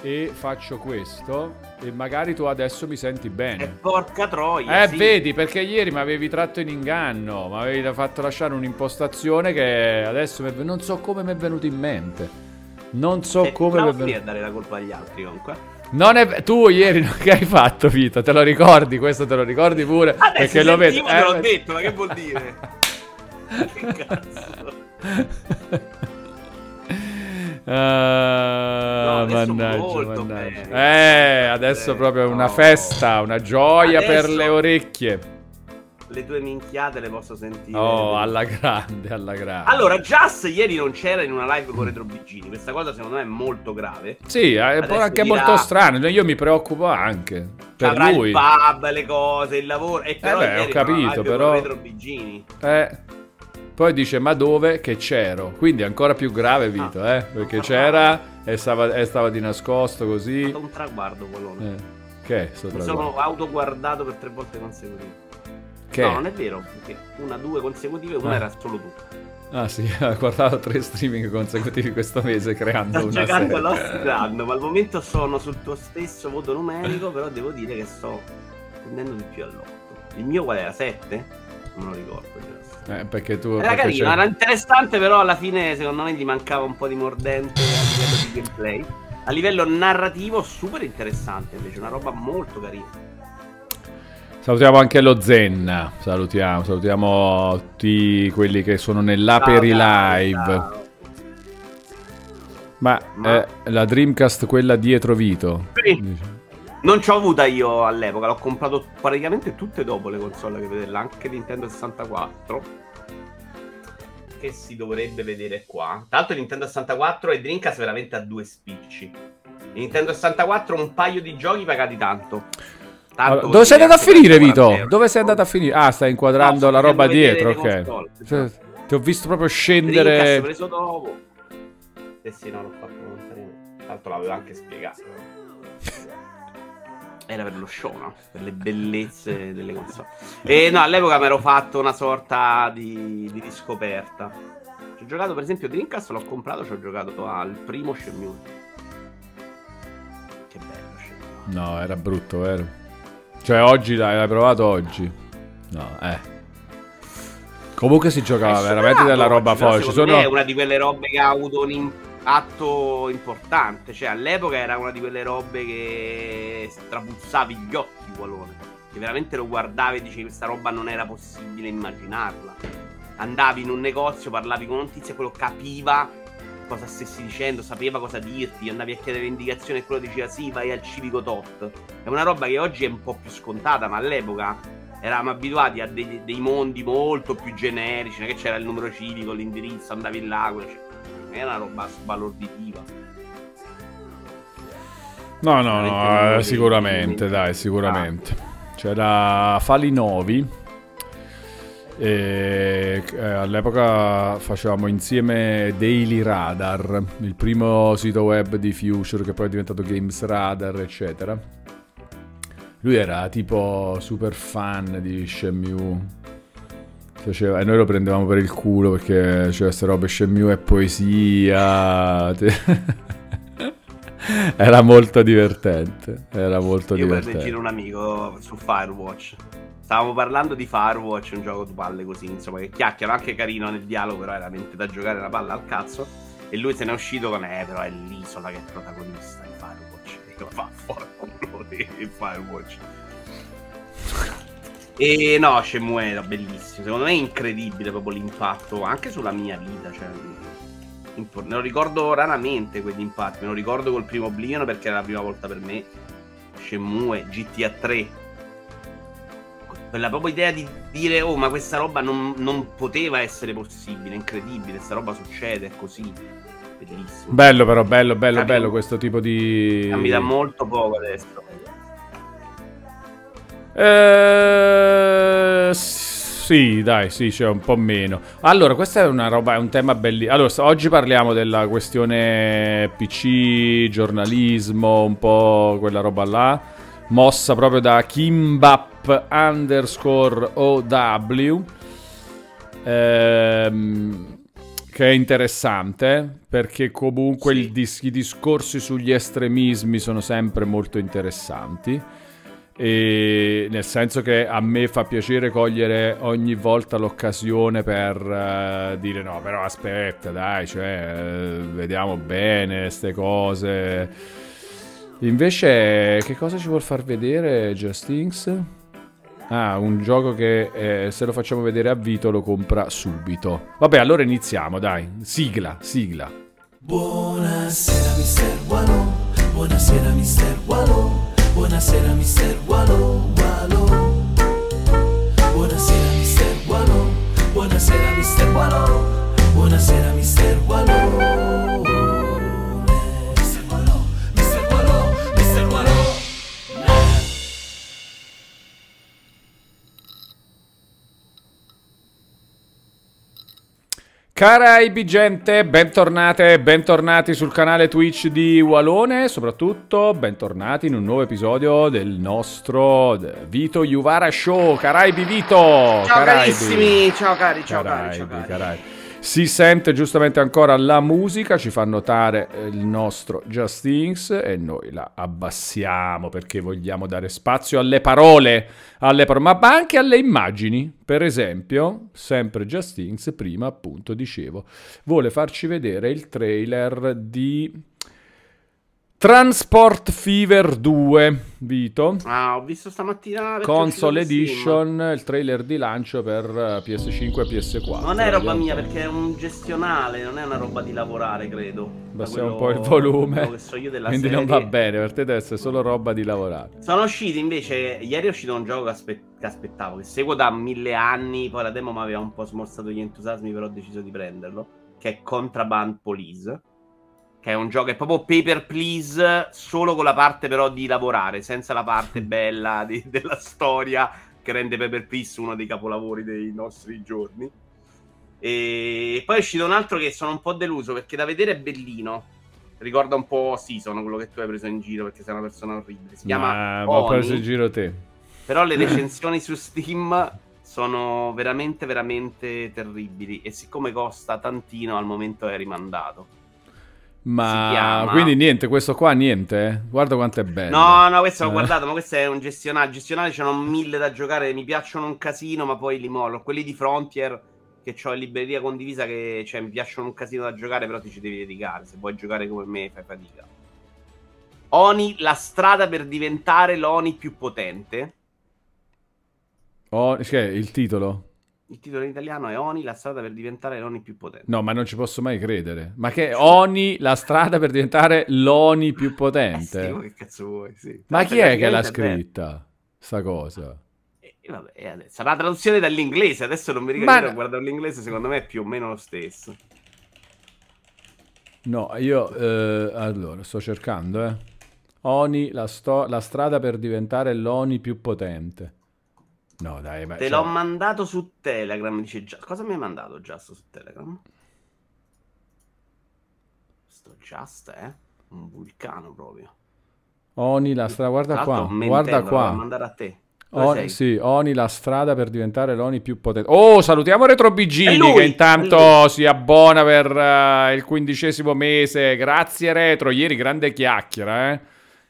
e faccio questo e magari tu adesso mi senti E bene. porca troia. Eh, sì. vedi, perché ieri mi avevi tratto in inganno, mi avevi fatto lasciare un'impostazione che adesso non so come mi è venuto in mente. Non so Eh, come mi è venuto. a dare la colpa agli altri comunque. Non è tu ieri non- che hai fatto, Vito? Te lo ricordi? Questo te lo ricordi pure? Adesso perché lo vedi. te l'ho eh, detto, ma che vuol dire? che cazzo? Ah, adesso mannaggia, molto mannaggia. Eh, adesso Eh, proprio una no. festa, una gioia per Adesso- le orecchie. Le tue minchiate le posso sentire. Oh, alla grande, alla grande. Allora, Just ieri non c'era in una live con Retro Bigini. Questa cosa secondo me è molto grave. Sì, è Adesso anche dirà- molto strano. Io mi preoccupo anche per Avrà lui. il pub, le cose, il lavoro. E però beh, ieri ho una capito, però- Con Retro Bigini. Eh. Poi dice, ma dove? Che c'ero. Quindi è ancora più grave, Vito, Ah, eh? Perché c'era e stava, e stava di nascosto È così. stato un traguardo quello. Eh. Che è Mi sono autoguardato per tre volte consecutive. Che? No, non è vero, perché una, due consecutive, una Ah. era solo tu. Ah sì, ha guardato tre streaming consecutivi questo mese creando Sto una giocando serie. Lost Run, ma al momento sono sul tuo stesso voto numerico, però devo dire che sto prendendo di più all'otto. Il mio qual era? 7? Non lo ricordo. Eh, perché tu... Era perché carino, c'è- era interessante, però alla fine secondo me gli mancava un po' di mordente a livello di gameplay. A livello narrativo super interessante invece, una roba molto carina. Salutiamo anche lo Zen. Salutiamo, salutiamo tutti quelli che sono nell'Aperi Live. ciao. Ma, Ma- eh, la Dreamcast quella dietro Vito. Sì. Non ci ho avuta io all'epoca, l'ho comprato praticamente tutte dopo le console che vederla, anche Nintendo 64. Che si dovrebbe vedere qua. Tra l'altro Nintendo 64 e Dreamcast veramente a due spicci. Nintendo 64 un paio di giochi pagati tanto. Tanto dove sei andato a finire, 40 Vito? euro. Dove sei andato a finire? Ah, stai inquadrando No, la roba dietro, ok. console, Cioè, esatto. Ti ho visto proprio Dreamcast scendere. preso dopo. Eh sì, no, l'ho fatto l'altro l'avevo anche spiegato. Era per lo show, no? Per le bellezze delle console. E no, all'epoca mi ero fatto una sorta di, di riscoperta. Ci ho giocato, per esempio, Dreamcast l'ho comprato, ci ho giocato al primo Shenmue. Che bello Shenmue. No, era brutto, vero? Cioè, oggi l'hai, l'hai provato oggi? No, eh. Comunque si giocava veramente della roba oggi, forte. Sono... è una di quelle robe che ha avuto un impatto importante. Cioè, all'epoca era una di quelle robe che strapuzzavi gli occhi, Qualone. Che veramente lo guardavi e dicevi questa roba non era possibile immaginarla. Andavi in un negozio, parlavi con un tizio e quello capiva cosa stessi dicendo, sapeva cosa dirti, andavi a chiedere indicazioni e quello diceva sì, vai al civico tot. È una roba che oggi è un po' più scontata, ma all'epoca eravamo abituati a dei, dei mondi molto più generici, che c'era il numero civico, l'indirizzo, andavi là, quello- cioè, era una roba sbalorditiva. No, no, no, eh, sicuramente, dai, sicuramente. C'era Falinovi. E eh, all'epoca facevamo insieme Daily Radar, il primo sito web di Future che poi è diventato Games Radar, eccetera. Lui era tipo super fan di Shenmue. Faceva- e noi lo prendevamo per il culo perché c'era queste robe Shenmue e poesia. Era molto divertente. Era molto Io prendo in divertente. giro un amico su Firewatch. Stavamo parlando di Firewatch, un gioco di palle così, insomma, che chiacchiera anche carino nel dialogo, però era veramente da giocare una palla al cazzo. E lui se n'è uscito con, eh, però è l'isola che è protagonista di Firewatch. E io, fa fuori culo di Firewatch. E no, Shenmue era bellissimo. Secondo me è incredibile proprio l'impatto, anche sulla mia vita. Cioè, me lo ricordo raramente quegli impatti. Me lo ricordo col primo Oblivion perché era la prima volta per me. Shenmue, GTA 3. Quella proprio idea di dire, oh, ma questa roba non, non poteva essere possibile, incredibile, questa roba succede, è così. Bellissimo. Bello però, bello, bello, Capito? bello questo tipo di... Cambi da molto poco adesso. Eh, sì, dai, sì, c'è un po' meno. Allora, questa è una roba, è un tema bellissimo. Allora, oggi parliamo della questione PC, giornalismo, un po' quella roba là, mossa proprio da Kimbap underscore OW. Ehm, che è interessante perché comunque sì. dis- i discorsi sugli estremismi sono sempre molto interessanti. E nel senso che a me fa piacere cogliere ogni volta l'occasione per uh, dire no, però aspetta, dai, cioè, uh, vediamo bene queste cose. Invece, che cosa ci vuol far vedere Just? Ah, un gioco che eh, se lo facciamo vedere a Vito lo compra subito. Vabbè, allora iniziamo, dai. Sigla, sigla. Buonasera, mister Wallo. Buonasera, mister Wallo. Buonasera mister Wallo, Wallo. Buonasera mister Wallo. Buonasera mister Wallo. Buonasera mister Wallo. Caraibi gente, bentornate e bentornati sul canale Twitch di Walone, soprattutto bentornati in un nuovo episodio del nostro Vito Juvara Show. Caraibi Vito! Ciao Caraibi. carissimi, ciao cari, ciao Caraibi, cari, ciao cari. Caraibi. Si sente giustamente ancora la musica, ci fa notare eh, il nostro Justins e noi la abbassiamo perché vogliamo dare spazio alle parole, alle par- ma anche alle immagini. Per esempio, sempre Justins, prima appunto dicevo, vuole farci vedere il trailer di Transport Fever 2, Vito. Ah, ho visto stamattina. Console Edition, il trailer di lancio per PS5 e PS4. Non è roba mia perché è un gestionale, non è una roba di lavorare, credo. Abbassiamo un po' il volume. So quindi serie. non va bene, per te deve essere solo roba di lavorare. Sono usciti invece, ieri è uscito un gioco che, aspe- che aspettavo, che seguo da mille anni, poi la demo mi aveva un po' smorzato gli entusiasmi, però ho deciso di prenderlo, che è Contraband Police che è un gioco, è proprio paper please, solo con la parte però di lavorare, senza la parte bella di, della storia che rende paper please uno dei capolavori dei nostri giorni. E poi è uscito un altro che sono un po' deluso perché da vedere è bellino. Ricorda un po' Season, quello che tu hai preso in giro perché sei una persona orribile. Si chiama Ma ho preso in giro te. Però le recensioni su Steam sono veramente, veramente terribili. E siccome costa tantino, al momento è rimandato. Ma quindi niente, questo qua niente. Eh? Guarda quanto è bello. No, no, questo eh. guardato, ma questo è un gestionale. Gestionale c'erano mille da giocare, mi piacciono un casino, ma poi li mollo. Quelli di Frontier che ho in libreria condivisa che cioè, mi piacciono un casino da giocare, però ti ci devi dedicare. Se vuoi giocare come me fai fatica. Oni, la strada per diventare l'Oni più potente. Oh, che è il titolo? Il titolo in italiano è Oni, la strada per diventare l'Oni più potente. No, ma non ci posso mai credere. Ma che Oni, la strada per diventare l'Oni più potente? Eh sì, che cazzo vuoi, sì. Ma chi è che l'ha scritta, sta cosa? E, vabbè, sarà la traduzione dall'inglese, adesso non mi ricordo, ma... guardare l'inglese, secondo me è più o meno lo stesso. No, io, eh, allora, sto cercando, eh. Oni, la, sto- la strada per diventare l'Oni più potente. No, dai, ma... Te cioè... l'ho mandato su Telegram, dice Just. Cosa mi hai mandato Just su Telegram? Sto Just è un vulcano proprio. Oni la strada, guarda qua, guarda qua. mandare a te. Oni, sì, Oni la strada per diventare l'Oni più potente. Oh, salutiamo Retro Bigini che intanto si abbona per uh, il quindicesimo mese. Grazie Retro, ieri grande chiacchiera, eh.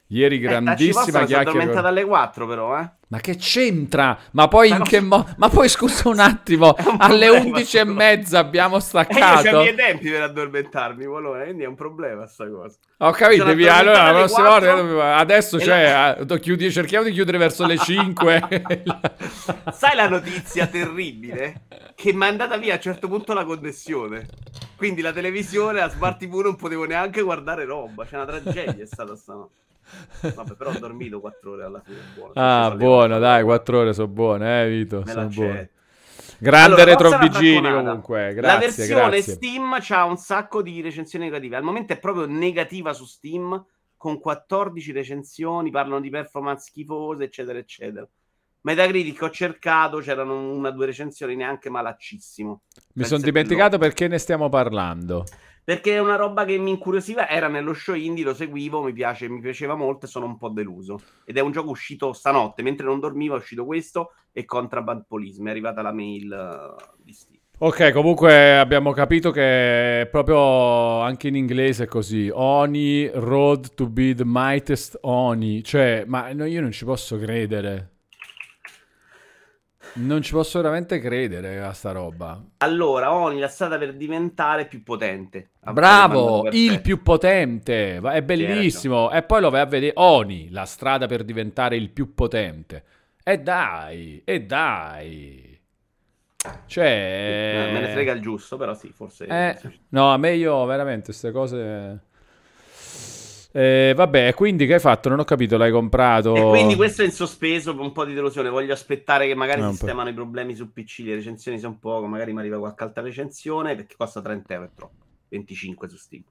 Ieri eh, grandissima eh, chiacchiera. È addormentata alle 4 però, eh. Ma che c'entra? Ma poi in che modo? Ma poi scusa un attimo, un alle 11 e mezza abbiamo staccato. Eh, io ho i miei tempi per addormentarmi, Volone, quindi è un problema sta cosa. Ho capito, devi, allora la prossima volta adesso cioè, la... chiudi, cerchiamo di chiudere verso le 5. Sai la notizia terribile? Che mi è andata via a un certo punto la connessione. Quindi la televisione, la Smart TV non potevo neanche guardare roba, c'è una tragedia è stata stanotte. Vabbè, però ho dormito 4 ore alla fine. Buono. Ah, buono, dai, 4 ore sono buone, eh, Vito. Sono buone. Grande allora, retrovigini comunque, grazie. La versione grazie. Steam ha un sacco di recensioni negative. Al momento è proprio negativa su Steam, con 14 recensioni, parlano di performance schifose, eccetera, eccetera. Metacritic ho cercato, c'erano una o due recensioni neanche malaccissimo. Mi sono dimenticato perché ne stiamo parlando. Perché è una roba che mi incuriosiva, era nello show indie, lo seguivo, mi, piace, mi piaceva molto e sono un po' deluso. Ed è un gioco uscito stanotte, mentre non dormivo è uscito questo e Contraband Police, mi è arrivata la mail uh, di Steve. Ok, comunque abbiamo capito che proprio anche in inglese è così. Oni, road to be the mightiest Oni. Cioè, ma no, io non ci posso credere. Non ci posso veramente credere a sta roba. Allora, Oni la strada per diventare più potente. Bravo, il più potente. È bellissimo. E poi lo vai a vedere. Oni, la strada per diventare il più potente. E dai, e dai. Cioè... Me ne frega il giusto, però sì, forse... Eh, no, a me io veramente queste cose... Eh, vabbè, quindi che hai fatto? Non ho capito, l'hai comprato? E quindi questo è in sospeso per un po' di delusione. Voglio aspettare che magari no, sistemano i problemi su PC, le recensioni sono poco, magari mi arriva qualche altra recensione perché costa 30 euro, è troppo. 25 su Steam.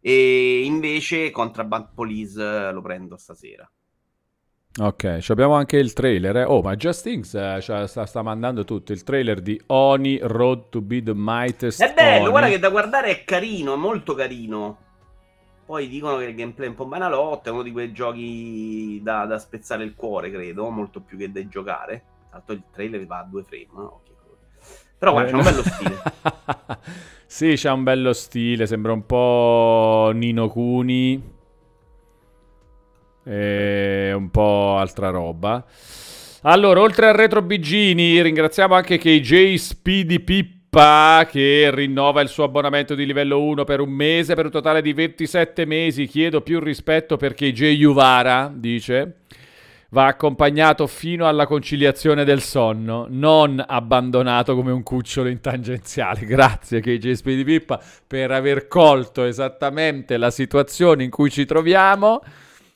E invece Contraband Police lo prendo stasera. Ok, abbiamo anche il trailer. Eh? Oh, ma Just Things eh, cioè, sta, sta, mandando tutto. Il trailer di Oni Road to be the Mightiest. È bello, Oni. guarda che da guardare è carino, è molto carino. Poi dicono che il gameplay è un po' banalotto, è uno di quei giochi da, da spezzare il cuore, credo, molto più che da giocare. L'altro il trailer va a due frame, no? Però guarda, eh, c'è un bello stile. sì, c'è un bello stile, sembra un po' Nino Kuni e un po' altra roba. Allora, oltre al retro Bigini, ringraziamo anche KJ Speedy Pippa che rinnova il suo abbonamento di livello 1 per un mese, per un totale di 27 mesi. Chiedo più rispetto per KJ Juvara, dice. Va accompagnato fino alla conciliazione del sonno, non abbandonato come un cucciolo in tangenziale. Grazie KJ Speedy Pippa per aver colto esattamente la situazione in cui ci troviamo.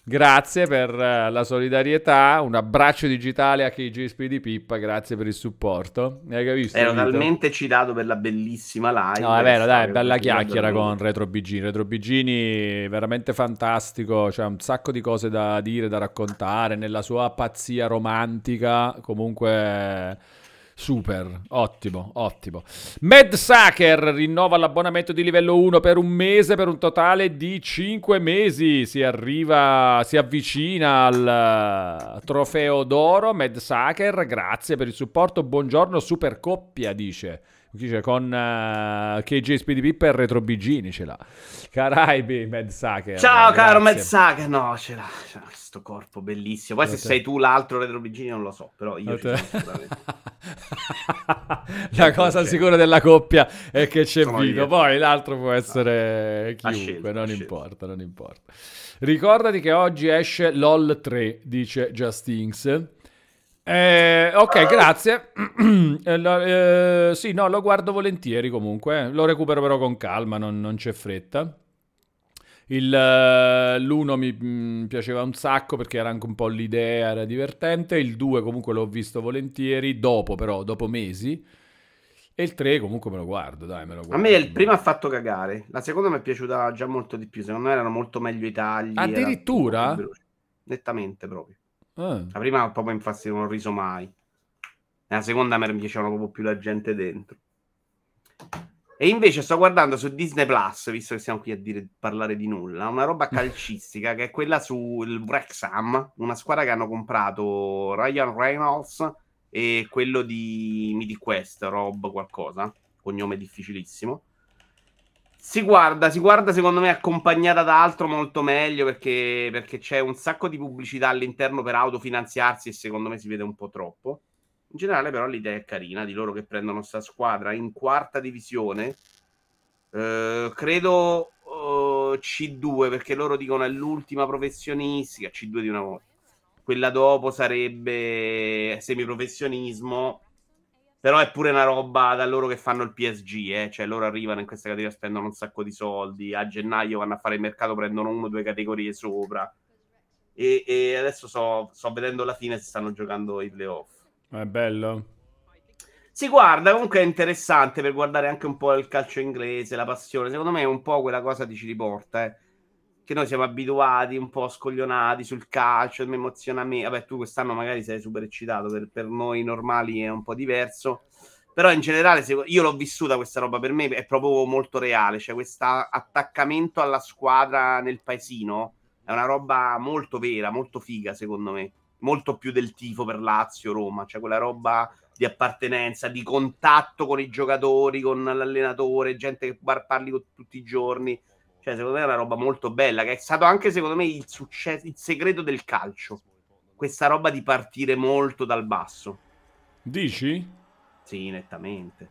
Grazie per eh, la solidarietà, un abbraccio digitale a KGSP di Pippa, grazie per il supporto. Hai capito? Ero talmente citato per la bellissima live. No, è vero, dai, bella chiacchiera con Retro Bigini. Retro Bigini veramente fantastico, c'è un sacco di cose da dire, da raccontare, nella sua pazzia romantica, comunque Super, ottimo, ottimo. Mad Sucker rinnova l'abbonamento di livello 1 per un mese per un totale di 5 mesi. Si arriva, si avvicina al trofeo d'oro. Mad Sucker, grazie per il supporto. Buongiorno, super coppia, dice. Dice con uh, KJ Speedy Pippa e Retro Bigini ce l'ha. Caraibi, Mad Sucker. Ciao grazie. caro Mad Sucker. No, ce l'ha. Ce l'ha questo corpo bellissimo. Poi se sei tu l'altro Retro Bigini non lo so, però io La cosa sicura della coppia è che c'è sono Vito, io. poi l'altro può essere chiunque, scelta, non importa, non importa. Ricordati che oggi esce LOL 3, dice Justins. Eh, ok, grazie. eh, sì, no, lo guardo volentieri comunque. Lo recupero però con calma, non, non c'è fretta. Il, uh, l'uno mi mh, mm, piaceva un sacco perché era anche un po' l'idea, era divertente. Il 2 comunque l'ho visto volentieri, dopo però, dopo mesi. E il 3 comunque me lo guardo, dai, me lo guardo. A me il primo ha fatto cagare, la seconda mi è piaciuta già molto di più. Secondo me erano molto meglio i tagli. Addirittura? Nettamente proprio. Ah. La prima proprio infatti non ho riso mai. E la seconda mi piacevano proprio più la gente dentro. E invece sto guardando su Disney Plus, visto che siamo qui a dire, parlare di nulla, una roba calcistica che è quella sul Wrexham, una squadra che hanno comprato Ryan Reynolds e quello di Midi Quest, Rob qualcosa, cognome difficilissimo si guarda, si guarda secondo me accompagnata da altro molto meglio perché, perché c'è un sacco di pubblicità all'interno per autofinanziarsi e secondo me si vede un po' troppo. In generale però l'idea è carina di loro che prendono questa squadra in quarta divisione. Eh, credo uh, C2 perché loro dicono è l'ultima professionistica, C2 di una volta. Quella dopo sarebbe semiprofessionismo però è pure una roba da loro che fanno il PSG, eh? cioè loro arrivano in questa categoria, spendono un sacco di soldi, a gennaio vanno a fare il mercato, prendono uno o due categorie sopra. E, e adesso sto, sto, vedendo la fine se stanno giocando i playoff. È bello. Si guarda, comunque è interessante per guardare anche un po' il calcio inglese, la passione. Secondo me è un po' quella cosa che ci riporta, eh che noi siamo abituati un po' scoglionati sul calcio, mi emoziona a me. Vabbè, tu quest'anno magari sei super eccitato, per, per noi normali è un po' diverso. Però in generale, se, io l'ho vissuta questa roba, per me è proprio molto reale. Cioè, questo attaccamento alla squadra nel paesino è una roba molto vera, molto figa, secondo me. molto più del tifo per Lazio, Roma, cioè quella roba di appartenenza, di contatto con i giocatori, con l'allenatore, gente che parli tutti i giorni. Cioè, secondo me è una roba molto bella, che è stato anche, secondo me, il, successo, il segreto del calcio. Questa roba di partire molto dal basso. Dici? Sì, nettamente.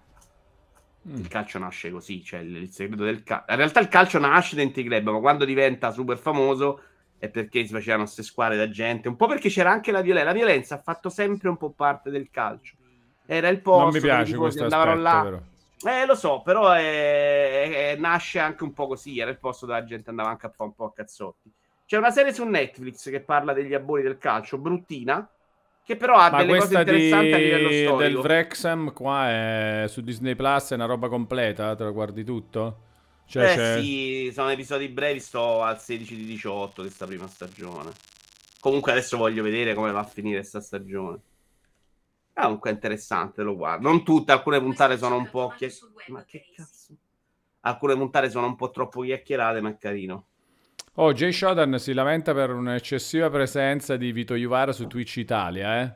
Mm. Il calcio nasce così, cioè il, il segreto del calcio. In realtà il calcio nasce dentro i club, ma quando diventa super famoso è perché si facevano queste squadre da gente, un po' perché c'era anche la violenza. La violenza ha fatto sempre un po' parte del calcio. Era il posto. Non mi piace questo aspetto, là. Però. Eh, lo so, però è, è, nasce anche un po' così. Era il posto dove la gente andava anche a fare un po' a cazzotti. C'è una serie su Netflix che parla degli abboni del calcio, bruttina, che però ha Ma delle cose interessanti di... a livello storico. del Wrexham qua è su Disney Plus, è una roba completa, te lo guardi tutto? Cioè, eh c'è... sì, sono episodi brevi, sto al 16 di 18 di questa prima stagione. Comunque adesso voglio vedere come va a finire questa stagione. Ah, comunque è interessante, lo guardo. Non tutte, alcune puntate sono un po'... Chiacch... Ma che cazzo? Alcune puntate sono un po' troppo chiacchierate, ma è carino. Oh, Jay Shodan si lamenta per un'eccessiva presenza di Vito Juvara su Twitch Italia, eh?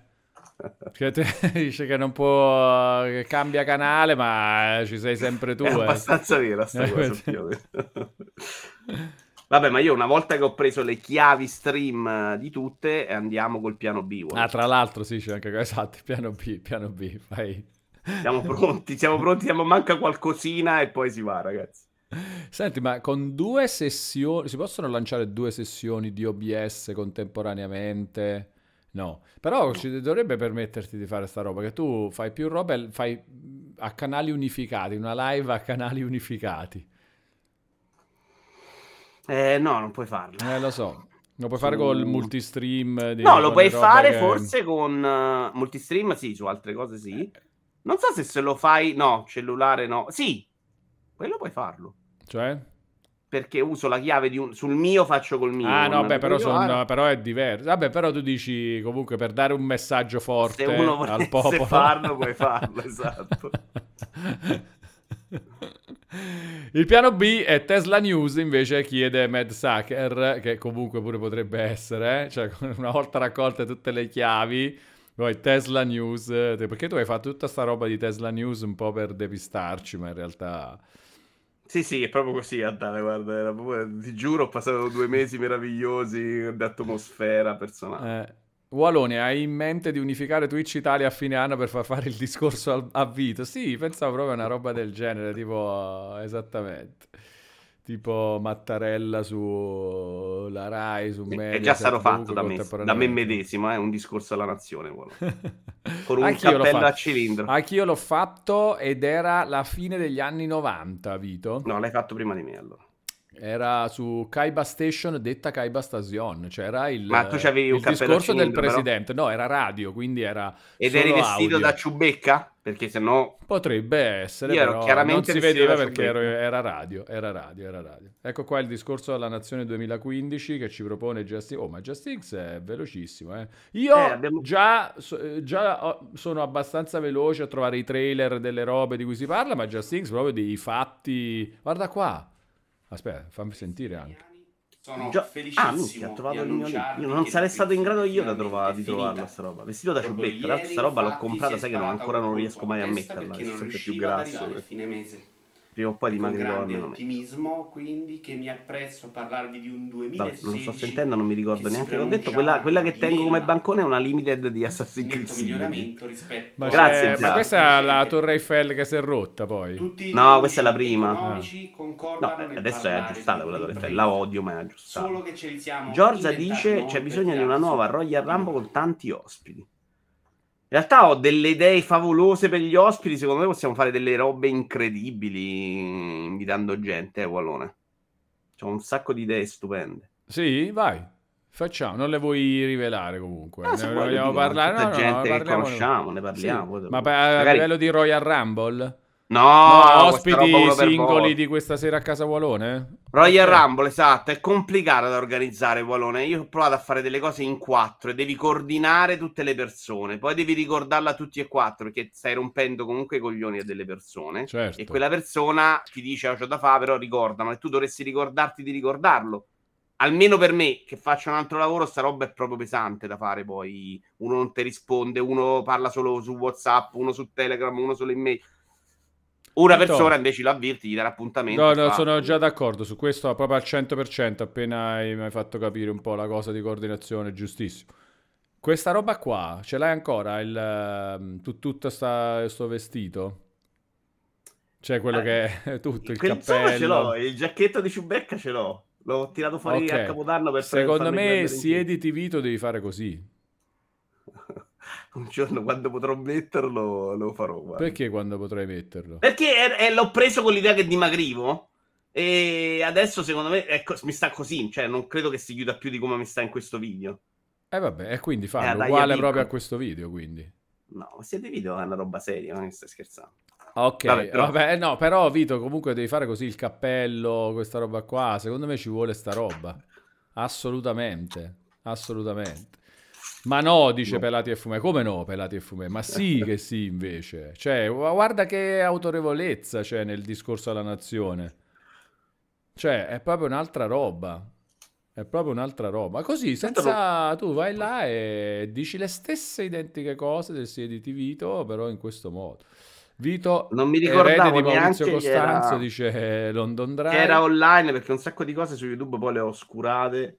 Dice che non può, che cambia canale, ma ci sei sempre tu. È eh. abbastanza vera sta cosa. Vabbè, ma io una volta che ho preso le chiavi stream di tutte, andiamo col piano B. Ah, tra l'altro, sì, c'è anche esatto, piano B, piano B, vai. Siamo pronti, siamo pronti, siamo manca qualcosina e poi si va, ragazzi. Senti, ma con due sessioni, si possono lanciare due sessioni di OBS contemporaneamente? No, però ci dovrebbe permetterti di fare sta roba, che tu fai più roba e fai a canali unificati, una live a canali unificati. Eh, no, non puoi farlo. Eh, lo so. Lo puoi fare su... col multistream? No, lo puoi fare che... forse con uh, multistream, sì, su altre cose sì. Non so se se lo fai, no, cellulare no. Sì, quello puoi farlo. Cioè? Perché uso la chiave di un... sul mio faccio col mio. Ah, no, beh, però, son... però, è diverso. Vabbè, però tu dici comunque per dare un messaggio forte Se uno al popolo. farlo, puoi farlo, esatto. Il piano B è Tesla News, invece chiede Mad Sucker, che comunque pure potrebbe essere, eh? cioè una volta raccolte tutte le chiavi, poi Tesla News, perché tu hai fatto tutta sta roba di Tesla News un po' per depistarci, ma in realtà... Sì, sì, è proprio così, Adane, guarda, proprio, ti giuro, ho passato due mesi meravigliosi di atmosfera personale. Eh. Walone, hai in mente di unificare Twitch Italia a fine anno per far fare il discorso al, a Vito? Sì, pensavo proprio a una roba del genere, tipo, esattamente. Tipo Mattarella su la Rai, su Media. È già stato fatto da me, da me medesimo, eh, un discorso alla nazione. Con un Anch'io cappello a cilindro. Anch'io l'ho fatto ed era la fine degli anni 90, Vito. No, l'hai fatto prima di me allora. Era su Kaiba Station, detta Kaiba Station. C'era il, Ma tu c'avevi un il discorso del presidente. Però? No, era radio, quindi era. Ed eri vestito audio. da ciubecca? Perché se no. Potrebbe essere. Io ero chiaramente non si vedeva perché ero, era radio. Era radio, era radio. Ecco qua il discorso della Nazione 2015 che ci propone Justin. Oh, ma Justix è velocissimo. Eh. Io eh, abbiamo... già, già, sono abbastanza veloce a trovare i trailer delle robe di cui si parla, ma Justix proprio dei fatti. Guarda qua. Aspetta, fammi sentire anche. Sono Gio- felicissimo ah, minchia, ha trovato il mio link. Io non sarei stato in grado io da trovare, di trovarla sta roba. Vestito da ciubbetta, tra l'altro sta roba l'ho comprata, sai che non, ancora non riesco mai a metterla, è sempre più grasso. Fine mese prima o poi dimagrirò almeno me. ottimismo quindi che mi apprezzo parlarvi di un 2016 non sto sentendo non mi ricordo neanche l'ho detto quella, quella che tengo come bancone è una limited di Assassin's Creed miglioramento rispetto ma, Grazie, ma questa è la Torre Eiffel che si è rotta poi. Tutti no questa è la prima. no, adesso è aggiustata quella Torre Eiffel la odio ma è aggiustata. Solo che ce li siamo Giorgia dice c'è bisogno di una nuova Royal Rumble con tanti ospiti in realtà ho delle idee favolose per gli ospiti. Secondo me possiamo fare delle robe incredibili invitando gente, eh, Wallone. C'ho un sacco di idee stupende. Sì, vai. Facciamo, non le vuoi rivelare comunque. Ah, ne vogliamo parlare? No, gente no, che conosciamo, ne parliamo. Sì. Ma a Magari... livello di Royal Rumble? No, no ospiti singoli di questa sera a casa Walone? Royal okay. Rumble, esatto, è complicata da organizzare Walone. Io ho provato a fare delle cose in quattro e devi coordinare tutte le persone, poi devi ricordarla a tutti e quattro perché stai rompendo comunque i coglioni a delle persone. Certo. E quella persona ti dice oh, c'ho da fare, però ricordano e tu dovresti ricordarti di ricordarlo. almeno per me che faccio un altro lavoro, sta roba è proprio pesante da fare. Poi uno non ti risponde, uno parla solo su WhatsApp, uno su Telegram, uno solo in mail. Una Certo. persona invece lo avvirti, gli dà l'appuntamento. No, no, fa- sono già d'accordo su questo, proprio al 100%, appena hai mi hai fatto capire un po' la cosa di coordinazione, giustissimo. Questa roba qua, ce l'hai ancora, il, ehm, tu- tutto sta, sto vestito? Cioè quello Eh, che è tutto, il Quel insomma ce l'ho, cappello. il giacchetto di Ciubecca ce l'ho. L'ho tirato fuori Ok. a Capodanno per Secondo me, prendere in se giro. editi video devi fare così. Un giorno quando potrò metterlo lo farò. guarda. Perché quando potrai metterlo? Perché eh, eh, l'ho preso con l'idea che dimagrivo. E adesso secondo me ecco, mi sta così. Cioè, non credo che si chiuda più di come mi sta in questo video. Eh vabbè, e quindi Eh, fallo, dai, uguale proprio a questo video, quindi. No, ma siete video è una roba seria, non è stai scherzando. Ok, Vabbè, però- vabbè, no, però Vito comunque devi fare così il cappello, questa roba qua, secondo me ci vuole sta roba. Assolutamente, assolutamente. Ma no, dice No. Pelati e Fumè, come no Pelati e Fumè? Ma sì che sì invece. Cioè, gu- guarda che autorevolezza c'è nel discorso alla nazione. Cioè, è proprio un'altra roba. È proprio un'altra roba. Così, senza... Tu vai là e dici le stesse identiche cose del CD di Vito, però in questo modo. Vito, Non mi ricordavo di Maurizio Costanzo, era, dice eh, London Drive. era online perché un sacco di cose su YouTube poi le ho oscurate.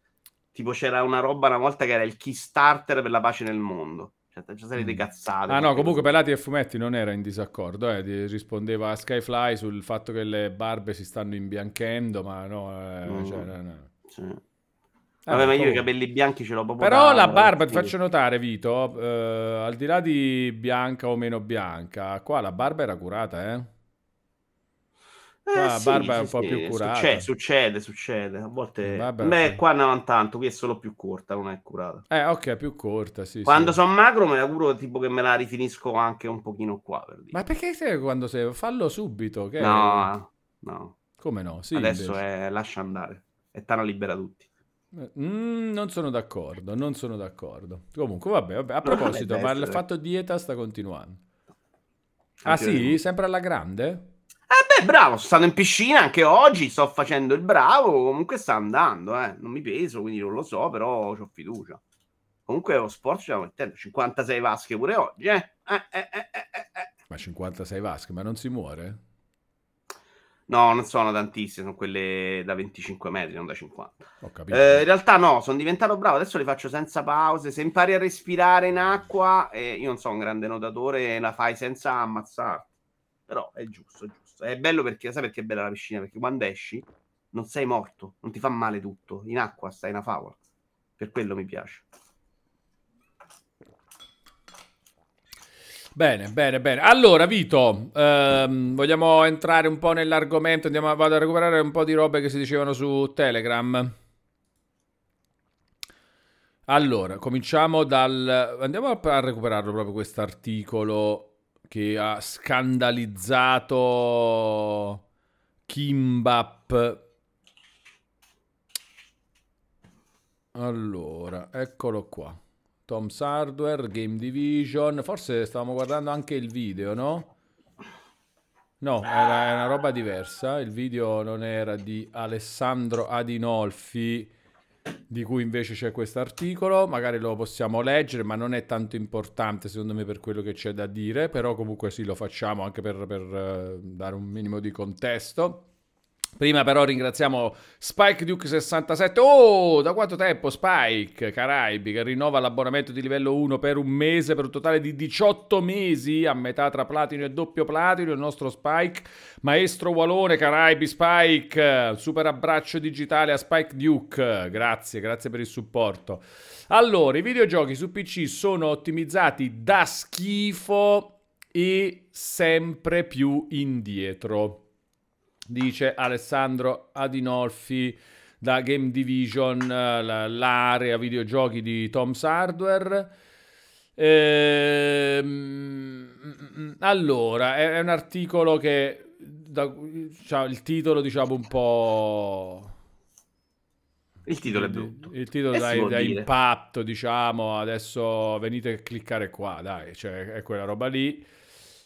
Tipo c'era una roba una volta che era il Kickstarter per la pace nel mondo. Cioè, c'è serie di Mm. cazzate. Ah no, comunque. Pelati e Fumetti non era in disaccordo, eh, di- rispondeva a Skyfly sul fatto che le barbe si stanno imbianchendo, ma no, eh, Mm. cioè, no, no. Sì. Eh, Vabbè, ma io i capelli bianchi ce l'ho proprio Però da- la da barba, ti faccio notare, Vito, eh, al di là di bianca o meno bianca, qua la barba era curata, eh? Qua Eh, la sì, barba è sì, un po' sì, più curata. Succede, succede, succede. A volte... Vabbè, Beh, ok. qua non tanto, qui è solo più corta, non è curata. Eh, ok, più corta, sì, Quando sì. sono magro me la curo tipo che me la rifinisco anche un pochino qua, per dire. Ma perché sei quando sei... Fallo subito, che... No, no. Come no? Sì, Adesso invece. è lascia andare. E Tana libera tutti. Mm, non sono d'accordo, non sono d'accordo. Comunque, vabbè, vabbè. A proposito, ma il fatto dieta sta continuando. Ah Anche sì? io. Sempre alla grande? Eh beh, bravo, sono stato in piscina anche oggi, sto facendo il bravo, comunque sta andando, eh. Non mi peso, quindi non lo so, però ho fiducia. Comunque lo sport ci stiamo mettendo 56 vasche pure oggi, eh. Eh, eh, eh, eh, eh, eh. Ma 56 vasche, ma non si muore? No, non sono tantissime, sono quelle da 25 metri, non da 50. Ho capito. Eh, in realtà no, sono diventato bravo, adesso le faccio senza pause. Se impari a respirare in acqua, eh, io non sono un grande nuotatore, la fai senza ammazzarti. Però è giusto, è giusto. È bello perché, sai perché è bella la piscina? Perché quando esci non sei morto, non ti fa male tutto. In acqua stai una favola. Per quello mi piace. Bene, bene, bene. Allora, Vito, ehm, vogliamo entrare un po' nell'argomento? Andiamo vado a recuperare un po' di robe che si dicevano su Telegram. Allora, cominciamo dal... Andiamo a recuperarlo proprio questo articolo che ha scandalizzato Kimbap. Allora, eccolo qua. Tom's Hardware, Game Division. Forse stavamo guardando anche il video, no? No, era una roba diversa. Il video non era di Alessandro Adinolfi, di cui invece c'è questo articolo. Magari lo possiamo leggere, ma non è tanto importante secondo me per quello che c'è da dire. Però comunque sì, lo facciamo anche per, per, eh, dare un minimo di contesto. Prima però ringraziamo Spike Duke 67. Oh, da quanto tempo Spike? Caraibi che rinnova l'abbonamento di livello 1 per un mese per un totale di 18 mesi a metà tra platino e doppio platino il nostro Spike. Maestro Walone Caraibi Spike super abbraccio digitale a Spike Duke. Grazie grazie per il supporto. Allora i videogiochi su PC sono ottimizzati da schifo e sempre più indietro dice Alessandro Adinolfi da Game Division, eh, la- l'area videogiochi di Tom's Hardware. Ehm, allora, è, un articolo che da- c'ha il titolo, diciamo, un po'. Il titolo è brutto. Il titolo Eh, da, si può da impatto, diciamo, adesso venite a cliccare qua, dai, cioè è quella roba lì.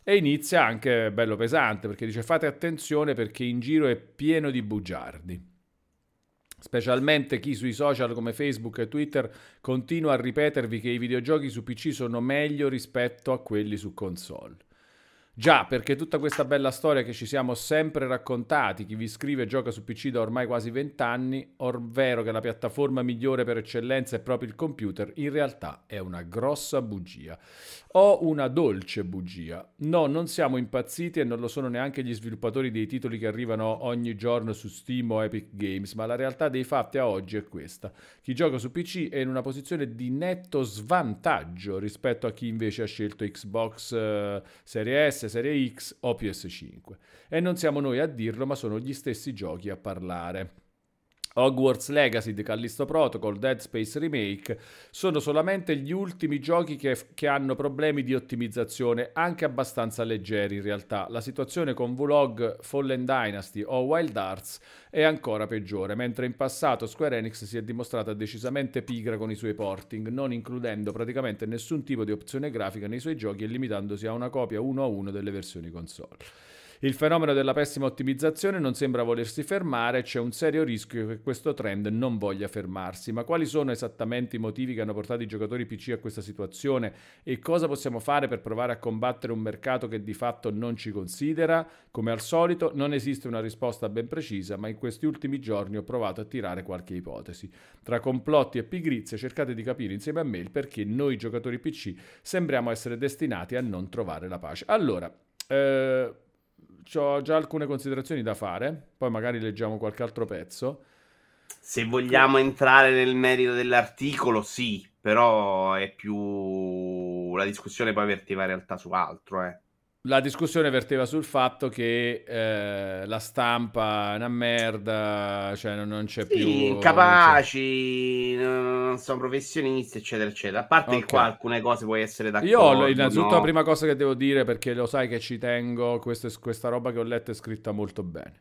E inizia anche bello pesante perché dice fate attenzione perché in giro è pieno di bugiardi. Specialmente chi sui social come Facebook e Twitter continua a ripetervi che i videogiochi su PC sono meglio rispetto a quelli su console. Già, perché tutta questa bella storia che ci siamo sempre raccontati, chi vi scrive gioca su PC da ormai quasi vent'anni, ovvero che la piattaforma migliore per eccellenza è proprio il computer, in realtà è una grossa bugia. O una dolce bugia. No, non siamo impazziti e non lo sono neanche gli sviluppatori dei titoli che arrivano ogni giorno su Steam o Epic Games, ma la realtà dei fatti a oggi è questa. Chi gioca su PC è in una posizione di netto svantaggio rispetto a chi invece ha scelto Xbox uh, Serie S, Serie X o PS5. E non siamo noi a dirlo, ma sono gli stessi giochi a parlare. Hogwarts Legacy, The Callisto Protocol, Dead Space Remake sono solamente gli ultimi giochi che, che, hanno problemi di ottimizzazione, anche abbastanza leggeri in realtà. La situazione con Vlog, Fallen Dynasty o Wild Arts è ancora peggiore, mentre in passato Square Enix si è dimostrata decisamente pigra con i suoi porting, non includendo praticamente nessun tipo di opzione grafica nei suoi giochi e limitandosi a una copia uno a uno delle versioni console. Il fenomeno della pessima ottimizzazione non sembra volersi fermare c'è un serio rischio che questo trend non voglia fermarsi. Ma quali sono esattamente i motivi che hanno portato i giocatori PC a questa situazione e cosa possiamo fare per provare a combattere un mercato che di fatto non ci considera? Come al solito non esiste una risposta ben precisa, ma in questi ultimi giorni ho provato a tirare qualche ipotesi. Tra complotti e pigrizie cercate di capire insieme a me il perché noi giocatori PC sembriamo essere destinati a non trovare la pace. Allora, eh, ho già alcune considerazioni da fare, poi magari leggiamo qualche altro pezzo. Se vogliamo entrare nel merito dell'articolo, sì, però è più... la discussione poi verteva in realtà su altro, eh. La discussione verteva sul fatto che eh, la stampa è una merda, cioè non, non c'è sì, più... incapaci, non, non, sono professionisti, eccetera, eccetera. A parte okay. che qua alcune cose puoi essere d'accordo. Io, innanzitutto, no? la prima cosa che devo dire, perché lo sai che ci tengo, questa, questa roba che ho letto è scritta molto bene.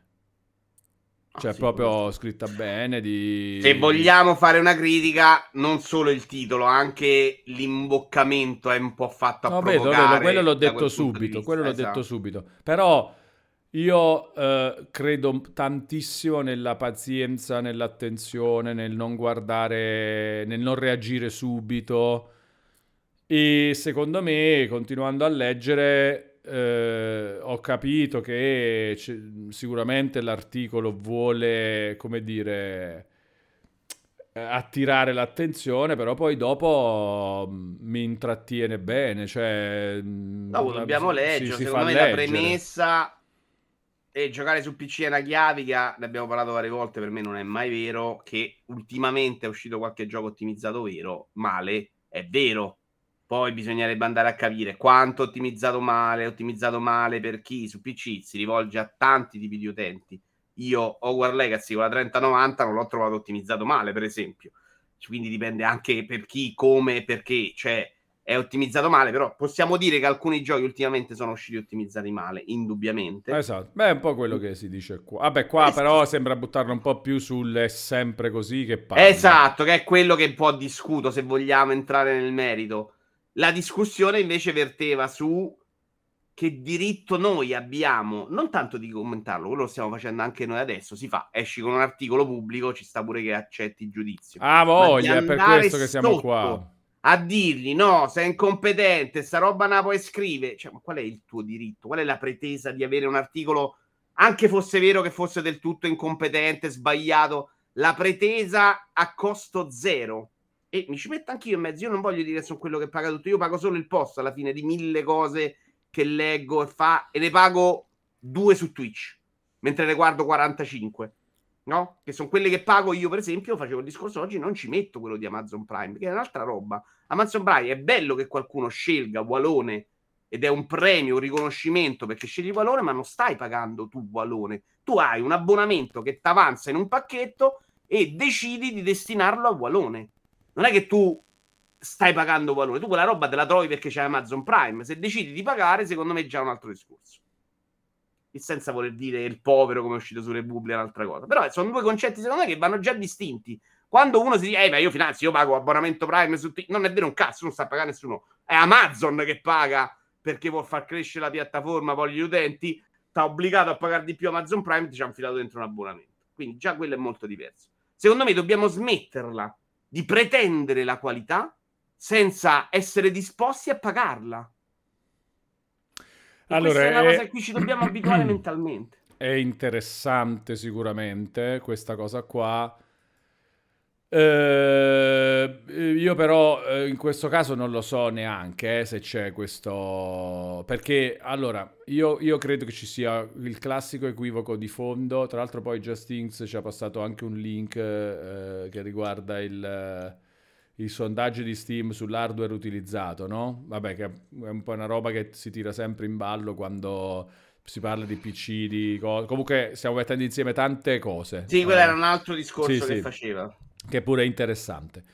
Cioè, ah, sì, proprio scritta bene. Di... Se vogliamo fare una critica, non solo il titolo, anche l'imboccamento è un po' fatto a no, vedo, vedo, quello l'ho detto subito. Quello esatto. l'ho detto subito. Però io eh, credo tantissimo nella pazienza, nell'attenzione, nel non guardare, nel non reagire subito. E secondo me, continuando a leggere, eh, ho capito che sicuramente l'articolo vuole, come dire, attirare l'attenzione, però poi dopo mm, mi intrattiene bene. Cioè, mm, no, dobbiamo leggere. Si, si secondo me leggere. la premessa e giocare su PC è una chiavica, ne abbiamo parlato varie volte, per me non è mai vero che ultimamente è uscito qualche gioco ottimizzato vero, male, è vero, poi bisognerebbe andare a capire quanto ottimizzato male, ottimizzato male per chi su PC si rivolge a tanti tipi di utenti. Io Hogwarts Legacy con la 3090 non l'ho trovato ottimizzato male, per esempio. Quindi dipende anche per chi, come e perché. Cioè, è ottimizzato male, però possiamo dire che alcuni giochi ultimamente sono usciti ottimizzati male, indubbiamente. Esatto, beh, è un po' quello che si dice qua. Vabbè, qua esatto. però sembra buttarlo un po' più sul è sempre così che parla. Esatto, che è quello che un po' discuto se vogliamo entrare nel merito. La discussione invece verteva su che diritto noi abbiamo, non tanto di commentarlo, quello lo stiamo facendo anche noi adesso, si fa, esci con un articolo pubblico, ci sta pure che accetti il giudizio. Ah, voglia, è per questo che siamo qua. A dirgli, no, sei incompetente, sta roba non la puoi scrivere. Cioè, ma qual è il tuo diritto? Qual è la pretesa di avere un articolo, anche fosse vero che fosse del tutto incompetente, sbagliato, la pretesa a costo zero? E mi ci metto anch'io in mezzo. Io non voglio dire che sono quello che paga tutto, io pago solo il posto alla fine di mille cose che leggo e fa e ne pago due su Twitch, mentre ne guardo 45. No? Che sono quelle che pago io, per esempio, facevo il discorso oggi, non ci metto quello di Amazon Prime, che è un'altra roba. Amazon Prime è bello che qualcuno scelga Walone ed è un premio, un riconoscimento perché scegli Walone, ma non stai pagando tu Walone. Tu hai un abbonamento che ti avanza in un pacchetto e decidi di destinarlo a Walone non è che tu stai pagando valore, tu quella roba te la trovi perché c'è Amazon Prime. Se decidi di pagare, secondo me è già un altro discorso. Il senza voler dire il povero come è uscito su Repubblica un'altra cosa. Però sono due concetti, secondo me, che vanno già distinti. Quando uno si dice, eh, ma io finanzio, io pago abbonamento Prime su T-". non è vero un cazzo, non sta pagando nessuno. È Amazon che paga perché vuol far crescere la piattaforma, poi gli utenti, sta obbligato a pagare di più Amazon Prime, ti ci ha infilato dentro un abbonamento. Quindi già quello è molto diverso Secondo me dobbiamo smetterla di pretendere la qualità senza essere disposti a pagarla. E Allora, questa è una è- cosa a cui ci dobbiamo abituare mentalmente. È interessante sicuramente questa cosa qua. Eh, io però eh, in questo caso non lo so neanche eh, se c'è questo... Perché allora io, io credo che ci sia il classico equivoco di fondo. Tra l'altro poi Justinx ci ha passato anche un link eh, che riguarda il, eh, i sondaggi di Steam sull'hardware utilizzato, no? Vabbè, che è un po' una roba che si tira sempre in ballo quando si parla di PC, di cose. Comunque stiamo mettendo insieme tante cose. Sì, quello Eh, era un altro discorso sì, che sì. faceva. che pure è interessante.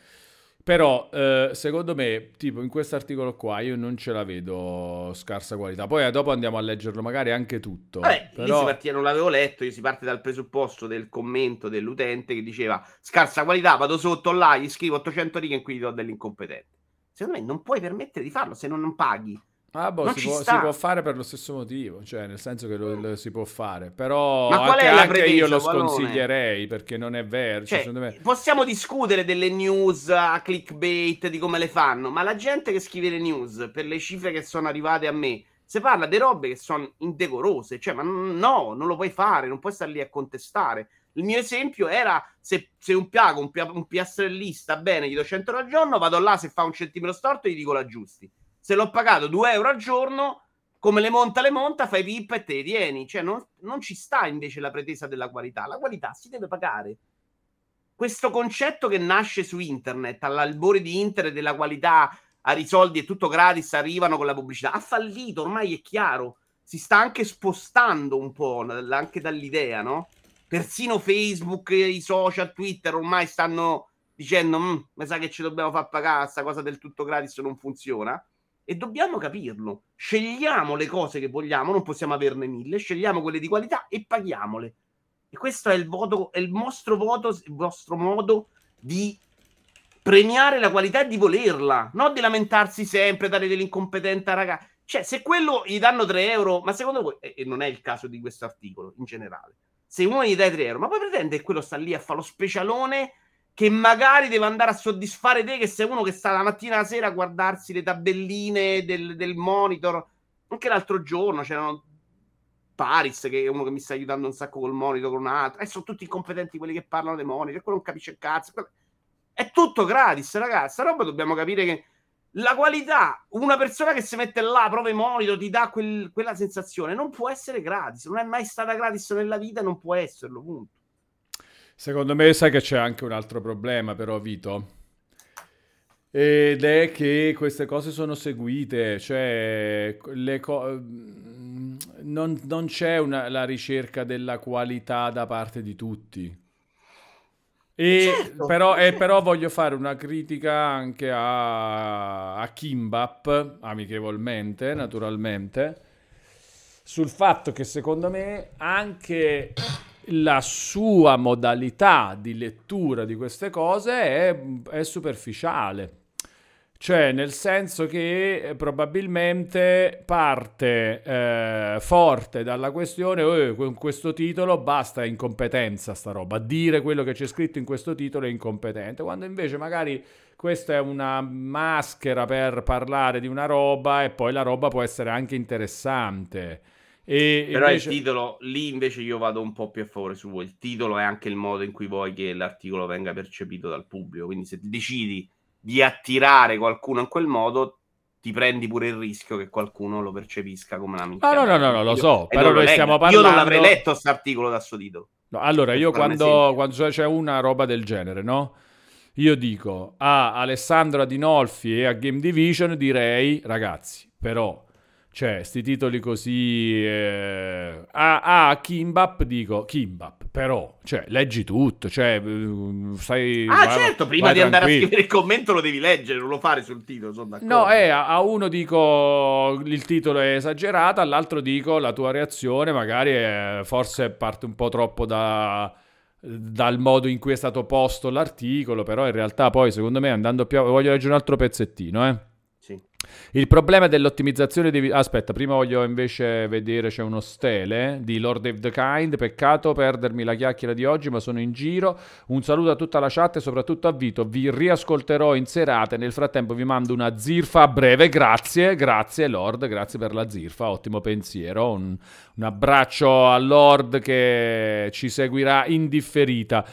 Però, eh, secondo me, tipo in questo articolo qua, io non ce la vedo scarsa qualità. Poi eh, dopo andiamo a leggerlo magari anche tutto. Vabbè, lì Però... si partiva, non l'avevo letto, io si parte dal presupposto del commento dell'utente che diceva scarsa qualità, vado sotto là, gli scrivo 800 righe in cui gli do dell'incompetente. Secondo me non puoi permettere di farlo se non paghi. Ah, boh, si può, si può fare per lo stesso motivo, cioè nel senso che lo, lo si può fare, però anche, è la anche io lo Wallone? sconsiglierei perché non è vero. Cioè, Cioè, me... possiamo discutere delle news a clickbait, di come le fanno, ma la gente che scrive le news per le cifre che sono arrivate a me, se parla di robe che sono indecorose, cioè, ma no, non lo puoi fare, non puoi stare lì a contestare. Il mio esempio era se, se un piago, un, pia- un PSL sta bene, gli do 100 euro al giorno, vado là, se fa un centimetro storto gli dico l'aggiusti. Se l'ho pagato 2 euro al giorno, come le monta, le monta, fai pippa e te li tieni. Cioè, non, non ci sta invece la pretesa della qualità. La qualità si deve pagare. Questo concetto che nasce su internet, all'albore di internet della qualità, a risoldi e tutto gratis, arrivano con la pubblicità, ha fallito, ormai è chiaro. Si sta anche spostando un po' anche dall'idea, no? Persino Facebook, i social, Twitter ormai stanno dicendo, "Mm, mi sa che ci dobbiamo far pagare, questa cosa del tutto gratis non funziona. E dobbiamo capirlo. Scegliamo le cose che vogliamo, non possiamo averne mille, scegliamo quelle di qualità e paghiamole. E questo è il voto, è il vostro voto, il vostro modo di premiare la qualità e di volerla, non di lamentarsi sempre, dare dell'incompetenza, raga. Cioè, se quello gli danno 3 euro, ma secondo voi, e non è il caso di questo articolo in generale, se uno gli dai 3 euro, ma poi pretende che quello sta lì a fare lo specialone che magari deve andare a soddisfare te, che sei uno che sta la mattina alla sera a guardarsi le tabelline del, del monitor. Anche l'altro giorno c'erano Paris, che è uno che mi sta aiutando un sacco col monitor, con un altro. E sono tutti incompetenti quelli che parlano dei monitor, quello non capisce il cazzo. È tutto gratis, ragazzi. Sta roba dobbiamo capire che la qualità, una persona che si mette là, prova i monitor, ti dà quel- quella sensazione, non può essere gratis. Non è mai stata gratis nella vita, non può esserlo, punto. Secondo me sai che c'è anche un altro problema però, Vito. Ed è che queste cose sono seguite, cioè le co- mm, non, non c'è una- la ricerca della qualità da parte di tutti. E Certo, però, certo. però voglio fare una critica anche a, a Kimbap, amichevolmente, naturalmente, sul fatto che secondo me anche la sua modalità di lettura di queste cose è, è superficiale. Cioè, nel senso che eh, probabilmente parte eh, forte dalla questione, "Eh, con questo titolo basta, è incompetenza sta roba, dire quello che c'è scritto in questo titolo è incompetente, quando invece magari questa è una maschera per parlare di una roba e poi la roba può essere anche interessante. E Però invece- il titolo, lì invece io vado un po' più a favore suo. Il titolo è anche il modo in cui vuoi che l'articolo venga percepito dal pubblico. Quindi se decidi di attirare qualcuno in quel modo, ti prendi pure il rischio che qualcuno lo percepisca come una minchia. No, no, no, no, lo so, E però noi stiamo Io non parlando- l'avrei letto questo articolo da suo titolo. No, allora, io quando, quando c'è una roba del genere, no? Io dico a Alessandro Adinolfi e a Game Division direi, ragazzi, però, cioè, sti titoli così... eh, a, a Kimbap dico, Kimbap, però, cioè, leggi tutto, cioè, eh, sai... Ah, vai- certo, prima di andare a scrivere il commento lo devi leggere, non lo fare sul titolo, sono d'accordo. No, eh, a uno dico il titolo è esagerato, all'altro dico la tua reazione magari è- forse parte un po' troppo da- dal modo in cui è stato posto l'articolo, però in realtà poi secondo me andando più... Voglio leggere un altro pezzettino, eh. Il problema dell'ottimizzazione di... Aspetta, prima voglio invece vedere, c'è uno stele di Lord of the Kind, peccato perdermi la chiacchiera di oggi, ma sono in giro. Un saluto a tutta la chat e soprattutto a Vito, vi riascolterò in serata nel frattempo vi mando una zirfa a breve, grazie, grazie Lord, grazie per la zirfa, ottimo pensiero. Un, un abbraccio a Lord che ci seguirà in differita.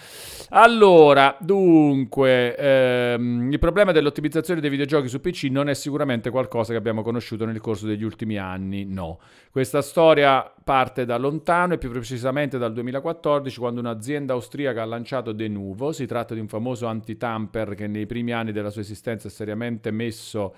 Allora, dunque, ehm, il problema dell'ottimizzazione dei videogiochi su PC non è sicuramente qualcosa che abbiamo conosciuto nel corso degli ultimi anni, no. Questa storia parte da lontano e più precisamente dal 2014 quando un'azienda austriaca ha lanciato Denuvo. Si tratta di un famoso anti-tamper che nei primi anni della sua esistenza è seriamente messo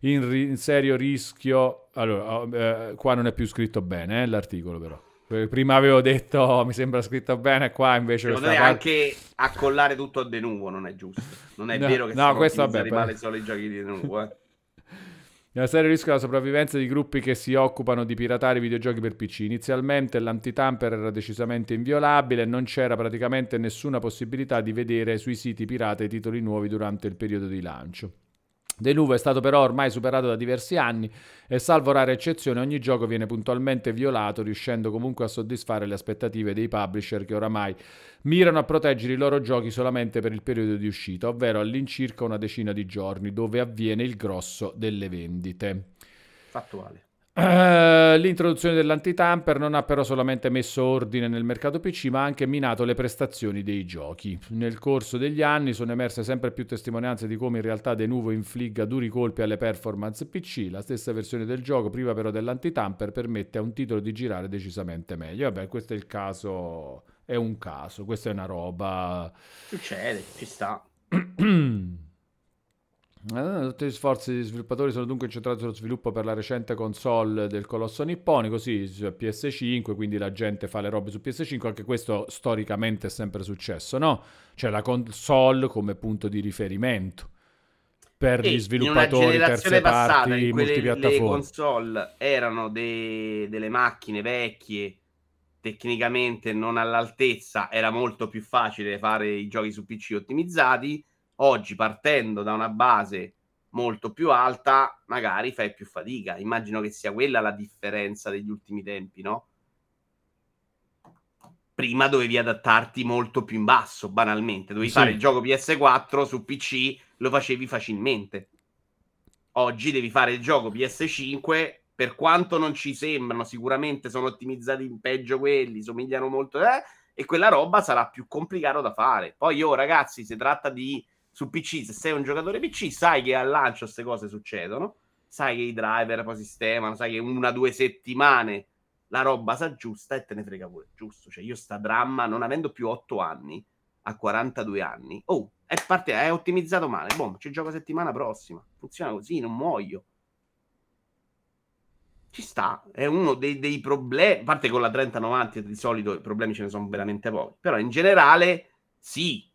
in, ri- in serio rischio. Allora, oh, eh, qua non è più scritto bene eh, l'articolo, però. Prima avevo detto oh, mi sembra scritto bene, qua invece. Secondo me parte... anche accollare tutto a de nuvo non è giusto. Non è no, vero che no, questo vabbè, male solo i giochi di de nuvo. Eh. Nella serie rischio la sopravvivenza di gruppi che si occupano di piratare i videogiochi per PC. Inizialmente l'antitamper era decisamente inviolabile e non c'era praticamente nessuna possibilità di vedere sui siti pirata i titoli nuovi durante il periodo di lancio. Denuvo è stato però ormai superato da diversi anni e salvo rare eccezioni ogni gioco viene puntualmente violato riuscendo comunque a soddisfare le aspettative dei publisher che oramai mirano a proteggere i loro giochi solamente per il periodo di uscita, ovvero all'incirca una decina di giorni dove avviene il grosso delle vendite. Fattuale. Uh, l'introduzione dell'antitamper non ha però solamente messo ordine nel mercato PC, ma ha anche minato le prestazioni dei giochi. Nel corso degli anni sono emerse sempre più testimonianze di come in realtà Denuvo infligga duri colpi alle performance PC. La stessa versione del gioco, priva però dell'antitamper, permette a un titolo di girare decisamente meglio. Vabbè, questo è il caso, è un caso, questa è una roba... Succede, ci sta. Eh, tutti gli sforzi degli sviluppatori sono dunque incentrati sullo sviluppo per la recente console del colosso nipponico, sì, su PS5, quindi la gente fa le robe su PS5, anche questo storicamente è sempre successo, no? Cioè la console come punto di riferimento per e gli sviluppatori terze passata, parti in multipiattaforma. Le console erano de- delle macchine vecchie, tecnicamente non all'altezza, era molto più facile fare i giochi su PC ottimizzati Oggi, partendo da una base molto più alta, magari fai più fatica. Immagino che sia quella la differenza degli ultimi tempi, no? Prima dovevi adattarti molto più in basso, banalmente. Dovevi sì. fare il gioco PS4 su PC, lo facevi facilmente. Oggi devi fare il gioco PS5, per quanto non ci sembrano, sicuramente sono ottimizzati in peggio quelli, somigliano molto, eh, e quella roba sarà più complicato da fare. Poi io, ragazzi, si tratta di su PC, se sei un giocatore PC, sai che al lancio queste cose succedono, sai che i driver poi sistemano, sai che una o due settimane la roba si aggiusta e te ne frega pure, giusto? Cioè io sta dramma, non avendo più 8 anni, a 42 anni, oh, è, parte, è ottimizzato male, boom, ci gioco settimana prossima, funziona così, non muoio. Ci sta, è uno dei, dei problemi, a parte con la 3090 di solito i problemi ce ne sono veramente pochi, però in generale sì,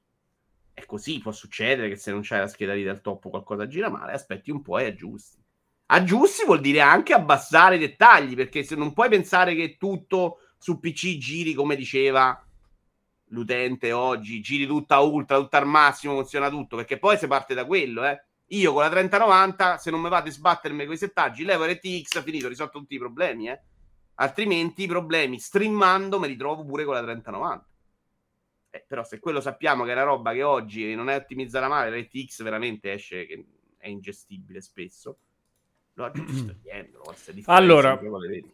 è così, può succedere che se non c'hai la scheda lì del top qualcosa gira male, aspetti un po' e aggiusti. Aggiusti vuol dire anche abbassare i dettagli, perché se non puoi pensare che tutto su PC giri come diceva l'utente oggi, giri tutta ultra, tutta al massimo, funziona tutto, perché poi si parte da quello, eh. Io con la 3090, se non mi vado a sbattermi con i settaggi, levo RTX, finito, risolto tutti i problemi, eh. Altrimenti i problemi streamando me li trovo pure con la 3090. Eh, però se quello sappiamo che è una roba che oggi non è ottimizzata male, l'RTX veramente esce che è ingestibile spesso. Lo allora,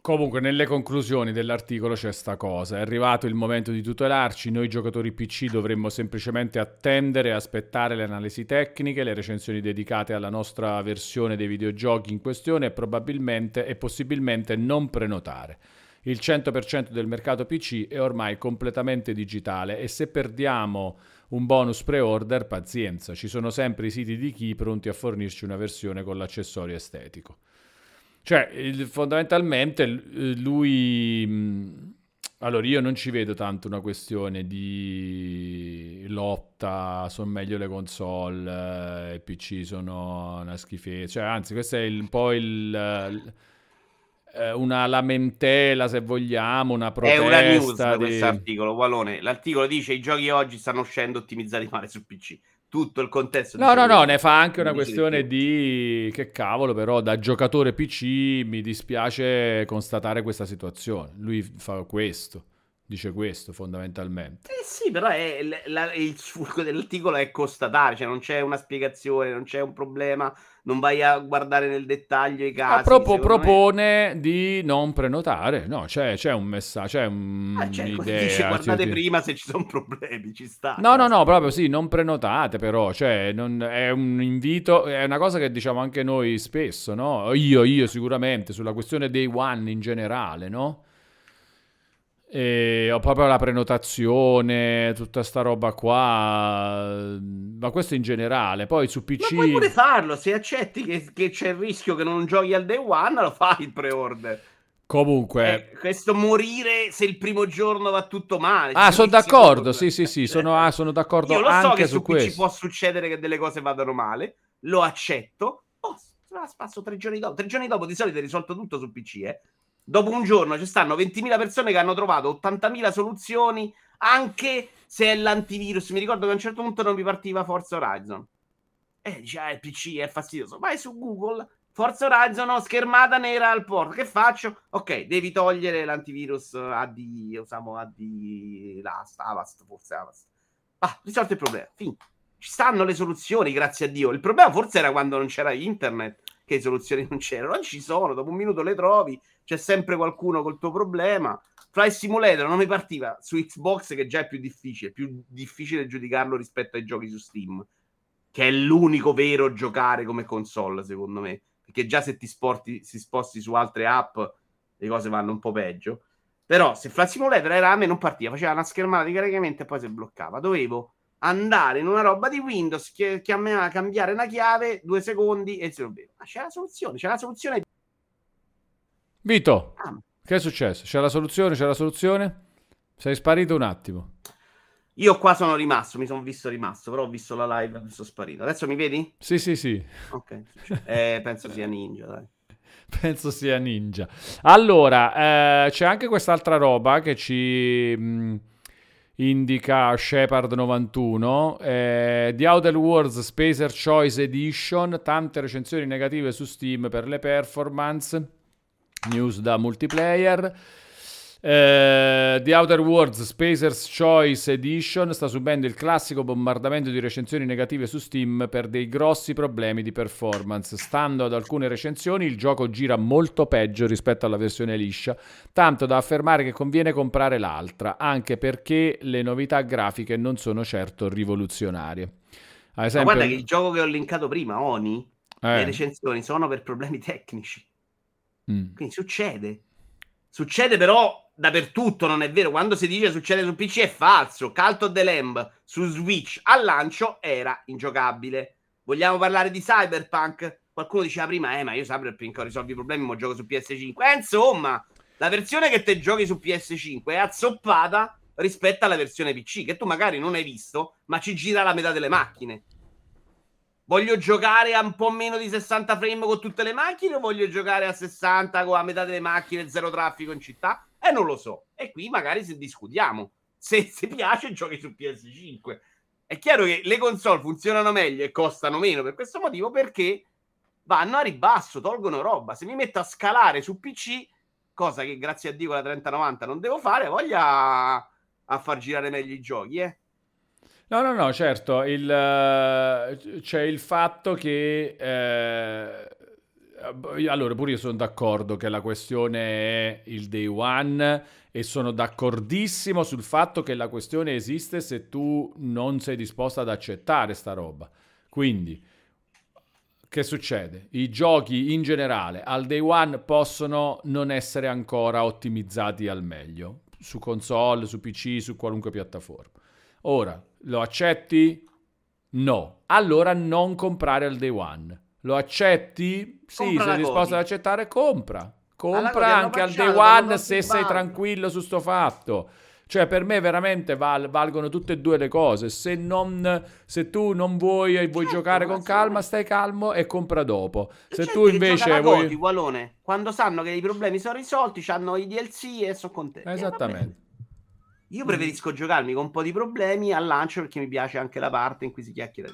comunque nelle conclusioni dell'articolo c'è sta cosa, è arrivato il momento di tutelarci, noi giocatori PC dovremmo semplicemente attendere e aspettare le analisi tecniche, le recensioni dedicate alla nostra versione dei videogiochi in questione e probabilmente e possibilmente non prenotare. Il 100% del mercato PC è ormai completamente digitale e se perdiamo un bonus pre-order, pazienza, ci sono sempre i siti di chi pronti a fornirci una versione con l'accessorio estetico. Cioè, il, fondamentalmente lui... Allora, io non ci vedo tanto una questione di lotta, sono meglio le console, eh, i PC sono una schifezza. Cioè, anzi, questo è un po' il eh, una lamentela, se vogliamo, una protesta. È una news di... questo articolo, Walone. L'articolo dice i giochi oggi stanno uscendo ottimizzati male su PC. tutto il contesto. No, no, no, ne fa anche una questione di che cavolo, però da giocatore PC mi dispiace constatare questa situazione. Lui fa questo, dice questo fondamentalmente. Eh sì, però è, la- il fulcro dell'articolo è constatare, cioè non c'è una spiegazione, non c'è un problema, non vai a guardare nel dettaglio i casi. Ah, propo- secondo me- propone di non prenotare. No, c'è, c'è un messaggio, c'è un- Ah, cioè, dice guardate sì, sì. prima se ci sono problemi, ci sta. No, no, no, proprio sì, non prenotate però, cioè non- è un invito, è una cosa che diciamo anche noi spesso, no? Io, io sicuramente, sulla questione dei one in generale, no? E ho proprio la prenotazione, tutta sta roba qua, ma questo in generale, poi su Ma PC... puoi pure farlo, se accetti che, che c'è il rischio che non giochi al day one, lo fai il pre-order. Comunque... Eh, questo morire se il primo giorno va tutto male. Ah, sono d'accordo, sì, sì, sì, sono, ah, sono d'accordo Io lo so che su su PC può succedere che delle cose vadano male, lo accetto. Oh, spasso tre giorni dopo. Tre giorni dopo di solito è risolto tutto su PC, eh. Dopo un giorno ci stanno 20.000 persone che hanno trovato 80.000 soluzioni, anche se è l'antivirus. Mi ricordo che a un certo punto non mi partiva Forza Horizon. Eh, dice, ah, il PC è fastidioso. Vai su Google, Forza Horizon, no, schermata nera al porto. Che faccio? Ok, devi togliere l'antivirus AD, usiamo AD, Last, Avast, forse Avast. Ah, risolto il problema. Finito. Ci stanno le soluzioni, grazie a Dio. Il problema forse era quando non c'era internet, che soluzioni non c'erano. Oggi ci sono, dopo un minuto le trovi, c'è sempre qualcuno col tuo problema. Flight Simulator non mi partiva su Xbox, che già è più difficile, più difficile giudicarlo rispetto ai giochi su Steam, che è l'unico vero giocare come console, secondo me. Perché già se ti sporti, si sposti su altre app, le cose vanno un po' peggio. Però se Flight Simulator era a me non partiva, faceva una schermata di caricamento e poi si bloccava. Dovevo andare in una roba di Windows, che, chiamava, cambiare una chiave, due secondi e si rompeva. Ma c'è la soluzione, c'è la soluzione. Vito, Ah, che è successo? C'è la soluzione? C'è la soluzione? Sei sparito un attimo. io qua sono rimasto, mi sono visto rimasto, però ho visto la live e sono sparito. Adesso mi vedi? Sì, sì, sì. Ok. Eh, penso sia ninja, dai. Penso sia ninja. Allora, eh, c'è anche quest'altra roba che ci mh, indica Shepard91. Eh, The Outer Worlds Spacer Choice Edition. Tante recensioni negative su Steam per le performance. News da multiplayer. Eh, The Outer Worlds Spacer's Choice Edition sta subendo il classico bombardamento di recensioni negative su Steam per dei grossi problemi di performance. Stando ad alcune recensioni, il gioco gira molto peggio rispetto alla versione liscia, tanto da affermare che conviene comprare l'altra, anche perché le novità grafiche non sono certo rivoluzionarie. Ad Ma esempio, guarda che il gioco che ho linkato prima, Oni, le eh, recensioni sono per problemi tecnici. mm. Quindi succede. Succede però dappertutto, non è vero. Quando si dice succede su PC è falso. Cult of the Lamb su Switch al lancio era ingiocabile. Vogliamo parlare di Cyberpunk? Qualcuno diceva prima, eh, ma io Cyberpunk ho risolto i problemi, ma gioco su PS5. Eh, insomma, la versione che te giochi su PS5 è azzoppata rispetto alla versione PC, che tu magari non hai visto, ma ci gira la metà delle macchine. Voglio giocare a un po' meno di 60 frame con tutte le macchine o voglio giocare a 60 con la metà delle macchine zero traffico in città? E non lo so. E qui magari se discutiamo. Se ti piace, giochi su PS5. È chiaro che le console funzionano meglio e costano meno per questo motivo perché vanno a ribasso, tolgono roba. Se mi metto a scalare su PC, cosa che grazie a Dio con la 3090 non devo fare, voglia a far girare meglio i giochi, eh. No, no, no, certo, il, eh, c'è il fatto che... eh, allora, pure io sono d'accordo che la questione è il day one e sono d'accordissimo sul fatto che la questione esiste se tu non sei disposto ad accettare sta roba. Quindi, che succede? I giochi in generale al day one possono non essere ancora ottimizzati al meglio su console, su PC, su qualunque piattaforma. Ora, lo accetti? No. Allora non comprare al day one. Lo accetti? Sì, Compra sei disposto Godi. ad accettare? Compra. Compra Godi anche al day one se sei il tranquillo su sto fatto. Cioè, per me veramente val- valgono tutte e due le cose. Se, non, se tu non vuoi e vuoi Certo, giocare con calma, stai calmo e compra dopo. Se tu invece vuoi... Gualone, quando sanno che i problemi sono risolti, hanno i DLC e sono contenti. Eh, Esattamente. Io preferisco giocarmi con un po' di problemi al lancio perché mi piace anche la parte in cui si chiacchiera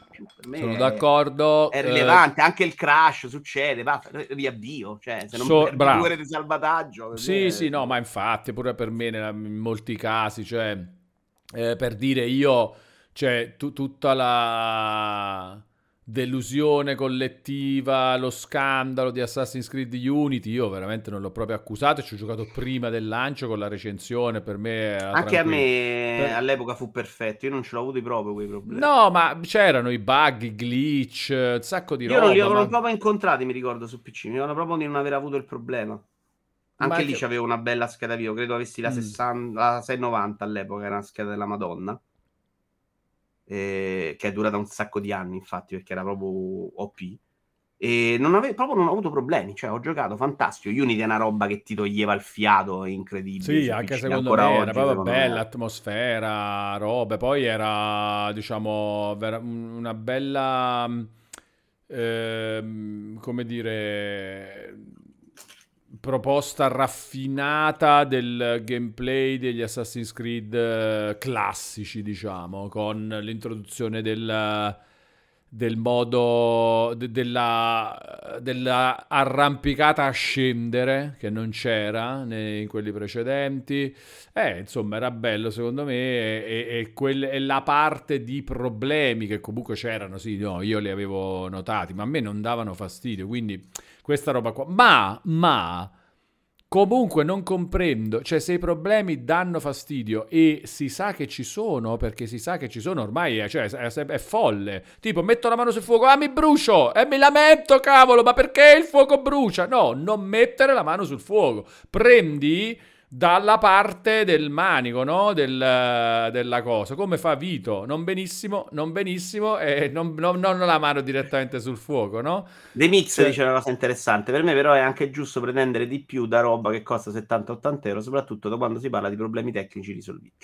Sono è, d'accordo. è eh, rilevante, anche il crash succede, va, riavvio, cioè se non So- perdi bravo. due di salvataggio. Sì, me- sì, no, ma infatti pure per me in molti casi, cioè, eh, per dire io, cioè, tu- tutta la delusione collettiva, lo scandalo di Assassin's Creed Unity, io veramente non l'ho proprio accusato, ci ho giocato prima del lancio con la recensione, per me Anche a tranquillo. me Per- all'epoca fu perfetto, io non ce l'ho avuti proprio quei problemi. No, ma c'erano i bug, i glitch, un sacco di Io roba. non li avevo ma- proprio incontrati, mi ricordo su PC. Mi ricordo proprio di non aver avuto il problema. Anche Ma lì che- c'avevo una bella scheda video. Credo avessi la, Mm. 60 la 690 all'epoca, era una scheda della Madonna. Eh, che è durata un sacco di anni, infatti, perché era proprio OP. E non ave- proprio non ho avuto problemi. Cioè, ho giocato fantastico. Unity è una roba che ti toglieva il fiato, è incredibile. Sì, anche secondo me era oggi, proprio secondo bella me. atmosfera, robe. Poi era, diciamo, vera- una bella, ehm, come dire, proposta raffinata del gameplay degli Assassin's Creed eh, classici, diciamo, con l'introduzione del del modo de- della, della arrampicata a scendere che non c'era nei- in quelli precedenti. Eh, insomma era bello secondo me e, e- e quel- e la parte di problemi che comunque c'erano sì no, io li avevo notati ma a me non davano fastidio quindi questa roba qua ma ma Comunque non comprendo, cioè se i problemi danno fastidio e si sa che ci sono, perché si sa che ci sono ormai, è, cioè, è, è folle. Tipo, metto la mano sul fuoco, ah mi brucio e mi lamento, cavolo, ma perché il fuoco brucia? No, non mettere la mano sul fuoco. Prendi dalla parte del manico, no? Del- della cosa, come fa Vito, non benissimo, non benissimo e non, non- non la mano direttamente sul fuoco, no? The Mix Cioè- dice una cosa interessante. Per me, però, è anche giusto pretendere di più da roba che costa 70-80 euro, soprattutto da quando si parla di problemi tecnici risolvibili.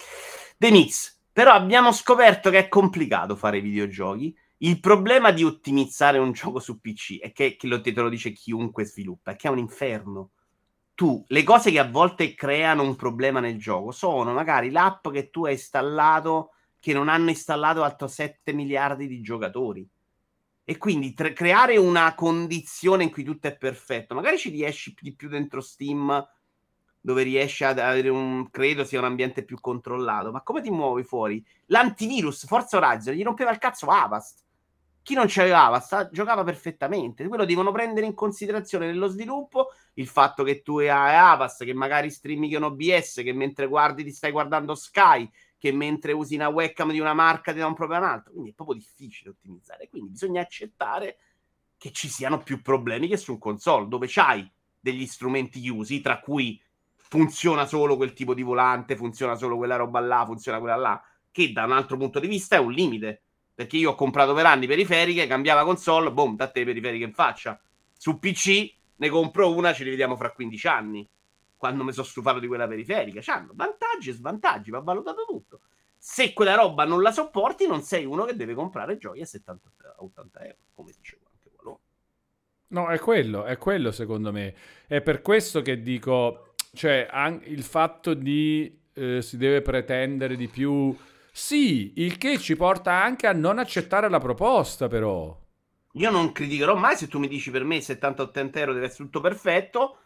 The Mix, però, abbiamo scoperto che è complicato fare videogiochi. Il problema di ottimizzare un gioco su PC è che, che lo, te lo dice chiunque sviluppa, è che è un inferno. Tu, le cose che a volte creano un problema nel gioco sono magari l'app che tu hai installato che non hanno installato altro 7 miliardi di giocatori. E quindi tre- creare una condizione in cui tutto è perfetto, magari ci riesci di più dentro Steam, dove riesci ad avere un, credo sia un ambiente più controllato, ma come ti muovi fuori? L'antivirus, Forza Horizon, gli rompeva il cazzo Avast. Chi non c'aveva Avast giocava perfettamente. Quello devono prendere in considerazione nello sviluppo il fatto che tu hai Avast, che magari streami con OBS, che mentre guardi ti stai guardando Sky, che mentre usi una webcam di una marca ti dà un proprio un altro. Quindi è proprio difficile ottimizzare. Quindi bisogna accettare che ci siano più problemi che su un console, dove c'hai degli strumenti chiusi, tra cui funziona solo quel tipo di volante, funziona solo quella roba là, funziona quella là, che da un altro punto di vista è un limite. Perché io ho comprato per anni periferiche, cambiava console, boom, date le periferiche in faccia. Su PC ne compro una, ci rivediamo fra 15 anni. Quando mi sono stufato di quella periferica. C'hanno vantaggi e svantaggi, va valutato tutto. Se quella roba non la sopporti, non sei uno che deve comprare giochi a 70-80 euro, come dicevo. No, è quello, è quello secondo me. È per questo che dico, cioè, an- il fatto di eh, si deve pretendere di più. Sì, il che ci porta anche a non accettare la proposta, però. Io non criticherò mai se tu mi dici per me 70-80 euro deve essere tutto perfetto.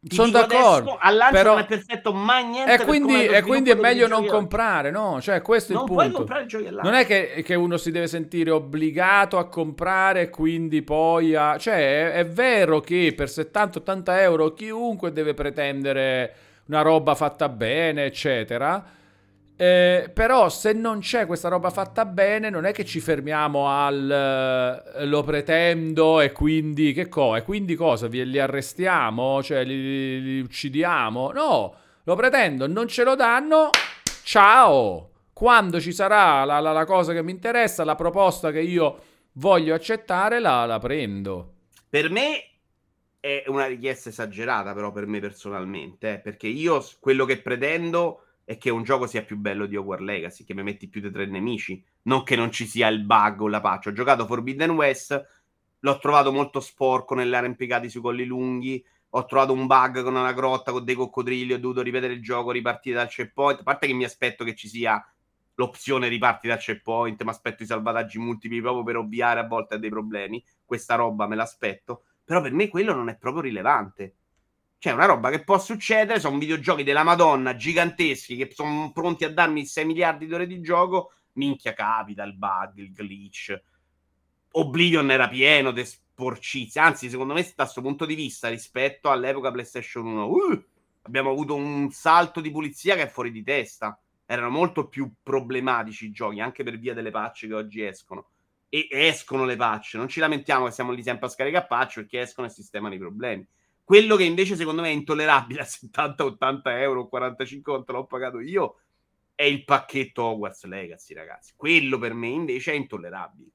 Ti Sono d'accordo, adesso, però- non è perfetto mai niente. E per quindi, è e quindi è meglio non comprare, no? Cioè, questo è Non il puoi punto. comprare giochi al Non lancio. è che, che uno si deve sentire obbligato a comprare e quindi poi a... Cioè, è, è vero che per 70-80 euro chiunque deve pretendere una roba fatta bene, eccetera. Eh, però se non c'è questa roba fatta bene, non è che ci fermiamo al eh, lo pretendo e quindi che cosa? E quindi cosa? Vi, li arrestiamo? Cioè li, li uccidiamo? No, lo pretendo, non ce lo danno. Ciao! Quando ci sarà la, la- la cosa che mi interessa, la proposta che io voglio accettare, la, la prendo. Per me è una richiesta esagerata, però per me personalmente, eh, perché io quello che pretendo è che un gioco sia più bello di Hogwarts Legacy, che mi metti più di tre nemici, non che non ci sia il bug o la patch. Ho giocato Forbidden West, l'ho trovato molto sporco nelle arrampicate sui colli lunghi, ho trovato un bug con una grotta con dei coccodrilli, ho dovuto ripetere il gioco, ripartire dal checkpoint. A parte che mi aspetto che ci sia l'opzione riparti dal checkpoint, mi aspetto i salvataggi multipli proprio per ovviare a volte a dei problemi. Questa roba me l'aspetto. Però per me quello non è proprio rilevante. Cioè, una roba che può succedere, sono videogiochi della Madonna giganteschi che sono pronti a darmi 6 miliardi di ore di gioco. Minchia capita il bug, il glitch. Oblivion era pieno di sporcizia. Anzi, secondo me, da questo punto di vista, rispetto all'epoca PlayStation 1, uh, abbiamo avuto un salto di pulizia che è fuori di testa. Erano molto più problematici i giochi, anche per via delle patch che oggi escono. E escono le patch. Non ci lamentiamo che siamo lì sempre a scaricare patch perché escono e sistemano i problemi. Quello che invece secondo me è intollerabile a 70-80 euro, 45 quanto l'ho pagato io, è il pacchetto Hogwarts Legacy, ragazzi. Quello per me invece è intollerabile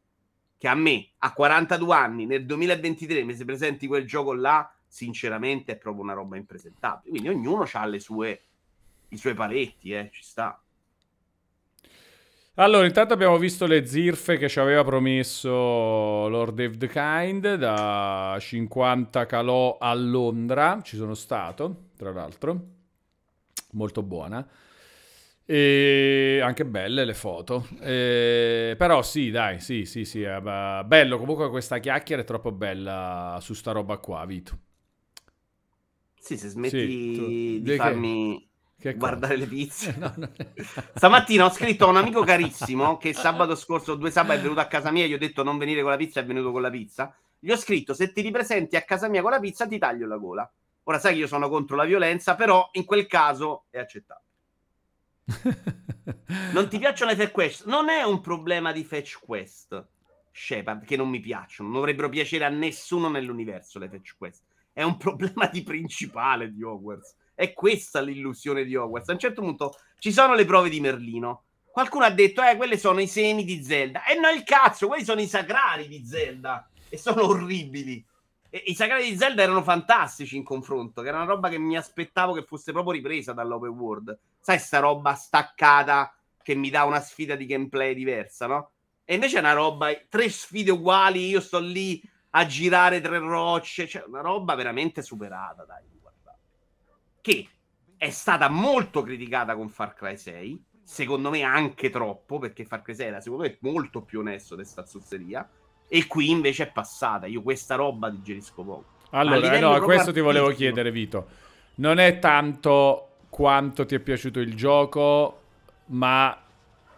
che a me a 42 anni nel 2023 mi si presenti quel gioco là, sinceramente è proprio una roba impresentabile. Quindi ognuno ha le sue, i suoi paletti, eh, ci sta. Allora, intanto abbiamo visto le zirfe che ci aveva promesso Lord of the Kind da 50 calò a Londra. Ci sono stato, tra l'altro. Molto buona. E anche belle le foto. E... Però sì, dai, sì, sì, sì. È bello. Comunque questa chiacchiera è troppo bella su sta roba qua, Vito. Sì, se smetti sì, tu... di De farmi che... Che guardare le pizze. no, no. Stamattina ho scritto a un amico carissimo che sabato scorso, due sabati, è venuto a casa mia. Gli ho detto non venire con la pizza, è venuto con la pizza. Gli ho scritto: Se ti ripresenti a casa mia con la pizza, ti taglio la gola. Ora sai che io sono contro la violenza, però in quel caso è accettato non ti piacciono le fetch quest? Non è un problema di fetch quest, Shepard, che non mi piacciono. Non dovrebbero piacere a nessuno nell'universo le fetch quest. È un problema di principale di Hogwarts. È questa l'illusione di Hogwarts. A un certo punto ci sono le prove di Merlino. Qualcuno ha detto, eh, quelle sono i semi di Zelda. E no, il cazzo, quelli sono i sacrari di Zelda. E sono orribili. E I sagrati di Zelda erano fantastici in confronto, che era una roba che mi aspettavo che fosse proprio ripresa dall'open world. Sai, sta roba staccata che mi dà una sfida di gameplay diversa, no? E invece è una roba, tre sfide uguali, io sto lì a girare tre rocce, cioè una roba veramente superata, dai. Che è stata molto criticata con Far Cry 6, secondo me anche troppo, perché Far Cry 6 era secondo me molto più onesto di sta zozzeria e qui invece è passata. Io questa roba digerisco poco. Allora, eh, no, questo ti volevo chiedere, Vito. Non è tanto quanto ti è piaciuto il gioco, ma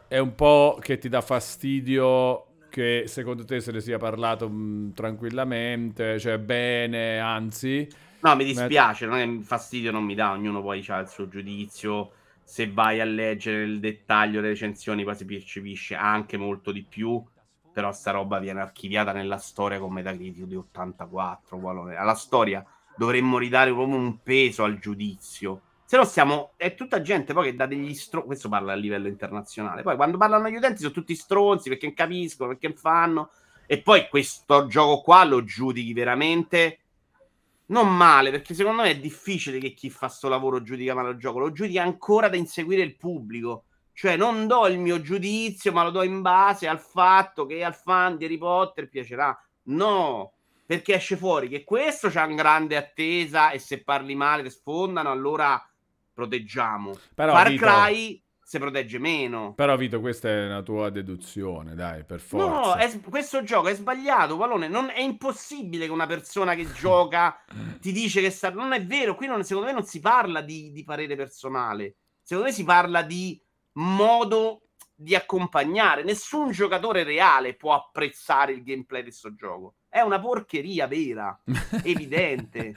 è un po' che ti dà fastidio che secondo te se ne sia parlato mh, mm, tranquillamente, cioè bene, anzi... No, mi dispiace, non è fastidio non mi dà, ognuno poi ha il suo giudizio. Se vai a leggere nel dettaglio le recensioni, poi si percepisce anche molto di più però sta roba viene archiviata nella storia con Metacritic di 84. Alla storia dovremmo ridare proprio un peso al giudizio. Se no stiamo... È tutta gente poi che dà degli stronzi... Questo parla a livello internazionale. Poi quando parlano agli utenti sono tutti stronzi perché non capiscono, perché fanno... E poi questo gioco qua lo giudichi veramente... Non male, perché secondo me è difficile che chi fa sto lavoro giudica male il gioco. Lo giudica ancora da inseguire il pubblico cioè, non do il mio giudizio, ma lo do in base al fatto che al fan di Harry Potter piacerà. No, perché esce fuori che questo c'ha una grande attesa e se parli male ti sfondano, allora proteggiamo. Però, Far Vito, Cry si protegge meno. Però, Vito, questa è una tua deduzione, dai, per forza. No, è, questo gioco è sbagliato, Valone. Non, è impossibile che una persona che gioca ti dice che sta... Non è vero, qui non, secondo me non si parla di, di parere personale. Secondo me si parla di modo di accompagnare. Nessun giocatore reale può apprezzare il gameplay di questo gioco. È una porcheria vera, evidente.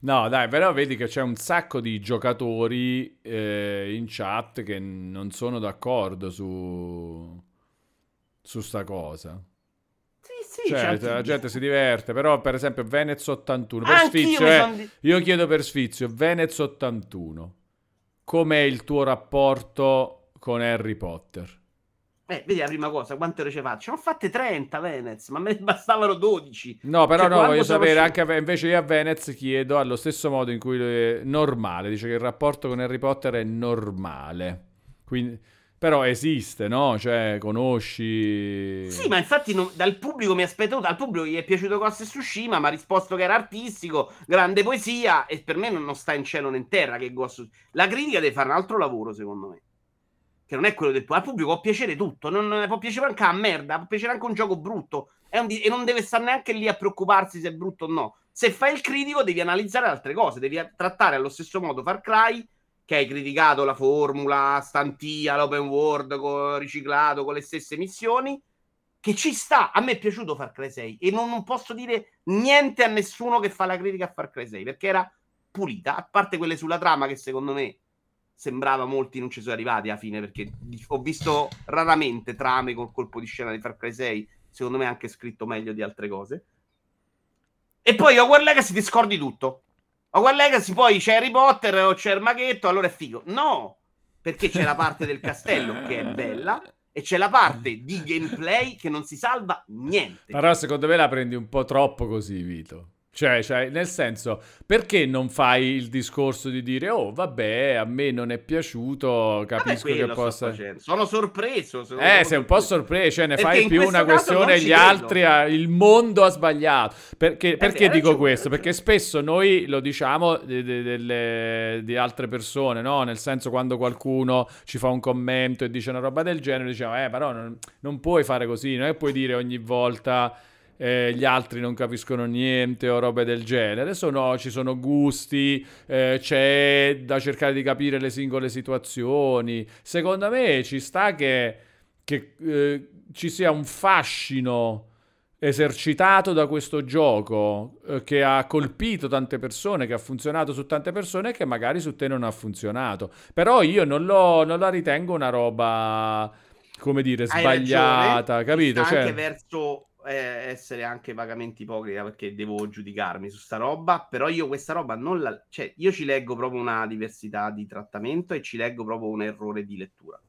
no, dai, però vedi che c'è un sacco di giocatori eh, in chat che non sono d'accordo su, su sta cosa. Sì, sì, cioè, la gente si diverte, però per esempio Venez 81, per Sfizio, eh, di... io chiedo per Sfizio, Venez 81, com'è il tuo rapporto con Harry Potter. Eh, vedi la prima cosa, quante ore ci faccio? Ne ho fatte 30 Venez, ma me ne bastavano 12. No, però cioè, no, voglio sapere, anche invece io a Venez chiedo allo stesso modo in cui è normale, dice che il rapporto con Harry Potter è normale. Quindi Però esiste, no? Cioè, conosci... Sì, ma infatti non- dal pubblico mi aspetto, al pubblico gli è piaciuto Ghost of Tsushima, ma ha risposto che era artistico, grande poesia, e per me non, non sta in cielo né in terra che Ghost La critica deve fare un altro lavoro, secondo me. Che non è quello del pubblico. Al pubblico può piacere tutto, non può piacere anche a merda, può piacere anche un gioco brutto, un e non deve stare neanche lì a preoccuparsi se è brutto o no. Se fai il critico devi analizzare altre cose, devi trattare allo stesso modo Far Cry che hai criticato la formula, stantia, l'open world co- riciclato con le stesse missioni, che ci sta. A me è piaciuto Far Cry 6 e non, non posso dire niente a nessuno che fa la critica a Far Cry 6 perché era pulita, a parte quelle sulla trama che secondo me sembrava molti non ci sono arrivati alla fine perché ho visto raramente trame col colpo di scena di Far Cry 6, secondo me anche scritto meglio di altre cose. E poi Hogwarts Legacy ti scordi tutto. Hogwarts Legacy poi c'è Harry Potter o c'è il maghetto, allora è figo. No, perché c'è la parte del castello che è bella e c'è la parte di gameplay che non si salva niente. Però secondo me la prendi un po' troppo così, Vito. Cioè, cioè, nel senso, perché non fai il discorso di dire, oh, vabbè, a me non è piaciuto, Vabbè, capisco quello che possa... Sono sorpreso. Eh, sei un po' sorpreso. cioè ne Perché fai più una questione, gli altri, ha- il mondo ha sbagliato. Perché, perché hai dico ragione, questo? Perché spesso noi lo diciamo di, di- delle- di altre persone, no? Nel senso quando qualcuno ci fa un commento e dice una roba del genere, diciamo, eh, però non, non puoi fare così, non è puoi dire ogni volta... eh, gli altri non capiscono niente o robe del genere. Sono, ci sono gusti, eh, c'è da cercare di capire le singole situazioni. Secondo me ci sta che, che, eh, ci sia un fascino esercitato da questo gioco eh, che ha colpito tante persone, che ha funzionato su tante persone e che magari su te non ha funzionato. Però io non, non la ritengo una roba, come dire, sbagliata, capito? Cioè- anche verso eh, essere anche vagamente ipocrita perché devo giudicarmi su sta roba, però io questa roba non la... cioè io ci leggo proprio una diversità di trattamento e ci leggo proprio un errore di lettura.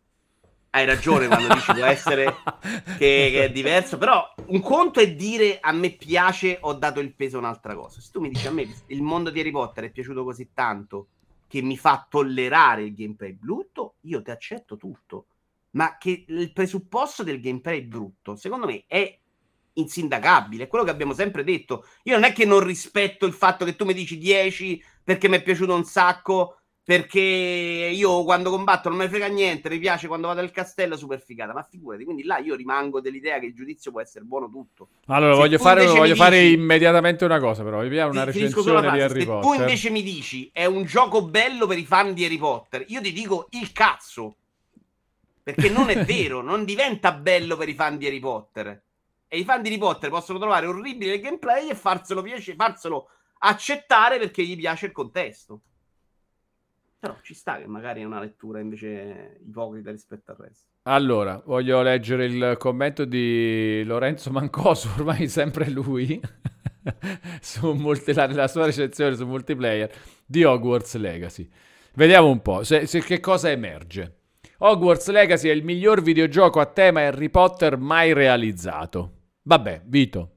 Hai ragione quando dici può essere che, che è diverso, però un conto è dire a me piace, ho dato il peso a un'altra cosa. Se tu mi dici a me il mondo di Harry Potter è piaciuto così tanto che mi fa tollerare il gameplay brutto, io ti accetto tutto. Ma che il presupposto del gameplay brutto, secondo me, è insindacabile. È quello che abbiamo sempre detto. Io non è che non rispetto il fatto che tu mi dici 10 perché mi è piaciuto un sacco. Perché io quando combatto non mi frega niente, mi piace quando vado al castello, super figata. Ma figurati, quindi là io rimango dell'idea che il giudizio può essere buono tutto. Allora, Se voglio fare, voglio mi fare dici- immediatamente una cosa, però. Vi una recensione di. Harry Se tu Potter. invece mi dici è un gioco bello per i fan di Harry Potter, io ti dico il cazzo. Perché non è vero, non diventa bello per i fan di Harry Potter. E i fan di Harry Potter possono trovare orribile il gameplay e farselo, piace- farselo accettare perché gli piace il contesto. Però ci sta che magari è una lettura invece ipocrita rispetto al resto. Allora, voglio leggere il commento di Lorenzo Mancoso, ormai sempre lui, su multi- la, la sua recensione su multiplayer di Hogwarts Legacy. Vediamo un po' se, se- che cosa emerge. Hogwarts Legacy è il miglior videogioco a tema Harry Potter mai realizzato. Vabbè, Vito,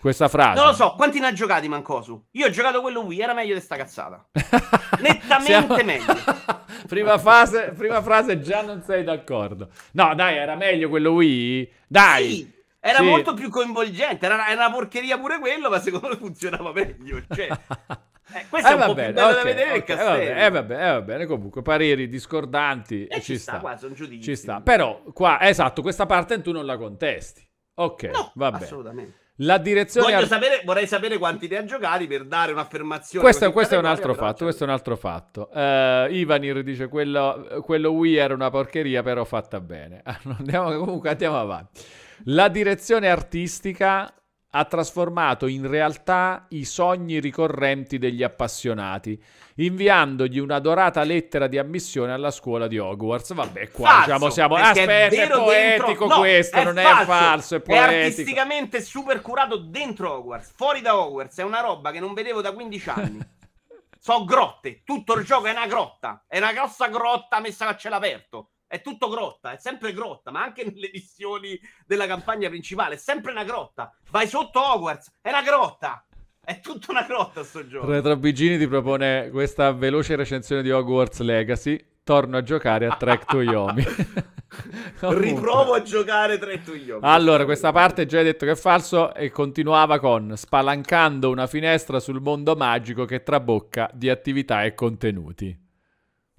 questa frase. Non lo so, quanti ne ha giocati Mancosu? Io ho giocato quello Wii, era meglio di sta cazzata. Nettamente Siamo- meglio. prima, fase, prima frase già non sei d'accordo. No, dai, era meglio quello Wii? Dai. Sì, era Sì. molto più coinvolgente. Era, era una porcheria pure quello, ma secondo me funzionava meglio. Cioè, eh, questo è un po' più bello da ok, vedere ok, il castello. eh, vabbè, eh, eh, va bene, comunque pareri discordanti Eh, ci, sta, qua, sono giudizi. ci sta. Però qua, esatto, questa parte tu non la contesti. Ok, No, va bene. assolutamente. La direzione Voglio ar- sapere, vorrei sapere quanti ne ha giocati per dare un'affermazione. questo, questo è un fatto, questo è un altro fatto. Eh, Ivanir dice quello, quello Wii era una porcheria, però fatta bene. Andiamo, comunque andiamo avanti. La direzione artistica ha trasformato in realtà i sogni ricorrenti degli appassionati, inviandogli una dorata lettera di ammissione alla scuola di Hogwarts. Vabbè, qua Falso, diciamo siamo... Aspetta, è, vero poetico dentro- no, questo, non è falso, è È poetico. artisticamente super curato dentro Hogwarts, fuori da Hogwarts. È una roba che non vedevo da 15 anni. so grotte, tutto il gioco è una grotta. È una grossa grotta messa a cielo aperto. È tutto grotta, è sempre grotta, ma anche nelle missioni della campagna principale è sempre una grotta. Vai sotto Hogwarts, è una grotta. È tutta una grotta sto gioco. Retro Bigini ti propone questa veloce recensione di Hogwarts Legacy. torno a giocare a Track to Yomi. Riprovo a giocare Track to Yomi. Allora, questa parte già hai detto che è falso e continuava con spalancando una finestra sul mondo magico che trabocca di attività e contenuti.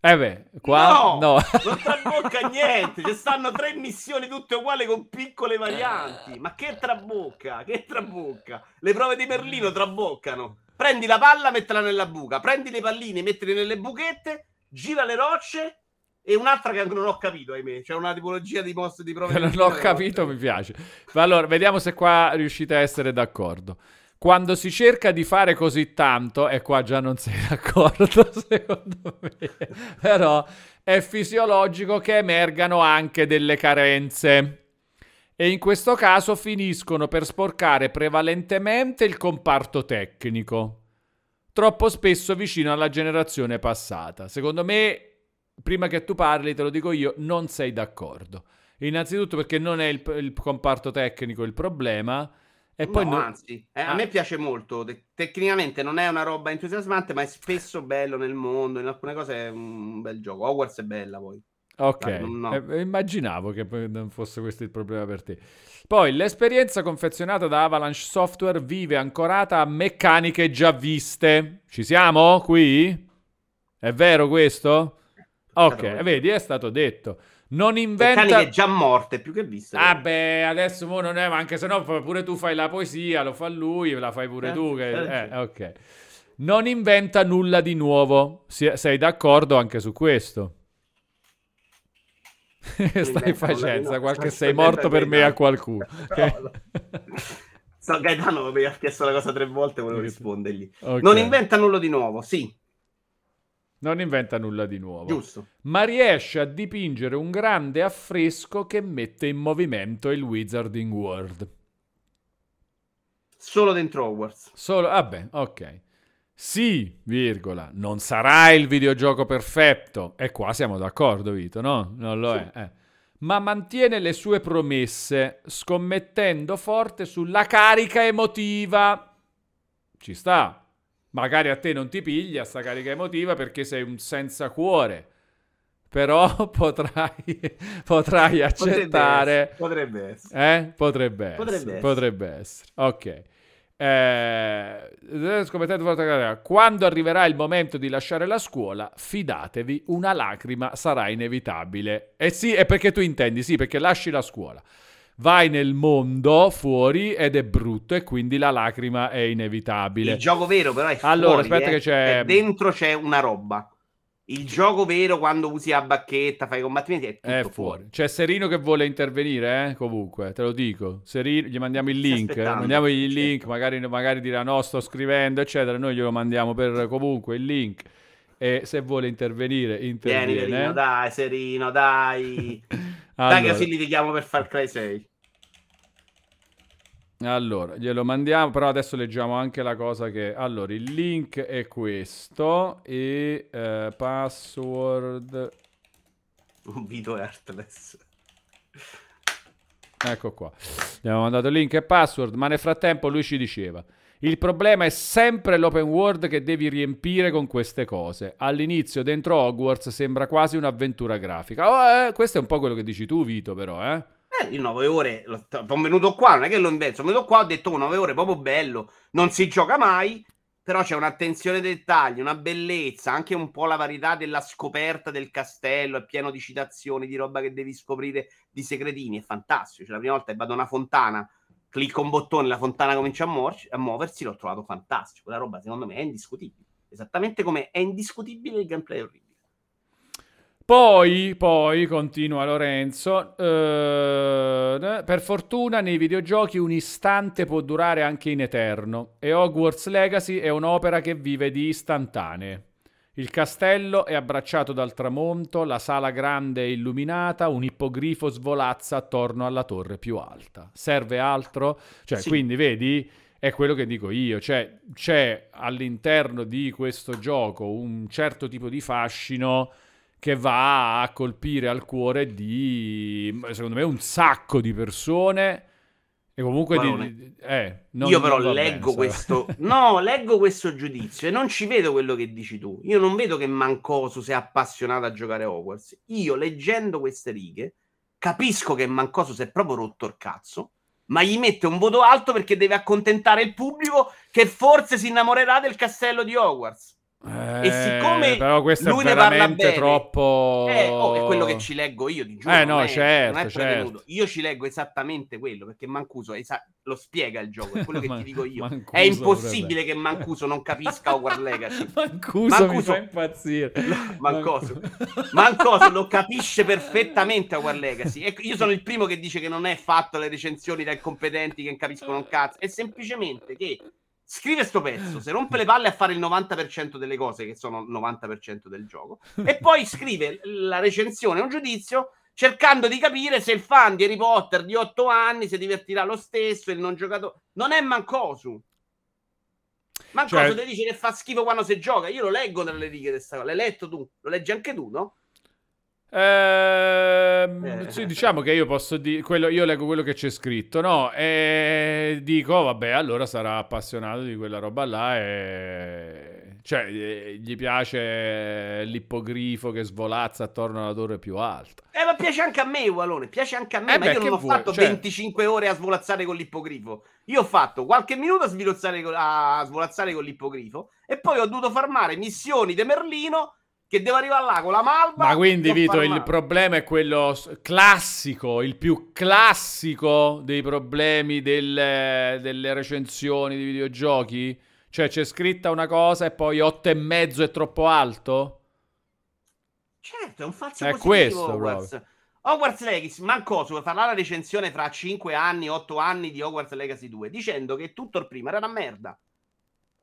Eh beh, qua no, no. non trabocca niente. Ci stanno tre missioni tutte uguali con piccole varianti. Ma che trabocca? Che trabocca? Le prove di Merlino traboccano. Prendi la palla, mettila nella buca. Prendi le palline, mettili nelle buchette. Gira le rocce. E un'altra che non ho capito, ahimè. C'è una tipologia di post di prove. Che non ho capito, mi piace. Ma allora, vediamo se qua riuscite a essere d'accordo. Quando si cerca di fare così tanto, e qua già non sei d'accordo, secondo me, però è fisiologico che emergano anche delle carenze. E in questo caso finiscono per sporcare prevalentemente il comparto tecnico, troppo spesso vicino alla generazione passata. Secondo me, prima che tu parli, te lo dico io, non sei d'accordo. Innanzitutto perché non è il, il comparto tecnico il problema, e poi no, no... anzi, eh, a me piace molto. Te- tecnicamente non è una roba entusiasmante, ma è spesso bello nel mondo. In alcune cose è un bel gioco. Hogwarts è bella poi. Ok, no. eh, immaginavo che non fosse questo il problema per te. Poi l'esperienza confezionata da Avalanche Software vive ancorata a meccaniche già viste. Ci siamo qui? È vero questo? Ok, vedi, è stato detto. Non inventa... Meccaniche già morte, più che viste. Ah beh, adesso mo non è, ma anche se no pure tu fai la poesia, lo fa lui, la fai pure eh, tu. Che... Eh, eh, ok. Non inventa nulla di nuovo. sei d'accordo anche su questo? Stai facendo, qualche sei morto per me a qualcuno. No, so, Gaetano mi ha chiesto la cosa tre volte, volevo rispondergli. Okay. Non inventa nulla di nuovo, sì. Non inventa nulla di nuovo. Giusto. Ma riesce a dipingere un grande affresco che mette in movimento il Wizarding World. Solo dentro Hogwarts. Solo, vabbè, ok. Sì, virgola, non sarà il videogioco perfetto. E qua siamo d'accordo, Vito, no? Non lo sì. è. Eh. Ma mantiene le sue promesse, scommettendo forte sulla carica emotiva. Ci sta. Magari a te non ti piglia sta carica emotiva perché sei un senza cuore. Però potrai, potrai accettare. Potrebbe essere. Eh? Potrebbe, essere. Potrebbe essere. Potrebbe essere. Ok. Eh, quando arriverà il momento di lasciare la scuola, fidatevi, una lacrima sarà inevitabile. E eh sì, è perché tu intendi, sì, perché lasci la scuola vai nel mondo fuori ed è brutto e quindi la lacrima è inevitabile. Il gioco vero però è fuori, Allora, aspetta eh. che c'è... E dentro c'è una roba. Il gioco vero quando usi la bacchetta, fai i combattimenti è tutto è fuori. fuori. C'è Serino che vuole intervenire, eh? comunque, te lo dico. Serino, gli mandiamo il link, mandiamo il link, magari, magari dirà no, sto scrivendo, eccetera. Noi glielo mandiamo per comunque il link. E se vuole intervenire, interviene. Vieni, Serino, dai, Serino, dai. allora. Dai, così li litighiamo per Far Cry 6. Allora, glielo mandiamo, però adesso leggiamo anche la cosa che... Allora, il link è questo e eh, password... Un video Heartless. Ecco qua. Abbiamo mandato il link e password, ma nel frattempo lui ci diceva... Il problema è sempre l'open world che devi riempire con queste cose. All'inizio dentro Hogwarts sembra quasi un'avventura grafica. Oh, eh, questo è un po' quello che dici tu, Vito, però, eh? Eh, io 9 ore, sono venuto qua, non è che l'ho invento, sono venuto qua, ho detto oh, 9 ore proprio bello, non si gioca mai, però c'è un'attenzione ai dettagli, una bellezza, anche un po' la varietà della scoperta del castello, è pieno di citazioni, di roba che devi scoprire, di segretini, è fantastico. Cioè, la prima volta che vado a una fontana, clicco un bottone, la fontana comincia a, muoverci, a muoversi, l'ho trovato fantastico. Quella roba secondo me è indiscutibile, esattamente come è indiscutibile il gameplay orribile. Poi, poi, continua Lorenzo, eh, per fortuna nei videogiochi un istante può durare anche in eterno e Hogwarts Legacy è un'opera che vive di istantanee. Il castello è abbracciato dal tramonto, la sala grande è illuminata, un ippogrifo svolazza attorno alla torre più alta. Serve altro? Cioè, sì. quindi vedi, è quello che dico io, cioè c'è all'interno di questo gioco un certo tipo di fascino che va a colpire al cuore di, secondo me, un sacco di persone E comunque di, eh, non- io però leggo bene, questo. No, leggo questo giudizio e non ci vedo quello che dici tu. Io non vedo che Mancosu sia appassionato a giocare a Hogwarts. Io leggendo queste righe capisco che Mancosu si è proprio rotto il cazzo. Ma gli mette un voto alto perché deve accontentare il pubblico che forse si innamorerà del castello di Hogwarts. Eh, E siccome però questo lui è ne parla veramente bene, troppo Eh, oh, è quello che ci leggo io, ti giuro. Eh, no, è- certo, certo. Io ci leggo esattamente quello, perché Mancuso esa- lo spiega il gioco, è quello che Man- ti dico io. Mancuso è impossibile potrebbe- che Mancuso non capisca Hogwarts Legacy. Mancuso, mi Mancuso- fa impazzire. Mancoso. Mancoso lo capisce perfettamente Hogwarts Legacy. Ecco, io sono il primo che dice che non è fatto le recensioni da incompetenti che non capiscono un cazzo, è semplicemente che scrive sto pezzo, si rompe le palle a fare il 90% delle cose che sono il 90% del gioco e poi scrive la recensione, un giudizio cercando di capire se il fan di Harry Potter di 8 anni si divertirà lo stesso, il non giocatore non è Mancosu. Mancosu Cioè- ti dice che fa schifo quando si gioca. Io lo leggo nelle righe di questa cosa. L'hai letto tu? Lo leggi anche tu, no? Ehm, Eh. sì, diciamo che io posso dire quello, io leggo quello che c'è scritto, no? E dico, vabbè, allora sarà appassionato di quella roba là e cioè eh, gli piace l'ippogrifo che svolazza attorno alla torre più alta. Eh, ma piace anche a me, Ualone. Piace anche a me. Eh ma beh, io non ho vuoi, fatto cioè- 25 ore a svolazzare con l'ippogrifo. Io ho fatto qualche minuto a, svolazzare con- a svolazzare con l'ippogrifo e poi ho dovuto farmare missioni di Merlino che devo arrivare là con la malva. Ma quindi, Vito, il problema è quello classico, il più classico dei problemi del- delle recensioni di videogiochi? Cioè, c'è scritta una cosa e poi otto e mezzo è troppo alto? Certo, è un falso È positivo questo, Hogwarts. Hogwarts Legacy, Mancosu vuole fare la recensione fra 5 anni, 8 anni di Hogwarts Legacy 2, dicendo che tutto il prima era una merda.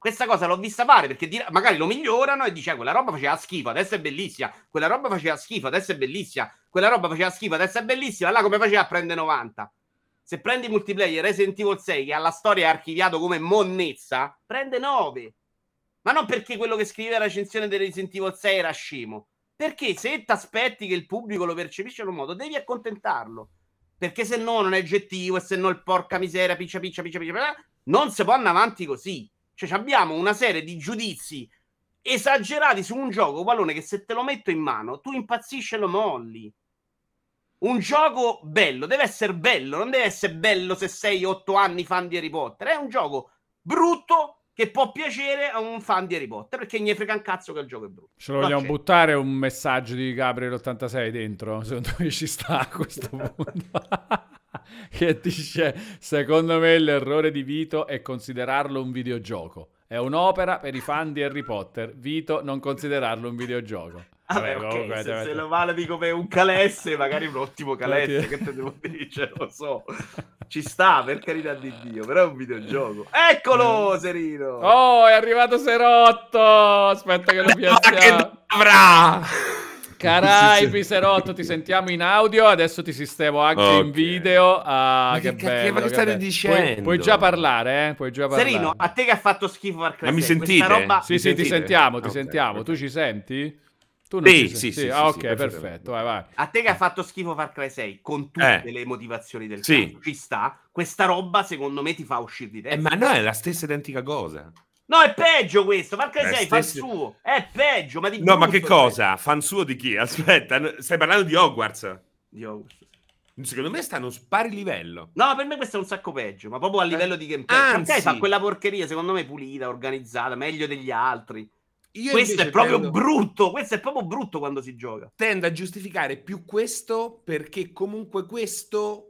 Questa cosa l'ho vista fare perché dire- magari lo migliorano e dice "Ah, quella roba faceva schifo, adesso è bellissima, quella roba faceva schifo, adesso è bellissima, quella roba faceva schifo, adesso è bellissima, là come faceva a prendere 90. Se prendi multiplayer Resident Evil 6 che ha la storia archiviato come monnezza, prende 9. Ma non perché quello che scriveva la recensione di Resident Evil 6 era scemo. Perché se ti aspetti che il pubblico lo percepisca in un modo, devi accontentarlo. Perché se no non è oggettivo e se no il porca miseria, piccia piccia piccia piccia, piccia, non si può andare avanti così. Cioè abbiamo una serie di giudizi esagerati su un gioco, pallone, che se te lo metto in mano, tu impazzisci e lo molli. Un gioco bello, deve essere bello, non deve essere bello se sei 8 anni fan di Harry Potter. È un gioco brutto che può piacere a un fan di Harry Potter perché gli frega un cazzo che il gioco è brutto. Ce lo vogliamo buttare un messaggio di Gabriel 86 dentro? Secondo me ci sta a questo punto. che dice: Secondo me l'errore di Vito è considerarlo un videogioco. È un'opera per i fan di Harry Potter. Vito, non considerarlo un videogioco. Vabbè, Vabbè, ok, comunque, se, se lo valuti come un calesse, magari un ottimo calesse, che te devo dire, lo so. Ci sta, per carità di Dio, però è un videogioco. Eccolo, Serino! Oh, è arrivato Serotto! Aspetta che lo piazziamo. avrà! Caraibi Serotto, ti sentiamo in audio, adesso ti sistemo anche Ok. in video. Ah, Ma che, che bello, ma che state bello. dicendo? Puoi, puoi già parlare, eh? Puoi già parlare. Serino, a te che ha fatto schifo Far Cry Ma mi 6, questa sentite? roba- Sì, Mi sì, ti sentite? sentiamo, ti Ok, sentiamo. Tu perfetto. ci senti? Tu non Sì, ci sì, sì, sì, Ah, sì, ok, perfetto. perfetto, vai, vai. A te che ha fatto schifo Far Cry 6 con tutte Eh. le motivazioni del Sì. caso, ci sta. Questa roba secondo me ti fa uscire di Eh, testa. ma no, è la stessa identica cosa. No, è peggio questo. Eh, 6 fa il stessi- suo. È peggio, ma di No, ma che è peggio. cosa? Fan suo di chi? Aspetta, stai parlando di Hogwarts? Dio. Secondo me stanno spari livello. No, per me questo è un sacco peggio, ma proprio a livello di gameplay. Eh, anzi. Cry fa quella porcheria, secondo me, pulita, organizzata, meglio degli altri. Io questo è proprio tendo- brutto. Questo è proprio brutto quando si gioca. tendo a giustificare più questo perché comunque questo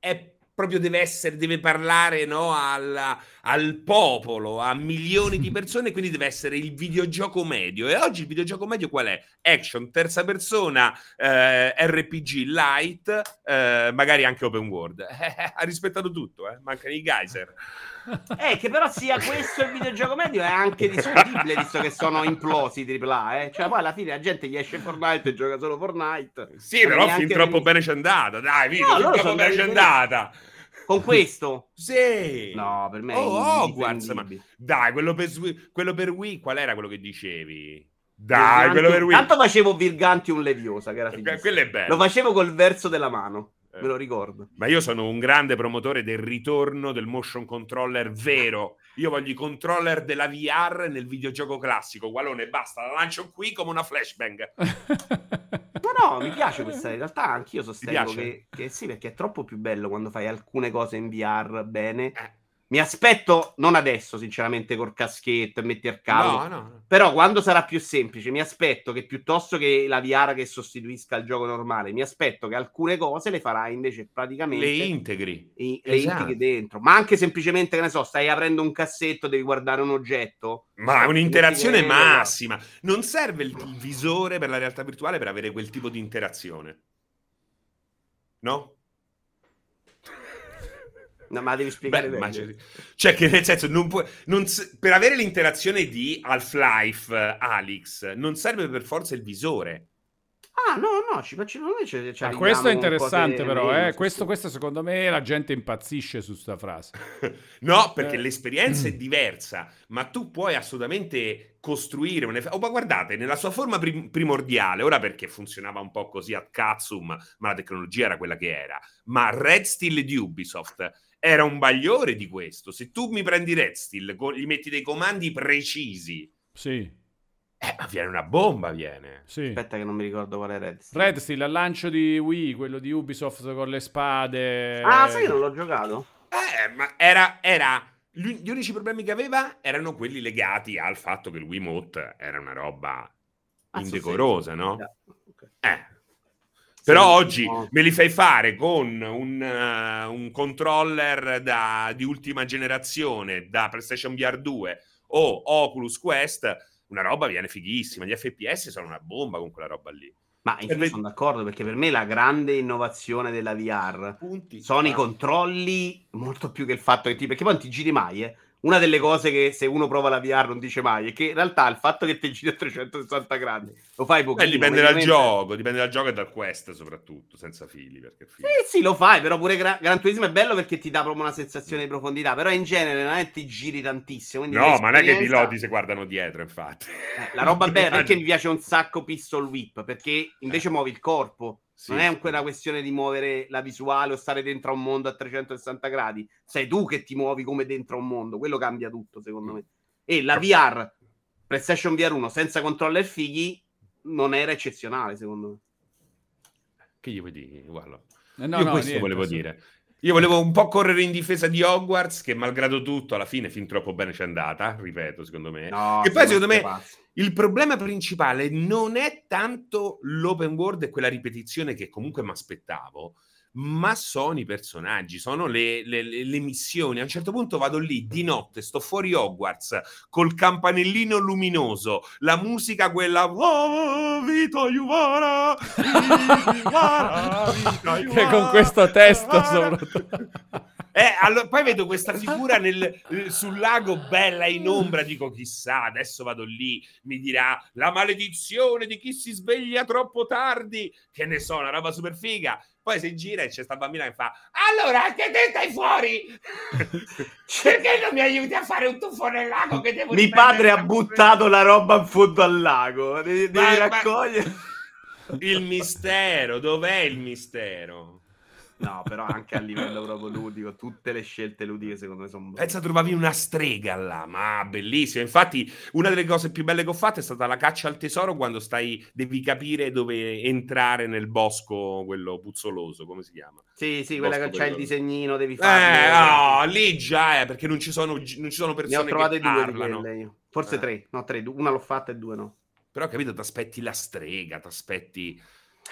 è proprio deve essere, deve parlare no, al, al popolo, a milioni di persone, quindi deve essere il videogioco medio. E oggi il videogioco medio qual è? Action, terza persona, eh, RPG light, eh, magari anche open world. ha rispettato tutto, eh? mancano i geyser. Eh, che però sia questo il videogioco medio è anche discutibile, visto che sono implosi AAA, eh. Cioè, poi alla fine la gente gli esce Fortnite e gioca solo Fortnite. Sì, però fin troppo bene c'è andata. Dai, Vito, No, fin troppo sono bene c'è andata. Con questo? Sì. No, per me Oh, Hogwarts, ma dai, quello per, quello per Wii, qual era quello che dicevi? Dai, quello per Wii. Tanto facevo Virganti un Leviosa, che era Que- fighissimo. quello è bello. Lo facevo col verso della mano. me lo ricordo. Ma io sono un grande promotore del ritorno del motion controller vero. Io voglio i controller della VR nel videogioco classico. Gualone, basta, la lancio qui come una flashbang. No, no, mi piace questa. In realtà anch'io sostengo che, che sì, perché è troppo più bello quando fai alcune cose in VR bene. Eh. Mi aspetto, non adesso, sinceramente, col caschetto e metti il cavolo. No, no. Però quando sarà più semplice, mi aspetto che piuttosto che la VR che sostituisca il gioco normale, mi aspetto che alcune cose le farai invece praticamente Le integri. i- le Esatto. integri dentro. Ma anche semplicemente, che ne so, stai aprendo un cassetto, devi guardare un oggetto. Ma è un'interazione massima. Non serve il il visore per la realtà virtuale per avere quel tipo di interazione. No? No, ma devi spiegare Beh, meglio. immagini- Cioè, che nel senso, non puoi- non s- per avere l'interazione di Half-Life, eh, Alex, non serve per forza il visore. Ah, no, no, ci facciamo noi. Ci, ci Ah, questo è interessante però, eh. questo, questo secondo me la gente impazzisce su sta frase. No, perché Eh. l'esperienza è diversa, ma tu puoi assolutamente costruire un effetto. Oh, ma guardate, nella sua forma prim- primordiale, ora perché funzionava un po' così a cazzum, ma la tecnologia era quella che era. Ma Red Steel di Ubisoft era un bagliore di questo. Se tu mi prendi Red Steel, gli metti dei comandi precisi, Sì, eh, ma viene una bomba, viene. sì. Aspetta che non mi ricordo qual è Red Steel. Red Steel, al lancio di Wii, quello di Ubisoft con le spade. Ah, sai che non l'ho giocato? Eh, ma era, era gli, unici problemi che aveva erano quelli legati al fatto che il Wiimote era una roba Ah, indecorosa, no? Eh. Però oggi me li fai fare con un, eh, un controller da- di ultima generazione da PlayStation VR 2 o Oculus Quest, una roba viene fighissima. Gli FPS sono una bomba con quella roba lì. Ma infatti Serve- sono d'accordo perché per me la grande innovazione della VR Punti. sono i Ah. controlli molto più che il fatto che ti perché poi non ti giri mai eh. Una delle cose che se uno prova la VR non dice mai è che in realtà il fatto che ti giri a 360 gradi lo fai pochino dipende dal mediamente- gioco, dipende dal gioco e dal quest soprattutto, senza fili. Perché fili- sì sì lo fai però pure Gra- Gran Turismo è bello perché ti dà proprio una sensazione di profondità però in genere non è che ti giri tantissimo No, ma non è che i piloti si guardano dietro, infatti. Eh, la roba bella perché mi piace un sacco pistol whip perché invece muovi il corpo Sì, non è sì. una questione di muovere la visuale o stare dentro a un mondo a 360 gradi sei tu che ti muovi come dentro a un mondo quello cambia tutto secondo me e la VR PlayStation VR 1 senza controller fighi non era eccezionale secondo me Che gli vuoi dire? Guarda. Eh, no, Io no, questo niente, volevo sì. dire. Io volevo un po' correre in difesa di Hogwarts, che malgrado tutto, alla fine fin troppo bene c'è andata, ripeto, secondo me. no Che poi, secondo me, pazzo. Il problema principale non è tanto l'open world e quella ripetizione che comunque mi aspettavo, ma sono i personaggi, sono le, le- le- missioni. A un certo punto vado lì di notte, sto fuori Hogwarts col campanellino luminoso, la musica quella "Oh, Vito Iuvara, Che con questo testo Iuvara". soprattutto. Eh, allora, poi vedo questa figura nel- eh, sul lago bella in ombra, dico chissà, adesso vado lì, mi dirà la maledizione di chi si sveglia troppo tardi, che ne so, una roba super figa. Poi si gira e c'è sta bambina che fa allora anche te stai fuori? Perché non mi aiuti a fare un tuffo nel lago che devo mi padre ha buttato la roba in fondo al lago devi, devi Ma- ma- raccogliere. Il mistero dov'è il mistero no però anche a livello proprio ludico tutte le scelte ludiche secondo me sono Pensa trovavi una strega là, ma bellissima. Infatti, una delle cose più belle che ho fatto è stata la caccia al tesoro quando stai, devi capire dove entrare nel bosco, quello puzzoloso, come si chiama? sì sì quella che c'ha il disegnino devi Eh, fare no, lì già è perché non ci sono, non ci sono Ne ho persone trovate due di parlano. quelle io. Forse Eh. tre, no tre, una l'ho fatta e due no. Però, capito, ti aspetti la strega, ti aspetti...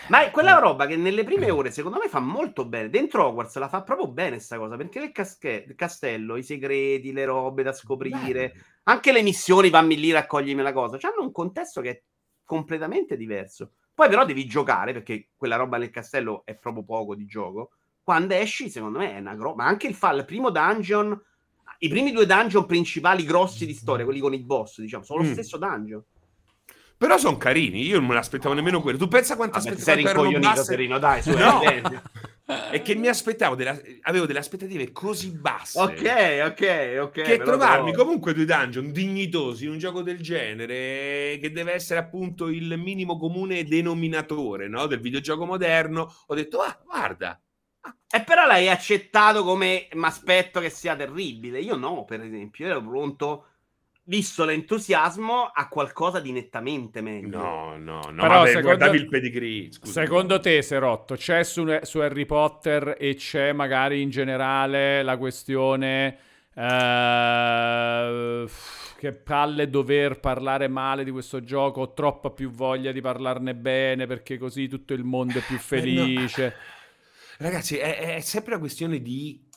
Ma è quella Eh. roba che nelle prime ore secondo me fa molto bene. Dentro Hogwarts la fa proprio bene sta cosa, perché nel casche- il castello, i segreti, le robe da scoprire, anche le missioni, fammi lì, raccoglimi la cosa, hanno un contesto che è completamente diverso. Poi però devi giocare, perché quella roba nel castello è proprio poco di gioco. Quando esci, secondo me è una roba. Ma anche il, fa- il primo dungeon, i primi due dungeon principali grossi di storia, quelli con i boss, diciamo, sono lo Mm. stesso dungeon. Però sono carini, io non me l'aspettavo nemmeno quello. Tu pensa quanto ti aspettavo rincoglionito, basse? Serino, dai, su, No. è evidente. E che mi aspettavo, delle- avevo delle aspettative così basse. Ok, ok, ok. che trovarmi però- comunque due dungeon dignitosi in un gioco del genere, che deve essere appunto il minimo comune denominatore no, del videogioco moderno, ho detto, ah, guarda, E però l'hai accettato come mi aspetto che sia terribile. Io no, per esempio, io ero pronto, visto l'entusiasmo, a qualcosa di nettamente meglio. No, no, no. Però vabbè, secondo- guardavi il pedigree. scusa. Secondo te, Serotto, c'è su, su Harry Potter e c'è magari in generale la questione eh, che palle dover parlare male di questo gioco, ho troppa più voglia di parlarne bene perché così tutto il mondo è più felice. Ragazzi, è, è sempre una questione di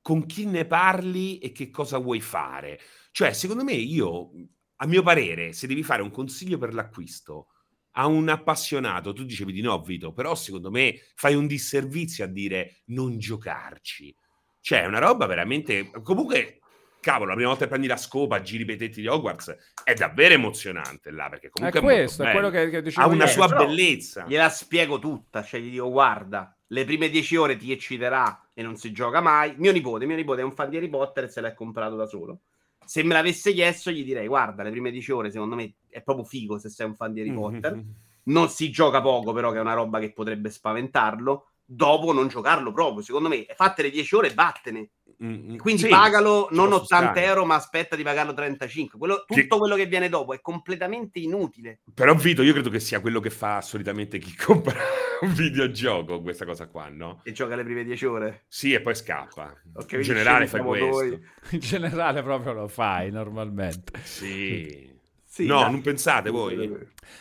con chi ne parli e che cosa vuoi fare. Cioè, secondo me, io, a mio parere, se devi fare un consiglio per l'acquisto a un appassionato, tu dicevi di no, Vito, però secondo me fai un disservizio a dire non giocarci. Cioè, è una roba veramente... Comunque, cavolo, la prima volta che prendi la scopa, giri per i tetti di Hogwarts, è davvero emozionante là, perché È comunque molto questo, è quello bello. che, che dicevo Ha una ieri. sua però bellezza. Gliela spiego tutta, cioè gli dico guarda, le prime dieci ore ti ecciterà e non si gioca mai. Mio nipote, mio nipote è un fan di Harry Potter e se l'è comprato da solo. Se me l'avesse chiesto gli direi guarda, le prime dieci ore secondo me è proprio figo se sei un fan di Harry Potter. Non si gioca poco però che è una roba che potrebbe spaventarlo. Dopo non giocarlo proprio, secondo me, fatte le 10 ore, vattene. Mm, Quindi sì, pagalo non posso 80 stare. euro, ma aspetta di pagarlo 35. Quello- Che- tutto quello che viene dopo è completamente inutile. Però Vito, io credo che sia quello che fa solitamente chi compra un videogioco, questa cosa qua, no? E gioca le prime 10 ore. Sì, e poi scappa. Ok, In generale fai questo. noi. In generale proprio lo fai normalmente. Sì. Sì, no, dai. non pensate voi?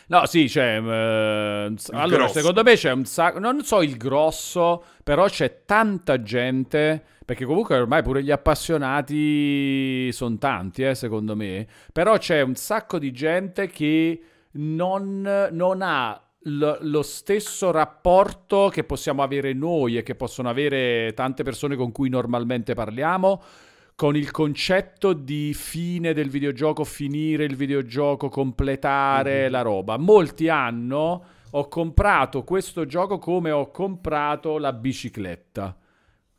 No, sì, c'è. eh, un s- Il allora, grosso. secondo me c'è un sacco. Non so il grosso, però c'è tanta gente. Perché comunque ormai pure gli appassionati sono tanti, eh, secondo me. Però c'è un sacco di gente che non, non ha lo, lo stesso rapporto che possiamo avere noi e che possono avere tante persone con cui normalmente parliamo con il concetto di fine del videogioco, finire il videogioco, completare Mhm. la roba. Molti hanno, ho comprato questo gioco come ho comprato la bicicletta.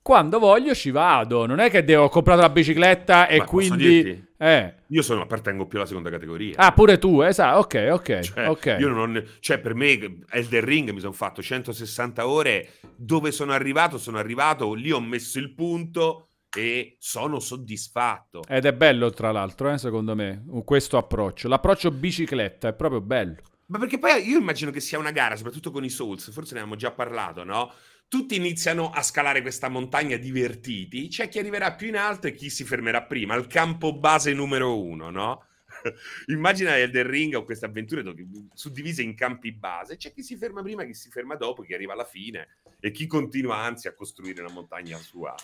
Quando voglio ci vado, non è che devo ho comprato la bicicletta e Ma quindi... Eh. Io sono, appartengo più alla seconda categoria. Ah, pure tu, esatto, ok, ok, Cioè, ok. io non ho- cioè, per me Elden Ring mi sono fatto 160 ore. Dove sono arrivato? Sono arrivato, lì ho messo il punto e sono soddisfatto. Ed è bello, tra l'altro, eh, secondo me, questo approccio. L'approccio bicicletta è proprio bello. Ma perché poi io immagino che sia una gara, soprattutto con i Souls, forse ne abbiamo già parlato, no? Tutti iniziano a scalare questa montagna divertiti, c'è chi arriverà più in alto e chi si fermerà prima, il campo base numero uno, no? Immagina Elden Ring o queste avventure dove- suddivise in campi base, c'è chi si ferma prima, chi si ferma dopo, chi arriva alla fine e chi continua anzi a costruire una montagna sua.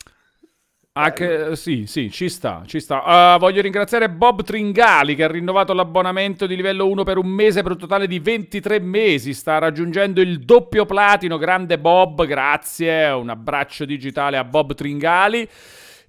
Anche, sì, sì, ci sta, ci sta. Uh, voglio ringraziare Bob Tringali che ha rinnovato l'abbonamento di livello 1 per un mese per un totale di 23 mesi. Sta raggiungendo il doppio platino. Grande Bob, grazie. Un abbraccio digitale a Bob Tringali.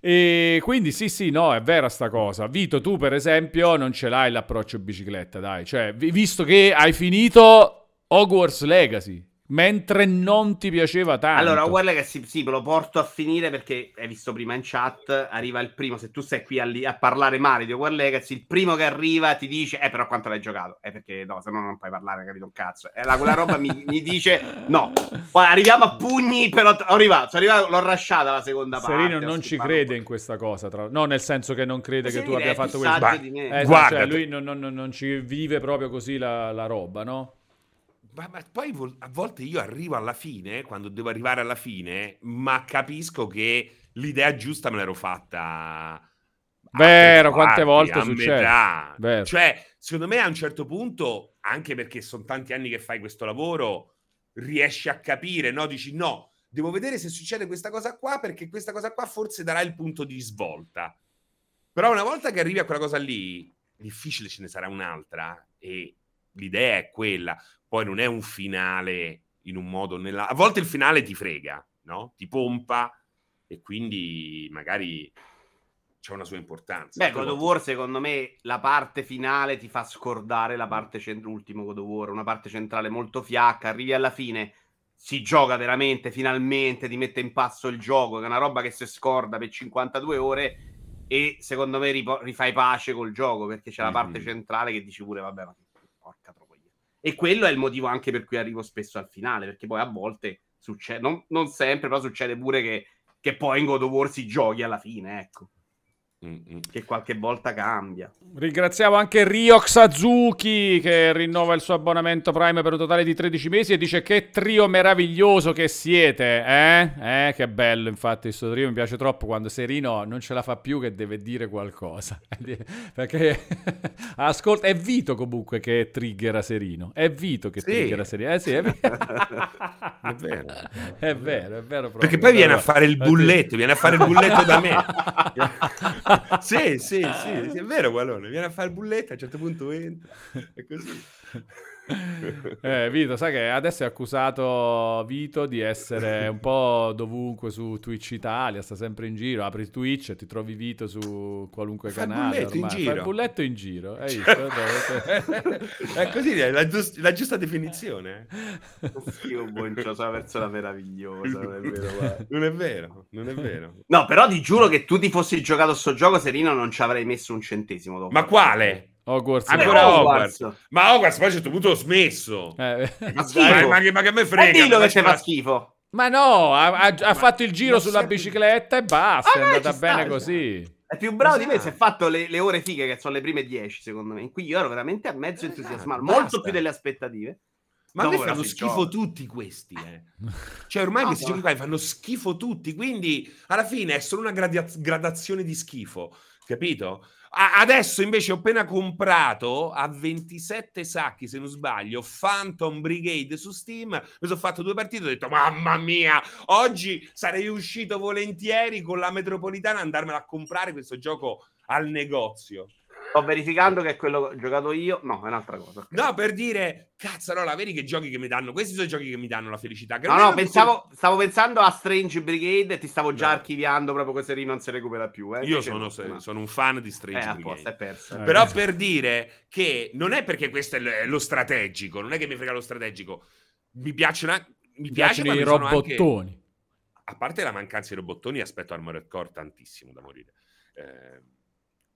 E quindi sì, sì, no, è vera sta cosa. Vito, tu per esempio non ce l'hai l'approccio bicicletta, dai. Cioè, vi- visto che hai finito Hogwarts Legacy, mentre non ti piaceva tanto. Allora, guarda che sì, sì, me lo porto a finire perché hai visto prima in chat, arriva il primo, se tu stai qui a, li- a parlare male di War Legacy, il primo che arriva ti dice, eh però quanto l'hai giocato? Eh perché no, se no non puoi parlare, capito un cazzo. E la, quella roba mi, mi dice, no, Poi arriviamo a pugni, però t- ho arrivato, sono arrivato, l'ho rasciata la seconda parte. Serino non ci crede un in questa cosa, tra... no nel senso che non crede po'. che tu Serino abbia fatto questo. Eh, Guarda, cioè, lui non, non- non- non ci vive proprio così la, la roba, no? Ma, ma poi vol- a volte io arrivo alla fine, quando devo arrivare alla fine, ma capisco che l'idea giusta me l'ero fatta. Vero, tre quante volte succede. Cioè, secondo me a un certo punto, anche perché sono tanti anni che fai questo lavoro, riesci a capire, no? Dici no, devo vedere se succede questa cosa qua, perché questa cosa qua forse darà il punto di svolta. Però una volta che arrivi a quella cosa lì, difficile ce ne sarà un'altra e l'idea è quella. Poi non è un finale in un modo o nella... A volte il finale ti frega, no? Ti pompa e quindi magari c'è una sua importanza. Beh, God of War, secondo me, la parte finale ti fa scordare la parte centrale, l'ultimo God of War, una parte centrale molto fiacca, arrivi alla fine, si gioca veramente, finalmente, ti mette in passo il gioco, che è una roba che si scorda per 52 ore e secondo me rifai pace col gioco, perché c'è la parte Mhm. centrale che dici pure, vabbè, ma. E quello è il motivo anche per cui arrivo spesso al finale, perché poi a volte Succede, non, non sempre, però succede pure che, che poi in God of War si giochi alla fine, ecco. Mm-mm. Che qualche volta cambia. Ringraziamo anche Ryox Azuki che rinnova il suo abbonamento Prime per un totale di 13 mesi e dice che trio meraviglioso che siete, eh? Eh, che bello, infatti, questo trio mi piace troppo quando Serino non ce la fa più che deve dire qualcosa. Perché ascolta, è Vito comunque che triggera Serino. È Vito che Sì. triggera Serino. Eh sì, è vero. È vero. È vero, è vero proprio. Perché poi viene a fare il bulletto, viene a fare il bulletto da me. Sì, sì, sì, sì, è vero, Gualone, viene a fare il bulletto, a un certo punto entra, è così. Eh, Vito, sai che adesso è accusato Vito di essere un po' dovunque su Twitch Italia, sta sempre in giro, apri Twitch e ti trovi Vito su qualunque Fa il canale. bulletto in ormai. giro. Fa il bulletto in giro, hai visto? è così, è la, giust- la giusta definizione. eh. Schifo, Boncio, sei una persona meravigliosa, non è vero, guarda. Non è vero, non è vero. No, però ti giuro che tu ti fossi giocato a sto gioco, Serino, non ci avrei messo un centesimo dopo. Ma quale? Hogwarts. Vabbè, Ancora Hogwarts. Hogwarts. Ma Hogwarts poi a un certo punto ho smesso. Eh, Ma schifo. Ma, ma che, ma che me frega? dillo che ma ti fa schifo. Ma no, ha, ha- ha fatto il giro ma sulla sempre- bicicletta e basta, Ah, è andata sta, bene ci così. È più bravo di me, Esatto. si è fatto le, le ore fighe che sono le prime 10, secondo me. In cui io ero veramente a mezzo Esatto, entusiasmato, molto più delle aspettative. Ma a me fanno schifo gioca. tutti questi, eh. Cioè, ormai No, questi giochi qua fanno schifo tutti, quindi alla fine è solo una gradia- gradazione di schifo, capito? Adesso invece ho appena comprato a 27 sacchi, se non sbaglio, Phantom Brigade su Steam. Mi sono fatto due partite e ho detto, mamma mia, oggi sarei uscito volentieri con la metropolitana andarmela a comprare questo gioco al negozio. Sto verificando che è quello che ho giocato io. No, è un'altra cosa. No, per dire, cazzarola, vedi che giochi che mi danno, questi sono i giochi che mi danno la felicità. Che No, no, pensavo, stavo pensando a Strange Brigade e ti stavo già No. archiviando proprio che Serino non si recupera più. Eh. Io sono, no, se- no. sono un fan di Eh, Strange a Brigade. posto, è perso. Eh, Però per dire che non è perché questo è lo strategico, non è che mi frega lo strategico. Mi piacciono, mi Mi piace piacciono i sono anche- robottoni. a parte la mancanza di robottoni, aspetto Armored Core tantissimo da morire. Eh,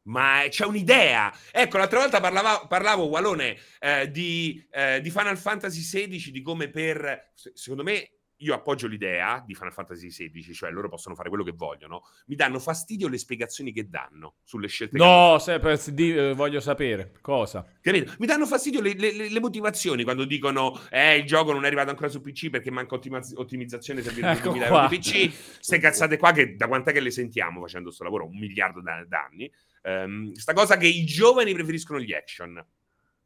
ma c'è un'idea. Ecco, l'altra volta parlava- parlavo, Walone, eh, di, eh, di Final Fantasy XVI, di come per... se- Secondo me, io appoggio l'idea di Final Fantasy XVI, cioè loro possono fare quello che vogliono. Mi danno fastidio le spiegazioni che danno sulle scelte No, se- per- di- eh, voglio sapere cosa. Capito? Mi danno fastidio le, le- le- motivazioni quando dicono eh, il gioco non è arrivato ancora su PC perché manca ottimaz- ottimizzazione servire Ecco 2000 euro qua. di PC. Ste cazzate qua che da quant'è che le sentiamo facendo questo lavoro? Un miliardo da- d'anni. Ehm, sta cosa che i giovani preferiscono gli action.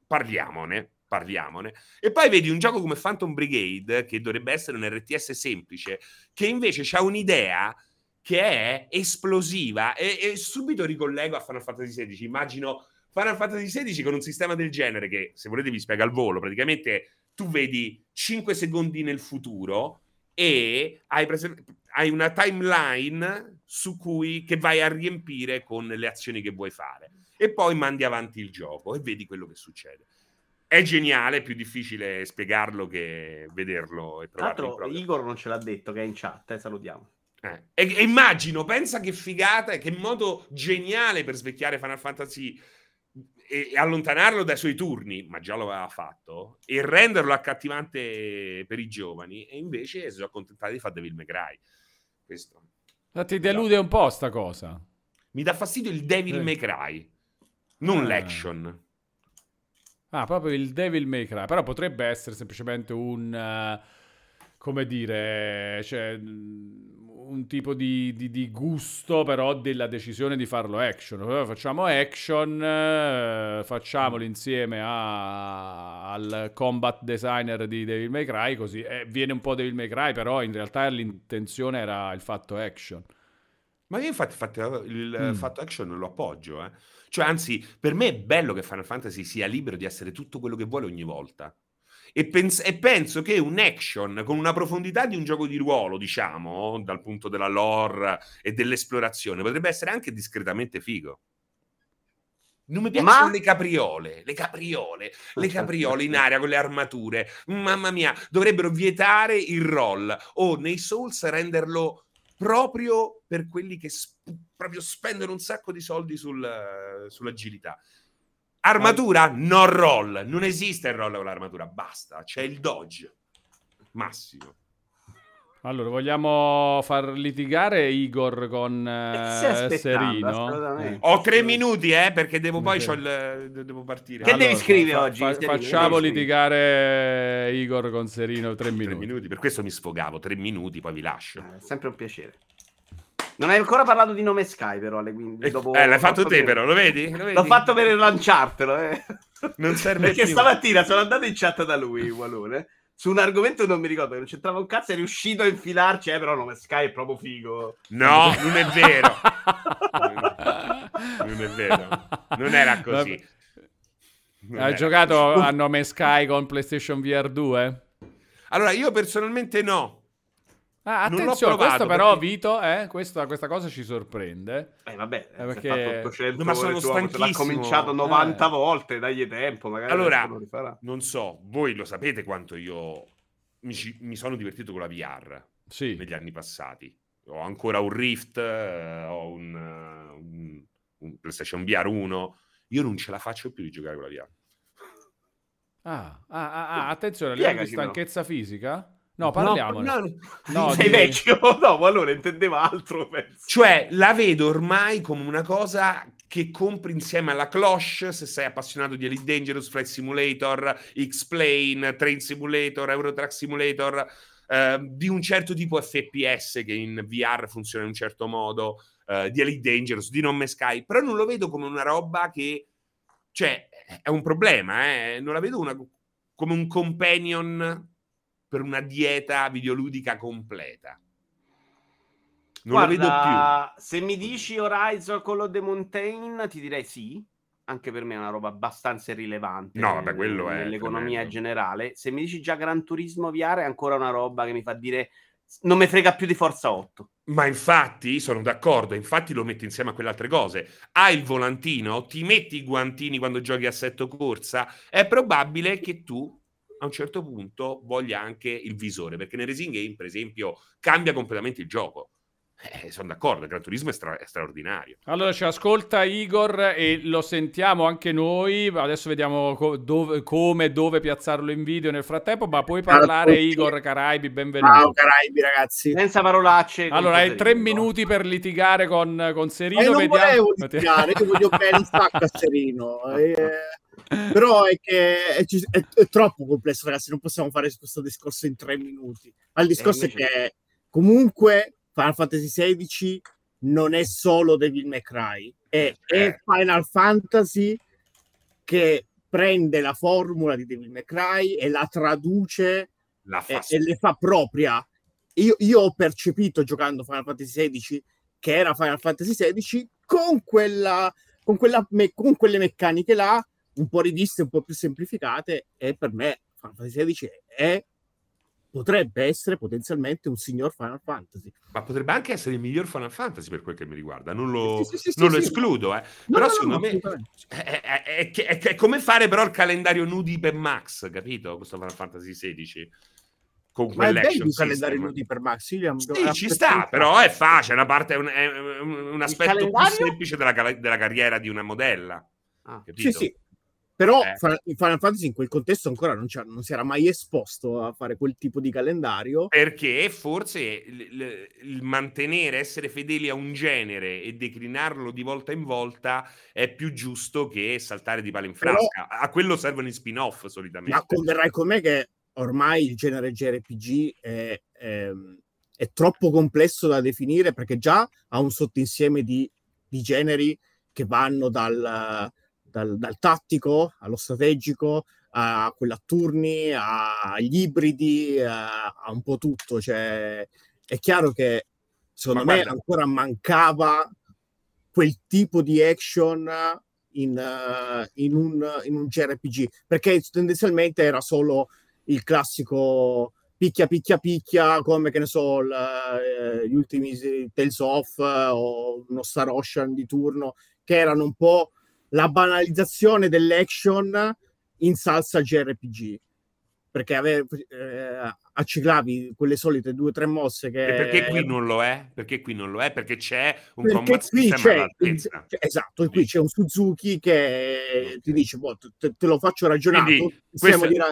Parliamone, parliamone. E poi vedi un gioco come Phantom Brigade, che dovrebbe essere un RTS semplice, che invece ha un'idea che è esplosiva e, e subito ricollego a Final Fantasy XVI. Immagino Final Fantasy XVI con un sistema del genere che, se volete, vi spiega al volo. Praticamente tu vedi 5 secondi nel futuro e hai, prese- hai una timeline su cui che vai a riempire con le azioni che vuoi fare e poi mandi avanti il gioco e vedi quello che succede. È geniale, è più difficile spiegarlo che vederlo e Tra provarlo proprio. Igor non ce l'ha detto, che è in chat, eh, salutiamo. Eh, E, e immagino, pensa che figata che modo geniale per svecchiare Final Fantasy e, e allontanarlo dai suoi turni, ma già lo aveva fatto, e renderlo accattivante per i giovani, e invece si sono accontentati di fare Devil May Cry. Questo. Ma ti delude un po' sta cosa. Mi dà fastidio il Devil Eh. May Cry, non Ah. l'action. Ah, proprio il Devil May Cry. Però potrebbe essere semplicemente un... eh, come dire... Cioè, un tipo di, di- di gusto però della decisione di farlo action. Facciamo action, eh, facciamolo insieme a- al combat designer di Devil May Cry, così eh, viene un po' Devil May Cry, però in realtà l'intenzione era il fatto action. Ma io infatti, infatti, il Mm. fatto action lo appoggio, eh. Cioè, anzi, per me è bello che Final Fantasy sia libero di essere tutto quello che vuole ogni volta. E, pens- e penso che un action con una profondità di un gioco di ruolo, diciamo, dal punto della lore e dell'esplorazione, potrebbe essere anche discretamente figo. Non mi piacciono Ma- le capriole, le capriole, le capriole in aria con le armature. Mamma mia, dovrebbero vietare il roll o nei Souls renderlo proprio per quelli che sp- proprio spendono un sacco di soldi sul- sull'agilità. Armatura, non roll. Non esiste il roll con l'armatura, basta. C'è il dodge. Massimo. Allora, vogliamo far litigare Igor con eh, aspettando, Serino? Eh. Ho tre minuti, eh, perché devo poi c'ho il- devo partire. Che devi scrivere fa- oggi, fa- Serino? facciamo litigare Igor con Serino tre Tre minuti. minuti, per questo mi sfogavo. Tre minuti, poi vi lascio. Eh, È sempre un piacere. Non hai ancora parlato di nome Sky, però. Quindi Eh, dopo eh, l'hai fatto te, però, lo vedi? Lo vedi? L'ho fatto per lanciartelo, eh. Non serve Perché più. stamattina sono andato in chat da lui, Walone, su un argomento non mi ricordo, che non c'entrava un cazzo, è riuscito a infilarci, eh, però nome Sky è proprio figo. No, non è vero. Non è vero. Non era così. Non Hai era giocato così. a nome Sky con PlayStation VR 2? Allora, io personalmente no. Ah, Non attenzione, questo però, perché- Vito, eh, questa, questa cosa ci sorprende. Eh, vabbè, Eh, perché... perché- fatto 800 No, ma sono Hogwarts, l'ha stanchissimo. cominciato 90 Eh. volte, dagli tempo, magari Allora, rifarà. Non so, voi lo sapete quanto io mi, ci- mi sono divertito con la VR Sì. negli anni passati. Ho ancora un Rift, eh, ho un, eh, un- un PlayStation VR 1. Io non ce la faccio più di giocare con la VR. Ah, ah, ah, ah, attenzione, a livello di stanchezza fisica? No, parliamone. No, no, No, Sei di- vecchio? No, ma allora intendeva altro, penso. Cioè, la vedo ormai come una cosa che compri insieme alla cloche se sei appassionato di Elite Dangerous, Flight Simulator, X-Plane, Train Simulator, Eurotrack Simulator, eh, di un certo tipo FPS che in VR funziona in un certo modo, eh, di Elite Dangerous, di Non Me Sky, però non lo vedo come una roba che, cioè, è un problema, eh? non la vedo una- come un companion per una dieta videoludica completa. Non la vedo più. Guarda, se mi dici Horizon Call of the Mountain, ti direi sì. Anche per me è una roba abbastanza irrilevante. No, vabbè, quello è Nell'economia generale. Se mi dici già Gran Turismo VR, è ancora una roba che mi fa dire non mi frega più di Forza 8. Ma infatti sono d'accordo, infatti lo metti insieme a quelle altre cose. Hai il volantino, ti metti i guantini quando giochi a assetto corsa, è probabile che tu a un certo punto voglia anche il visore, perché nel racing game, per esempio, cambia completamente il gioco. Eh, sono d'accordo, il Gran Turismo è, stra- è straordinario. Allora ci ascolta Igor e lo sentiamo anche noi. Adesso vediamo co- dove- come e dove piazzarlo in video nel frattempo. Ma puoi parlare, tutti. Igor Caraibi, benvenuto. Ciao Caraibi ragazzi. Senza parolacce. Allora, hai tre minuti per litigare con, con Serino. Eh, non vediamo- volevo litigare, io voglio bene un sacco a Serino. eh, però è che è, è- è troppo complesso, ragazzi. Non possiamo fare questo discorso in tre minuti. Ma il discorso invece- è che comunque Final Fantasy XVI non è solo Devil May Cry, è, è Eh. Final Fantasy che prende la formula di Devil May Cry e la traduce La e, e le fa propria. Io, io ho percepito giocando Final Fantasy XVI che era Final Fantasy XVI con, quella, con, quella me- con quelle meccaniche là, un po' riviste, un po' più semplificate, e per me Final Fantasy XVI è, potrebbe essere potenzialmente un signor Final Fantasy. Ma potrebbe anche essere il miglior Final Fantasy per quel che mi riguarda, non lo, Sì, sì, sì, non lo escludo, eh. No, però no, secondo no, me è, è- è- è- come fare però il calendario nudi per Max, capito? Questo Final Fantasy XVI. Con Ma è bello il calendario nudi per Max. Io Sì, ci sta, però è facile, una parte, è un, un- un aspetto più semplice della, della carriera di una modella. Ah. Sì, sì. Però Eh. Final Fantasy in quel contesto ancora non, non si era mai esposto a fare quel tipo di calendario. Perché forse il, il- mantenere, essere fedeli a un genere e declinarlo di volta in volta è più giusto che saltare di palo in Però- frasca. A quello servono i spin-off solitamente. Ma converrai con me che ormai il genere JRPG è, ehm, è troppo complesso da definire perché già ha un sottoinsieme di, di generi che vanno dal, dal- dal tattico allo strategico a quello a turni, a- agli ibridi, a, a un po' tutto. Cioè, è chiaro che secondo Ma me guarda- ancora mancava quel tipo di action in, eh, in un, in un JRPG perché tendenzialmente era solo il classico picchia picchia picchia come che ne so il, eh, gli ultimi Tales of eh, o uno Star Ocean di turno che erano un po' la banalizzazione dell'action in salsa JRPG perché ave- eh, acciclavi quelle solite due o tre mosse che E perché qui non lo è? Perché qui non lo è? Perché c'è un perché combat qui c'è, cioè, esatto, qui c'è un Suzuki che ti dice boh, te, te lo faccio possiamo questo- dire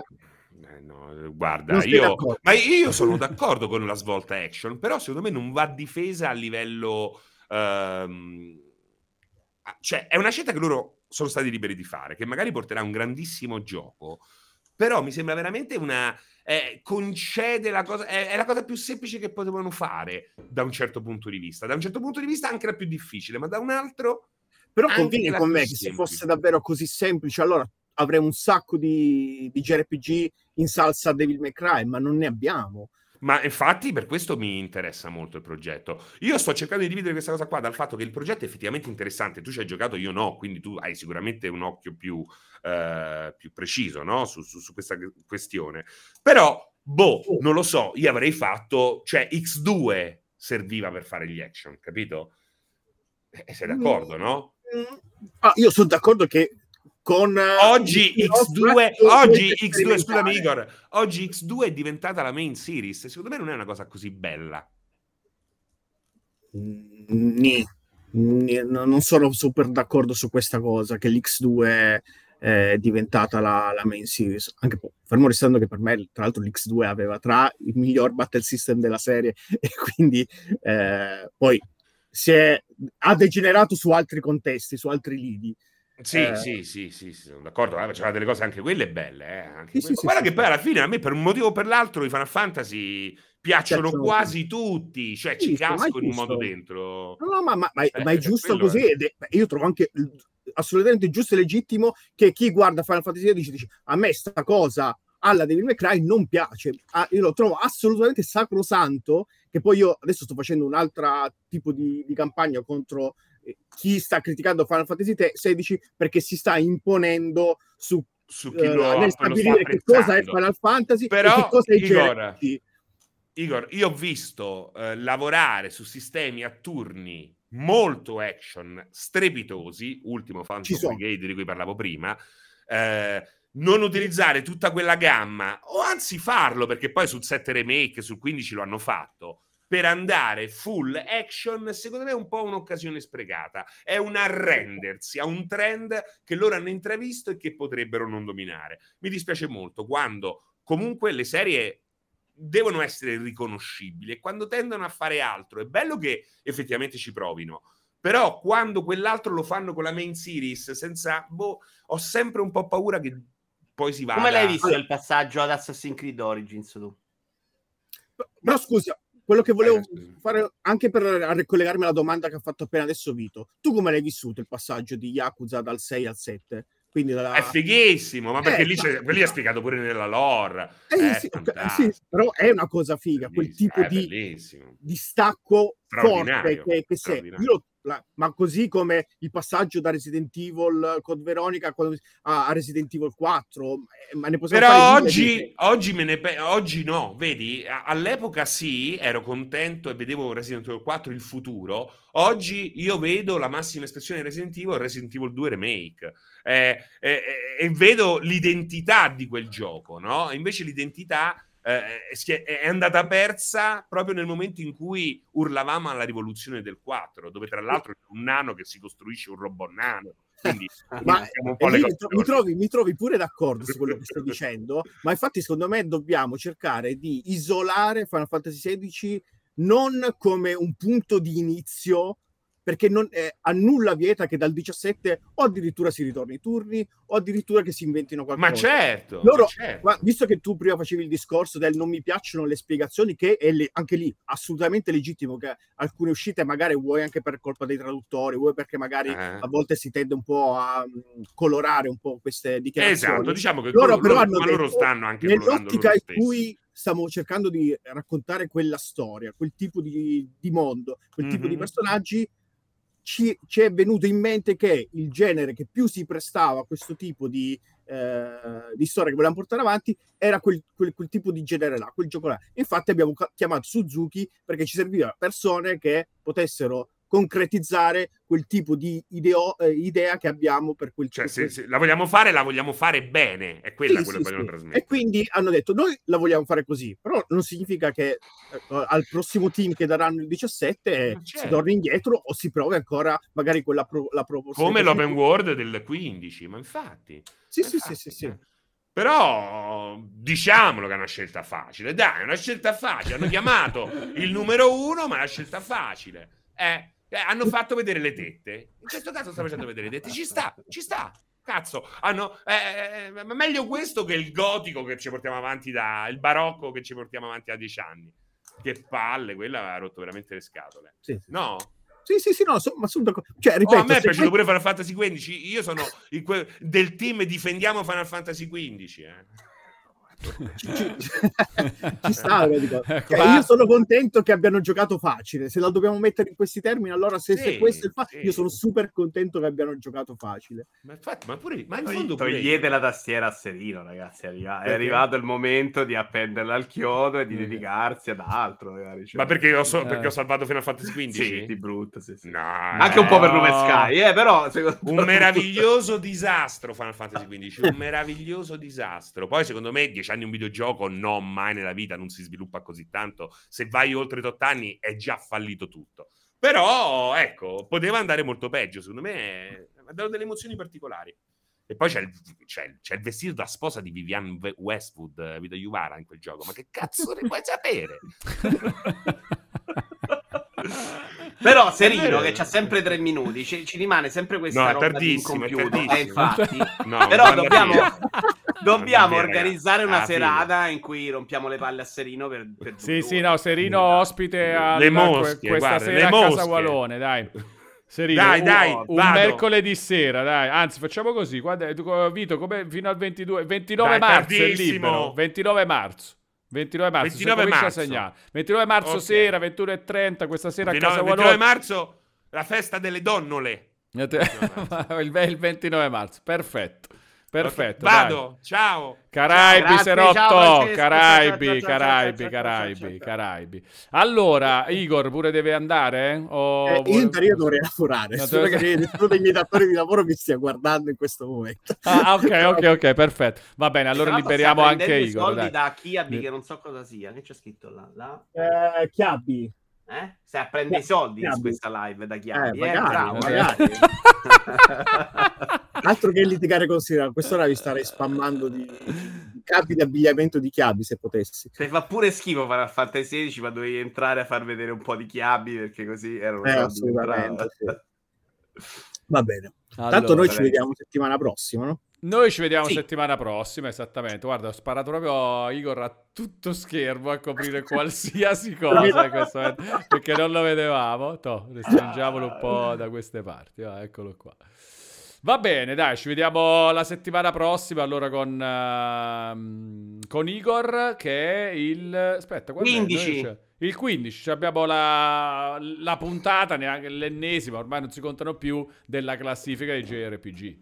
Eh, no, guarda, io, ma io sono d'accordo con la svolta action, però secondo me non va difesa a livello... ehm, cioè, è una scelta che loro sono stati liberi di fare, che magari porterà un grandissimo gioco, però mi sembra veramente una... eh, concede la cosa... È, è la cosa più semplice che potevano fare da un certo punto di vista. Da un certo punto di vista anche la più difficile, ma da un altro... Però la con me che se fosse davvero così semplice, allora avremo un sacco di, di JRPG in salsa Devil May Cry, ma non ne abbiamo. Ma infatti per questo mi interessa molto il progetto. Io sto cercando di dividere questa cosa qua dal fatto che il progetto è effettivamente interessante. Tu ci hai giocato, io no, quindi tu hai sicuramente un occhio più, eh, più preciso no? su, su- su questa questione. Però, boh, non lo so, io avrei fatto, cioè X2 serviva per fare gli action, capito? E sei d'accordo, no? Mm, ah, io sono d'accordo che con eh, Oggi il X2, nostro oggi atto X2, scusami. Igor, oggi X2 è diventata la main series. Secondo me non è una cosa così bella. Nì. Nì, no- non sono super d'accordo su questa cosa che l'X2 è diventata la, la main series anche fermo restando che per me tra l'altro l'X2 aveva tra il miglior battle system della serie e quindi eh, poi si è, ha degenerato su altri contesti su altri lidi Sì, Eh. sì, sì, sì, sì, sono d'accordo. Eh, c'erano delle cose anche quelle belle. Eh, anche Sì, quelle. sì, Guarda che poi alla fine a me per un motivo o per l'altro i Final Fantasy piacciono quasi tutti, cioè ci casco in un modo dentro. No, no, ma, ma- ma- Eh, ma è giusto così. è. Io trovo anche assolutamente giusto e legittimo che chi guarda Final Fantasy XVI dice a me sta cosa alla Devil May Cry non piace. Ah, io lo trovo assolutamente sacrosanto. Che poi io adesso sto facendo un altro tipo di, di campagna contro chi sta criticando Final Fantasy XVI perché si sta imponendo su Su chi eh, nel lo sta stabilire che cosa è. Final Fantasy Però, e che cosa è Igor. Igor, io ho visto eh, lavorare su sistemi a turni molto action, strepitosi, ultimo Phantom. Brigade di cui parlavo prima, eh, non utilizzare tutta quella gamma, o anzi farlo, perché poi sul 7 remake, sul 15 lo hanno fatto, per andare full action, secondo me è un po' un'occasione sprecata. È un arrendersi a un trend che loro hanno intravisto e che potrebbero non dominare. Mi dispiace molto quando comunque le serie devono essere riconoscibili e quando tendono a fare altro è bello che effettivamente ci provino. Però quando quell'altro lo fanno con la main series senza boh, ho sempre un po' paura che poi si vada Come l'hai visto il passaggio ad Assassin's Creed Origins tu? Però scusa, quello che volevo Eh, fare anche per ricollegarmi alla domanda che ha fatto appena adesso Vito, tu come l'hai vissuto il passaggio di Yakuza dal 6 al 7? Quindi dalla... È fighissimo, ma perché Eh, lì c'è, ma- quelli è spiegato pure nella lore. Eh, sì, sì, però è una cosa figa, quel tipo di, di stacco forte che, che se, straordinario. io la- ma così come il passaggio da Resident Evil Code Veronica a, a Resident Evil 4, eh, ma ne possiamo Però oggi, oggi, me ne oggi no, vedi, all'epoca sì, ero contento e vedevo Resident Evil 4 il futuro. Oggi io vedo la massima espressione di Resident Evil Resident Evil 2 Remake eh, eh, eh, e vedo l'identità di quel gioco, no? Invece l'identità eh, si è, andata persa proprio nel momento in cui urlavamo alla rivoluzione del 4, dove tra l'altro c'è un nano che si costruisce un robot nano. Quindi Ma mi, mi trovi, mi trovi pure d'accordo su quello che stai dicendo, ma infatti secondo me dobbiamo cercare di isolare Final Fantasy XVI non come un punto di inizio, perché non, eh, a nulla vieta che dal 17 o addirittura si ritorni ai turni o addirittura che si inventino qualcosa. Ma certo, Loro- ma certo. Ma visto che tu prima facevi il discorso del non mi piacciono le spiegazioni, che è le- anche lì assolutamente legittimo che alcune uscite magari vuoi anche per colpa dei traduttori, vuoi perché magari Eh. a volte si tende un po' a mm, colorare un po' queste dichiarazioni. Esatto, diciamo che Loro però loro, loro stanno anche Nell'ottica in cui stiamo cercando di raccontare quella storia, quel tipo di, di mondo, quel tipo di personaggi, ci, ci è venuto in mente che il genere che più si prestava a questo tipo di, eh, di storia che volevamo portare avanti era quel, quel- quel tipo di genere là, quel gioco là. Infatti abbiamo chiamato Suzuki perché ci serviva persone che potessero concretizzare quel tipo di ideo- eh, idea che abbiamo per quel Cioè, se, se la vogliamo fare, la vogliamo fare bene. È quella sì, quello sì, che vogliono sì. trasmettere. E quindi hanno detto: Noi la vogliamo fare così, però non significa che eh, al prossimo team che daranno il 17 Ma si certo. torni indietro o si provi ancora magari quella pro- la proposta. Come l'open world del 15, ma infatti. Sì, ma sì, sì, infatti, sì, sì. eh. Però diciamolo che è una scelta facile. Dai, è una scelta facile. Hanno chiamato il numero uno, ma è una scelta facile. Eh, eh, hanno fatto vedere le tette. In questo caso sta facendo vedere le tette. Ci sta, ci sta. Cazzo, hanno, eh, eh, meglio questo che il gotico che ci portiamo avanti da... il barocco che ci portiamo avanti da dieci anni. Che palle, quella aveva rotto veramente le scatole. Sì, sì. No? Sì, sì, sì, no, so- ma sono d'accordo. Cioè, Oh, ripeto, a me è piaciuto pure Final Fantasy XV. Io sono que- del team Difendiamo Final Fantasy XV. Eh. ci, ci- ci sta, dico. Cioè, Qua- io sono contento che abbiano giocato facile. Se la dobbiamo mettere in questi termini, allora se, se Sì, questo è il fatto, sì. io sono super contento che abbiano giocato facile. Ma infatti, ma pure, ma in fondo pure Togliete la tastiera a Serino, ragazzi. È, arriva- è arrivato il momento di appenderla al chiodo e di Perché? dedicarsi ad altro. Magari, cioè. Ma perché ho, so- Eh. perché ho salvato Final Fantasy XV? Sì, di brutto, sì, sì. No, Anche un po' per No. Lume Sky, eh, però Un meraviglioso disastro Final Fantasy XV, un meraviglioso disastro. Poi secondo me 10 anni un videogioco no, mai nella vita non si sviluppa così tanto. Se vai oltre i 8 anni è già fallito tutto. Però ecco, poteva andare molto peggio, secondo me ha dato delle emozioni particolari. E poi c'è il, c'è, c'è il vestito da sposa di Vivian Westwood, eh, Vita Juvara in quel gioco. Ma che cazzo ne puoi sapere? Però Serino, Eh. che c'ha sempre tre minuti, ci, ci rimane sempre questa No, roba di incompiuto. tardissimo. Eh, infatti. No, Però dobbiamo, dobbiamo organizzare una. Ah, serata in cui rompiamo le palle a Serino per, per Sì, sì, no, Serino ospite a Le mosche, questa guarda, sera le a Casa. Walone, dai. Serino, Dai, un, dai, un vado. mercoledì sera, dai. Anzi, facciamo così. Guarda, tu- Vito, come fino al 22, 29 Dai, marzo è libero. 29 marzo. 29 marzo, 29 si comincia marzo. a segnare. 29 marzo Ok. sera, 21.30, questa sera a 29 Casa 29 Walone. marzo, la festa delle donnole. il 29 marzo, perfetto. Perfetto. Ok, dai. Vado, ciao. Caraibi, Serotto, ciao, Caraibi, ciao, ciao, Caraibi, Caraibi, ciao. Caraibi. Allora, Igor pure deve andare? O Eh, io vuole- in teoria dovrei lavorare. No, Spero te- che nessuno dei miei datori di lavoro mi stia guardando in questo momento. Ah, ok, ok, ok, perfetto. Va bene, allora liberiamo anche Igor. soldi Dai. da Eh. che non so cosa sia. Che c'è scritto là? là? Eh, Chiabbi. Eh? Stai a prendere i soldi in questa live da Chiabi. Eh, Eh, magari. Altro che litigare con Sira, quest'ora vi starei spammando di capi di abbigliamento di Chiabi se potessi. Se fa pure schifo Final Fantasy 16, ma dovevi entrare a far vedere un po' di chiabi perché così erano Eh, assolutamente, entrata. Va bene. Tanto Allora, noi ci vediamo settimana prossima, no? Noi ci vediamo Sì. settimana prossima, esattamente. Guarda, ho sparato proprio Igor a tutto schermo a coprire qualsiasi cosa questo perché non lo vedevamo. Toh, restringiamolo un po' da queste parti. Ah, eccolo qua. Va bene, dai, ci vediamo la settimana prossima allora con, ehm, con Igor che è il... Aspetta, quando è? 15. Noi c'è- Il 15, cioè abbiamo la, la puntata, neanche l'ennesima, ormai non si contano più, della classifica dei JRPG.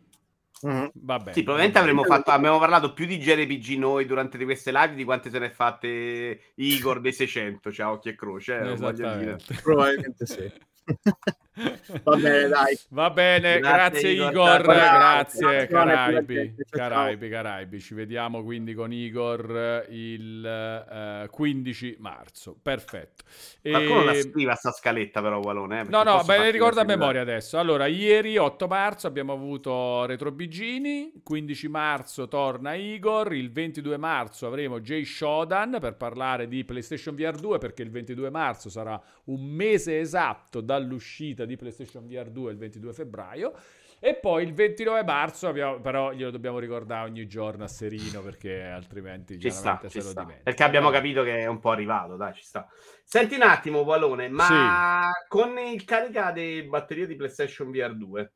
Mhm. Va bene. Sì, probabilmente avremmo fatto, abbiamo parlato più di JRPG noi durante di queste live di quante se ne è fatte Igor dei 600, cioè occhi e croce. eh, non voglio dire. Esattamente. Probabilmente sì. Va bene, dai. Va bene, grazie, Grazie, Igor, grazie, Grazie, Caraibi. Caraibi, Caraibi. Ci vediamo quindi con Igor il eh, 15 marzo. Perfetto. Qualcuno la E- scriva sta scaletta però, Walone. eh, No, no, ne farti ricordo a la memoria adesso. Allora, ieri 8 marzo abbiamo avuto Retro Bigini, 15 marzo torna Igor, il 22 marzo avremo Jay Shodan per parlare di PlayStation VR 2 perché il 22 marzo sarà un mese esatto dall'uscita di PlayStation VR 2 il 22 febbraio. E poi il 29 marzo abbiamo, però glielo dobbiamo ricordare ogni giorno a Serino perché altrimenti Ci sta, ci sta. Perché abbiamo capito che è un po' arrivato, dai, ci sta. Senti un attimo, Walone, ma con il carica di batteria di PlayStation VR 2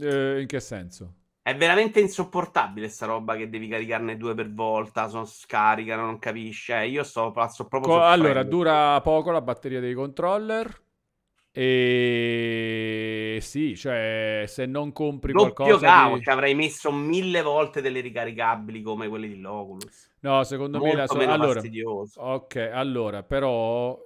Eh, in che senso? è veramente insopportabile sta roba che devi caricarne due per volta, sono scaricano, non capisci. Eh, io sto, sto proprio Co- allora, dura poco la batteria dei controller. E sì, cioè, se non compri Doppio qualcosa cavo, di... ci avrei messo mille volte delle ricaricabili come quelle di Oculus. No, secondo me la Molto so- allora, fastidioso. ok, allora, però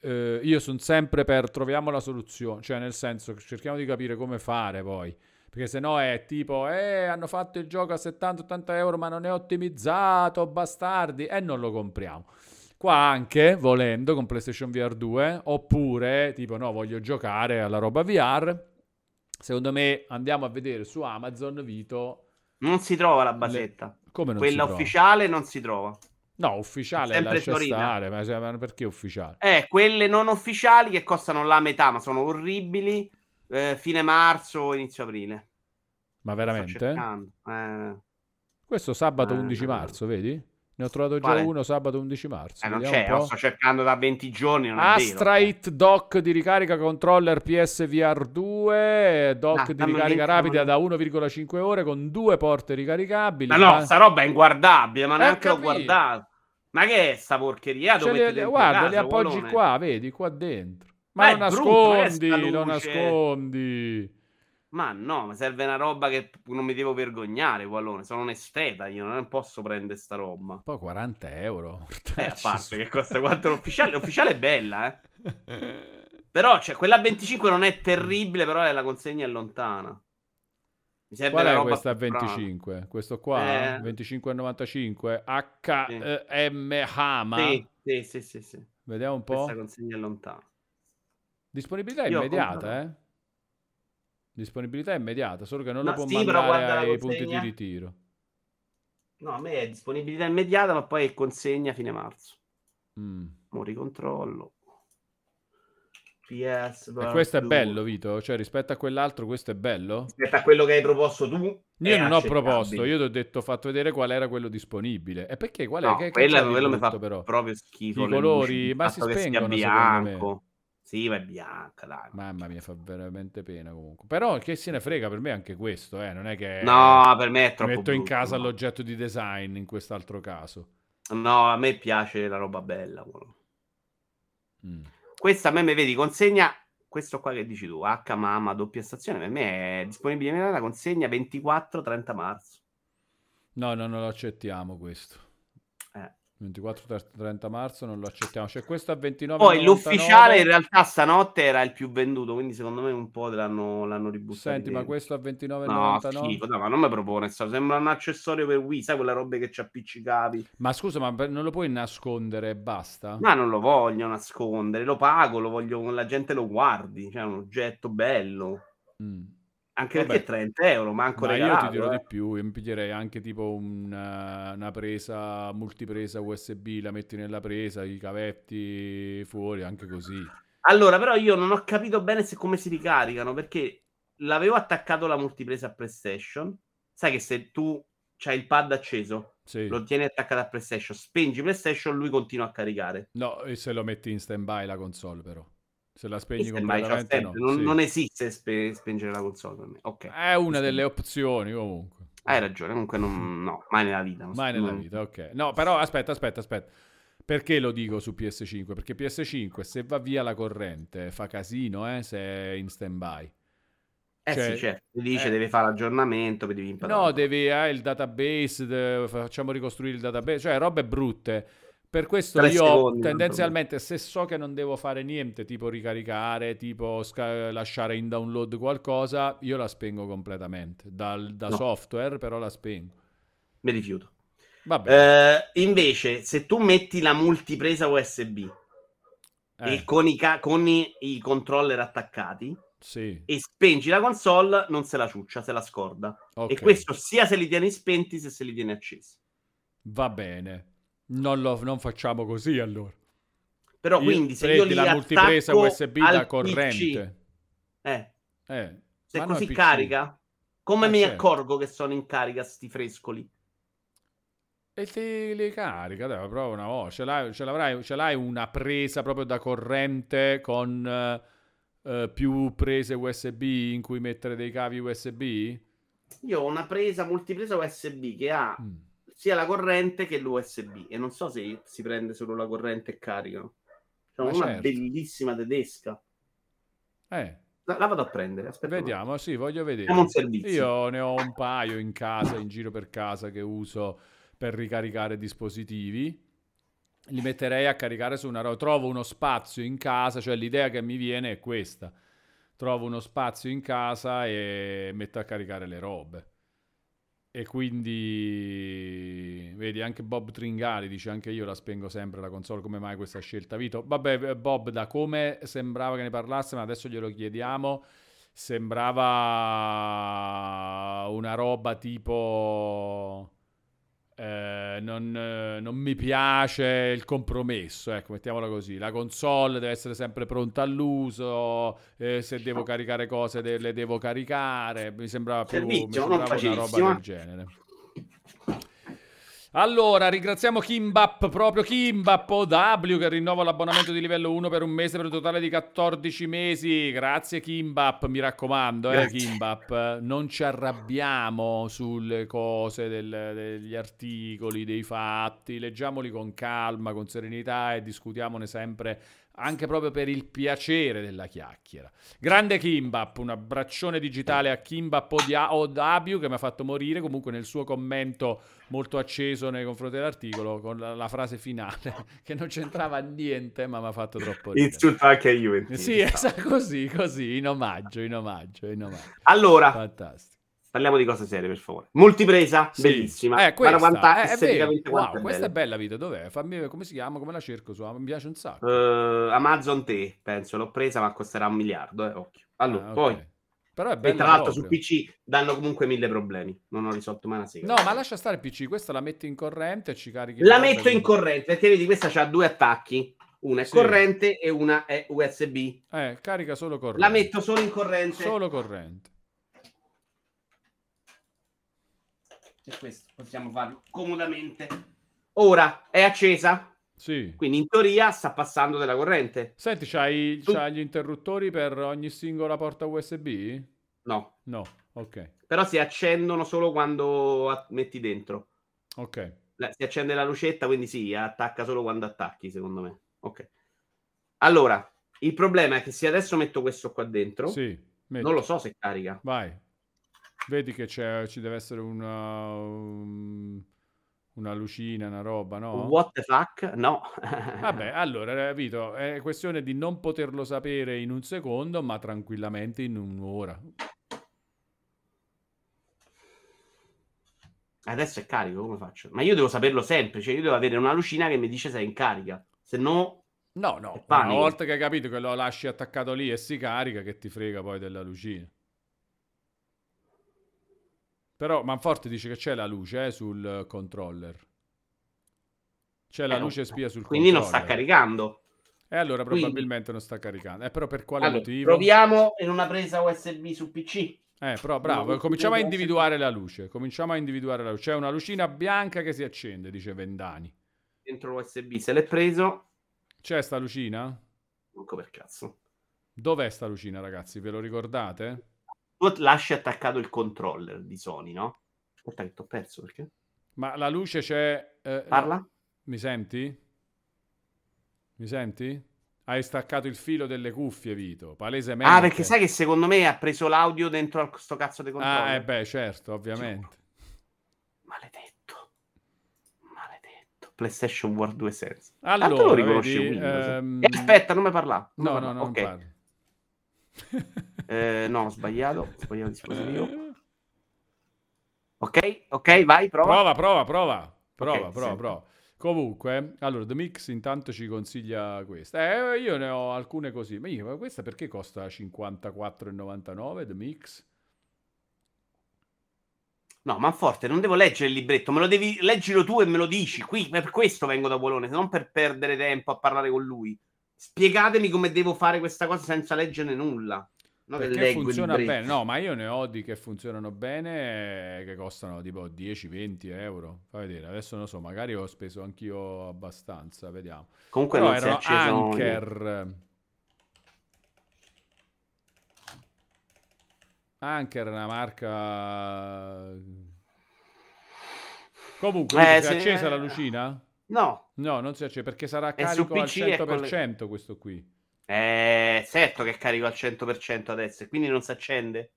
eh, io sono sempre per troviamo la soluzione, cioè nel senso cerchiamo di capire come fare poi. Perché se no è tipo, eh, hanno fatto il gioco a 70-80 euro ma non è ottimizzato, bastardi, e non lo compriamo. Qua anche, volendo, con PlayStation VR 2, oppure, tipo, no, voglio giocare alla roba VR. Secondo me andiamo a vedere su Amazon, Vito, Non si trova la basetta. Come non Quella ufficiale non si trova. No, ufficiale, Sempre lascia Torino. stare, ma se- ma perché ufficiale? Eh, quelle non ufficiali che costano la metà, ma sono orribili. eh, fine marzo, inizio aprile. Ma veramente? Eh, Questo sabato Eh, 11 marzo, vedi? Ne ho trovato già Quale? uno sabato 11 marzo. eh, non c'è, lo sto cercando da 20 giorni. Non. Astrite dock di ricarica controller PSVR 2, dock Ah, di ricarica rapida da 1,5 ore con due porte ricaricabili. Ma no, Ma- sta roba è inguardabile, ma Eh, neanche l'ho capito. guardato. Ma che è sta porcheria? Li- metti dentro guarda, li appoggi Colone? qua, vedi, qua dentro. Ma Ma non eh, nascondi, non nascondi. Ma no, ma serve una roba che non mi devo vergognare, Wallone. Sono un esteta, io non posso prendere sta roba. Poi 40 euro. Eh, a parte che costa quanto l'ufficiale. L'ufficiale è bella, eh. Però, cioè, quella a 25 non è terribile, però la consegna è lontana. Mi serve Qual è roba questa a più brava. 25? Questo qua? Eh. 25,95 HM Hama. Sì, sì, sì, sì, sì. Vediamo un po'. Questa consegna è lontana. Disponibilità Io immediata, eh? Disponibilità immediata, solo che non No, lo può sì, mandare guarda ai punti di ritiro. No, a me è disponibilità immediata, ma poi è consegna fine marzo. Mm. Mo ricontrollo. PS. E questo è bello, Vito? Cioè, rispetto a quell'altro, questo è bello? Rispetto a quello che hai proposto tu. Io non ho proposto, io ti ho detto, ho fatto vedere qual era quello disponibile. E perché? Qual è? No, che quello, quello mi fa però? proprio schifo. I colori, luci, ma si spengono, bianco. Sì, ma è bianca, dai. Mamma mia, fa veramente pena comunque. Però che se ne frega per me anche questo, eh? Non è che No, per me è troppo metto in brutto, casa no. l'oggetto di design in quest'altro caso. No, a me piace la roba bella. Mm. Questa a me mi vedi consegna. Questo qua che dici tu, H mamma, doppia stazione, per me è disponibile nella consegna 24-30 marzo. No, no, non lo accettiamo questo. Eh. 24-30 marzo non lo accettiamo. C'è questo a 29 Poi l'ufficiale in realtà stanotte era il più venduto, quindi secondo me un po' l'hanno, l'hanno ributtato. Senti, ma questo a No, 29,99? schifo, no, ma non mi propone, sembra un accessorio per Wii, sai quella roba che ci appiccicavi? Ma scusa, ma non lo puoi nascondere e basta? Ma non lo voglio nascondere, lo pago, lo voglio la gente lo guardi, cioè è un oggetto bello. Mm. Anche Vabbè. perché 30 euro, manco Ma io regalato. ti dirò eh. di più, io mi piglierei anche tipo una, una presa, multipresa USB, la metti nella presa, i cavetti fuori, anche così. Allora, però io non ho capito bene se come si ricaricano, perché l'avevo attaccato la multipresa a PlayStation. Sai che se tu c'hai il pad acceso, Sì. lo tieni attaccato a PlayStation, spengi PlayStation, lui continua a caricare. No, e se lo metti in stand-by la console però. Se la spegni c'ho completamente no. non, sì. non esiste spe- spengere la console per me. Ok, È una delle opzioni comunque. hai ragione. Comunque, non, no, mai nella vita. Mai nella non- vita, ok. No, però aspetta, aspetta, aspetta. Perché lo dico su PS5? Perché PS5 se va via la corrente fa casino, eh, se è in stand-by. Eh Cioè, sì, certo. Dice eh. devi fare l'aggiornamento, devi imparare. No, devi eh, il database, de- facciamo ricostruire il database, cioè robe brutte. Per questo io secondi, tendenzialmente se so che non devo fare niente, tipo ricaricare, tipo sca- lasciare in download qualcosa, io la spengo completamente. Dal, da No. software però la spengo. Mi rifiuto. Vabbè. Eh, invece, se tu metti la multipresa USB eh, e con, i, ca- con i, i controller attaccati sì, e spengi la console, non se la ciuccia, se la scorda. ok. E questo sia se li tieni spenti, sia se li tieni accesi. Va bene. Non, lo, non facciamo così allora. Però Io- quindi se io li la multipresa USB da corrente. eh, Eh, se così carica, come Eh, mi certo. accorgo che sono in carica sti frescoli? E te li carica, dai, prova una volta. Ce l'hai, ce l'avrai- ce l'hai una presa proprio da corrente con eh, più prese USB in cui mettere dei cavi USB? Io ho una presa multipresa USB che ha Mm. Sia la corrente che l'USB e non so se si prende solo la corrente e caricano. C'è una certo. bellissima tedesca. Eh, La, la vado a prendere, aspetta. vediamo, sì, voglio vedere. Io ne ho un paio in casa, in giro per casa che uso per ricaricare dispositivi. Li metterei a caricare su una roba. Trovo uno spazio in casa, cioè l'idea che mi viene è questa. Trovo uno spazio in casa e metto a caricare le robe. E quindi, vedi, anche Bob Tringali dice anche io la spengo sempre la console, come mai questa scelta, Vito? Vabbè, eh, Bob, da come sembrava che ne parlasse, ma adesso glielo chiediamo, sembrava una roba tipo eh, non, eh, non, mi piace il compromesso, ecco, mettiamola così. La console deve essere sempre pronta all'uso, eh, se devo caricare cose de- le devo caricare, mi sembrava più mi sembrava una roba del genere. Allora, ringraziamo Kimbap, proprio Kimbap OW che rinnova l'abbonamento di livello 1 per un mese per un totale di 14 mesi. Grazie Kimbap, mi raccomando, eh, Kimbap. Non ci arrabbiamo sulle cose del, degli articoli, dei fatti, leggiamoli con calma, con serenità e discutiamone sempre anche proprio per il piacere della chiacchiera. Grande Kimbap, un abbraccione digitale a Kimbap Odabiu che mi ha fatto morire comunque nel suo commento molto acceso nei confronti dell'articolo con la, la frase finale che non c'entrava niente ma mi ha fatto troppo ridere. Insulta anche Juventus. Sì, esatto, così, così, in omaggio, in omaggio, in omaggio. Allora, Fantastico. Parliamo di cose serie, per favore. Multipresa, sì. bellissima. Eh, questa, quanta, è, è wow, questa è bella vita. Dov'è? Fammi, come si chiama? Come la cerco su? Mi piace un sacco. Uh, Amazon Te, penso. L'ho presa, ma costerà un miliardo. Eh, occhio. Allora, ah, okay. poi. Però è bella e tra l'altro proprio. su PC danno comunque mille problemi. Non ho risolto mai una sera. No, ma lascia stare il PC. Questa la metti in corrente e ci carichi. La metto in corrente perché vedi, questa ha due attacchi. Una è sì. corrente e una è USB. Eh, carica solo corrente. La metto solo in corrente. Solo corrente. E questo possiamo farlo comodamente. Ora è accesa. Sì. Quindi in teoria sta passando della corrente. Senti, c'hai, tu... c'hai gli interruttori per ogni singola porta USB? No. No, ok. Però si accendono solo quando metti dentro. Ok. si accende la lucetta, quindi sì, attacca solo quando attacchi, secondo me. Ok. Allora, il problema è che se adesso metto questo qua dentro, sì, non lo so se carica. Vai. Vedi che c'è, ci deve essere una, um, una lucina, una roba, no? What the fuck? No. Vabbè, allora, Vito, è questione di non poterlo sapere in un secondo, ma tranquillamente in un'ora. Adesso è carico, come faccio? Ma io devo saperlo sempre, cioè io devo avere una lucina che mi dice se è in carica, se no... No, no, una volta che hai capito che lo lasci attaccato lì e si carica, che ti frega poi della lucina. Però Manforte dice che c'è la luce eh, sul controller. C'è la eh, luce spia sul quindi controller. Quindi non sta caricando. E allora probabilmente quindi... non sta caricando. Eh, però per quale allora, motivo? Proviamo in una presa USB su PC. Eh, però bravo, cominciamo a individuare la luce. Cominciamo a individuare la luce. C'è una lucina bianca che si accende, dice Vendani. Dentro l'USB se l'è preso. C'è sta lucina? Manco per cazzo. Dov'è sta lucina, ragazzi? Ve lo ricordate? Tu lasci attaccato il controller di Sony, no? Aspetta che ti ho perso perché? Ma la luce c'è... Eh, Parla? Mi senti? Mi senti? Hai staccato il filo delle cuffie, Vito, palesemente. Ah, perché sai che secondo me ha preso l'audio dentro a questo cazzo di controller. Ah, eh beh, certo, ovviamente. Maledetto. Maledetto. PlayStation War 2 senza. Allora, Tanto lo riconosci vedi, Windows. Ehm... Eh, aspetta, non mi parla. No, no, no, okay. non parlo. Eh, no, ho sbagliato. Ho sbagliato dispositivo. Ok, ok, vai, prova. Prova, prova, prova. Prova, okay, prova, prova. Comunque, allora, The Mix intanto ci consiglia questa. Eh, io ne ho alcune così. Ma, io, ma questa perché costa 54,99 The Mix? No, ma forte, non devo leggere il libretto, me lo devi leggilo tu e me lo dici. Qui per questo vengo da Bologna, non per perdere tempo a parlare con lui. Spiegatemi come devo fare questa cosa senza leggere nulla. No, perché funziona bene, no, ma io ne ho di che funzionano bene che costano tipo 10-20 euro. Fai vedere, adesso non so, magari ho speso anch'io abbastanza, vediamo. Comunque Però non erano Anker. Anker è una marca. Comunque, eh, si è accesa la lucina? No. No, non si accende perché sarà carico al 100% le... questo qui. Eh, certo che carico al 100% adesso e quindi non si accende.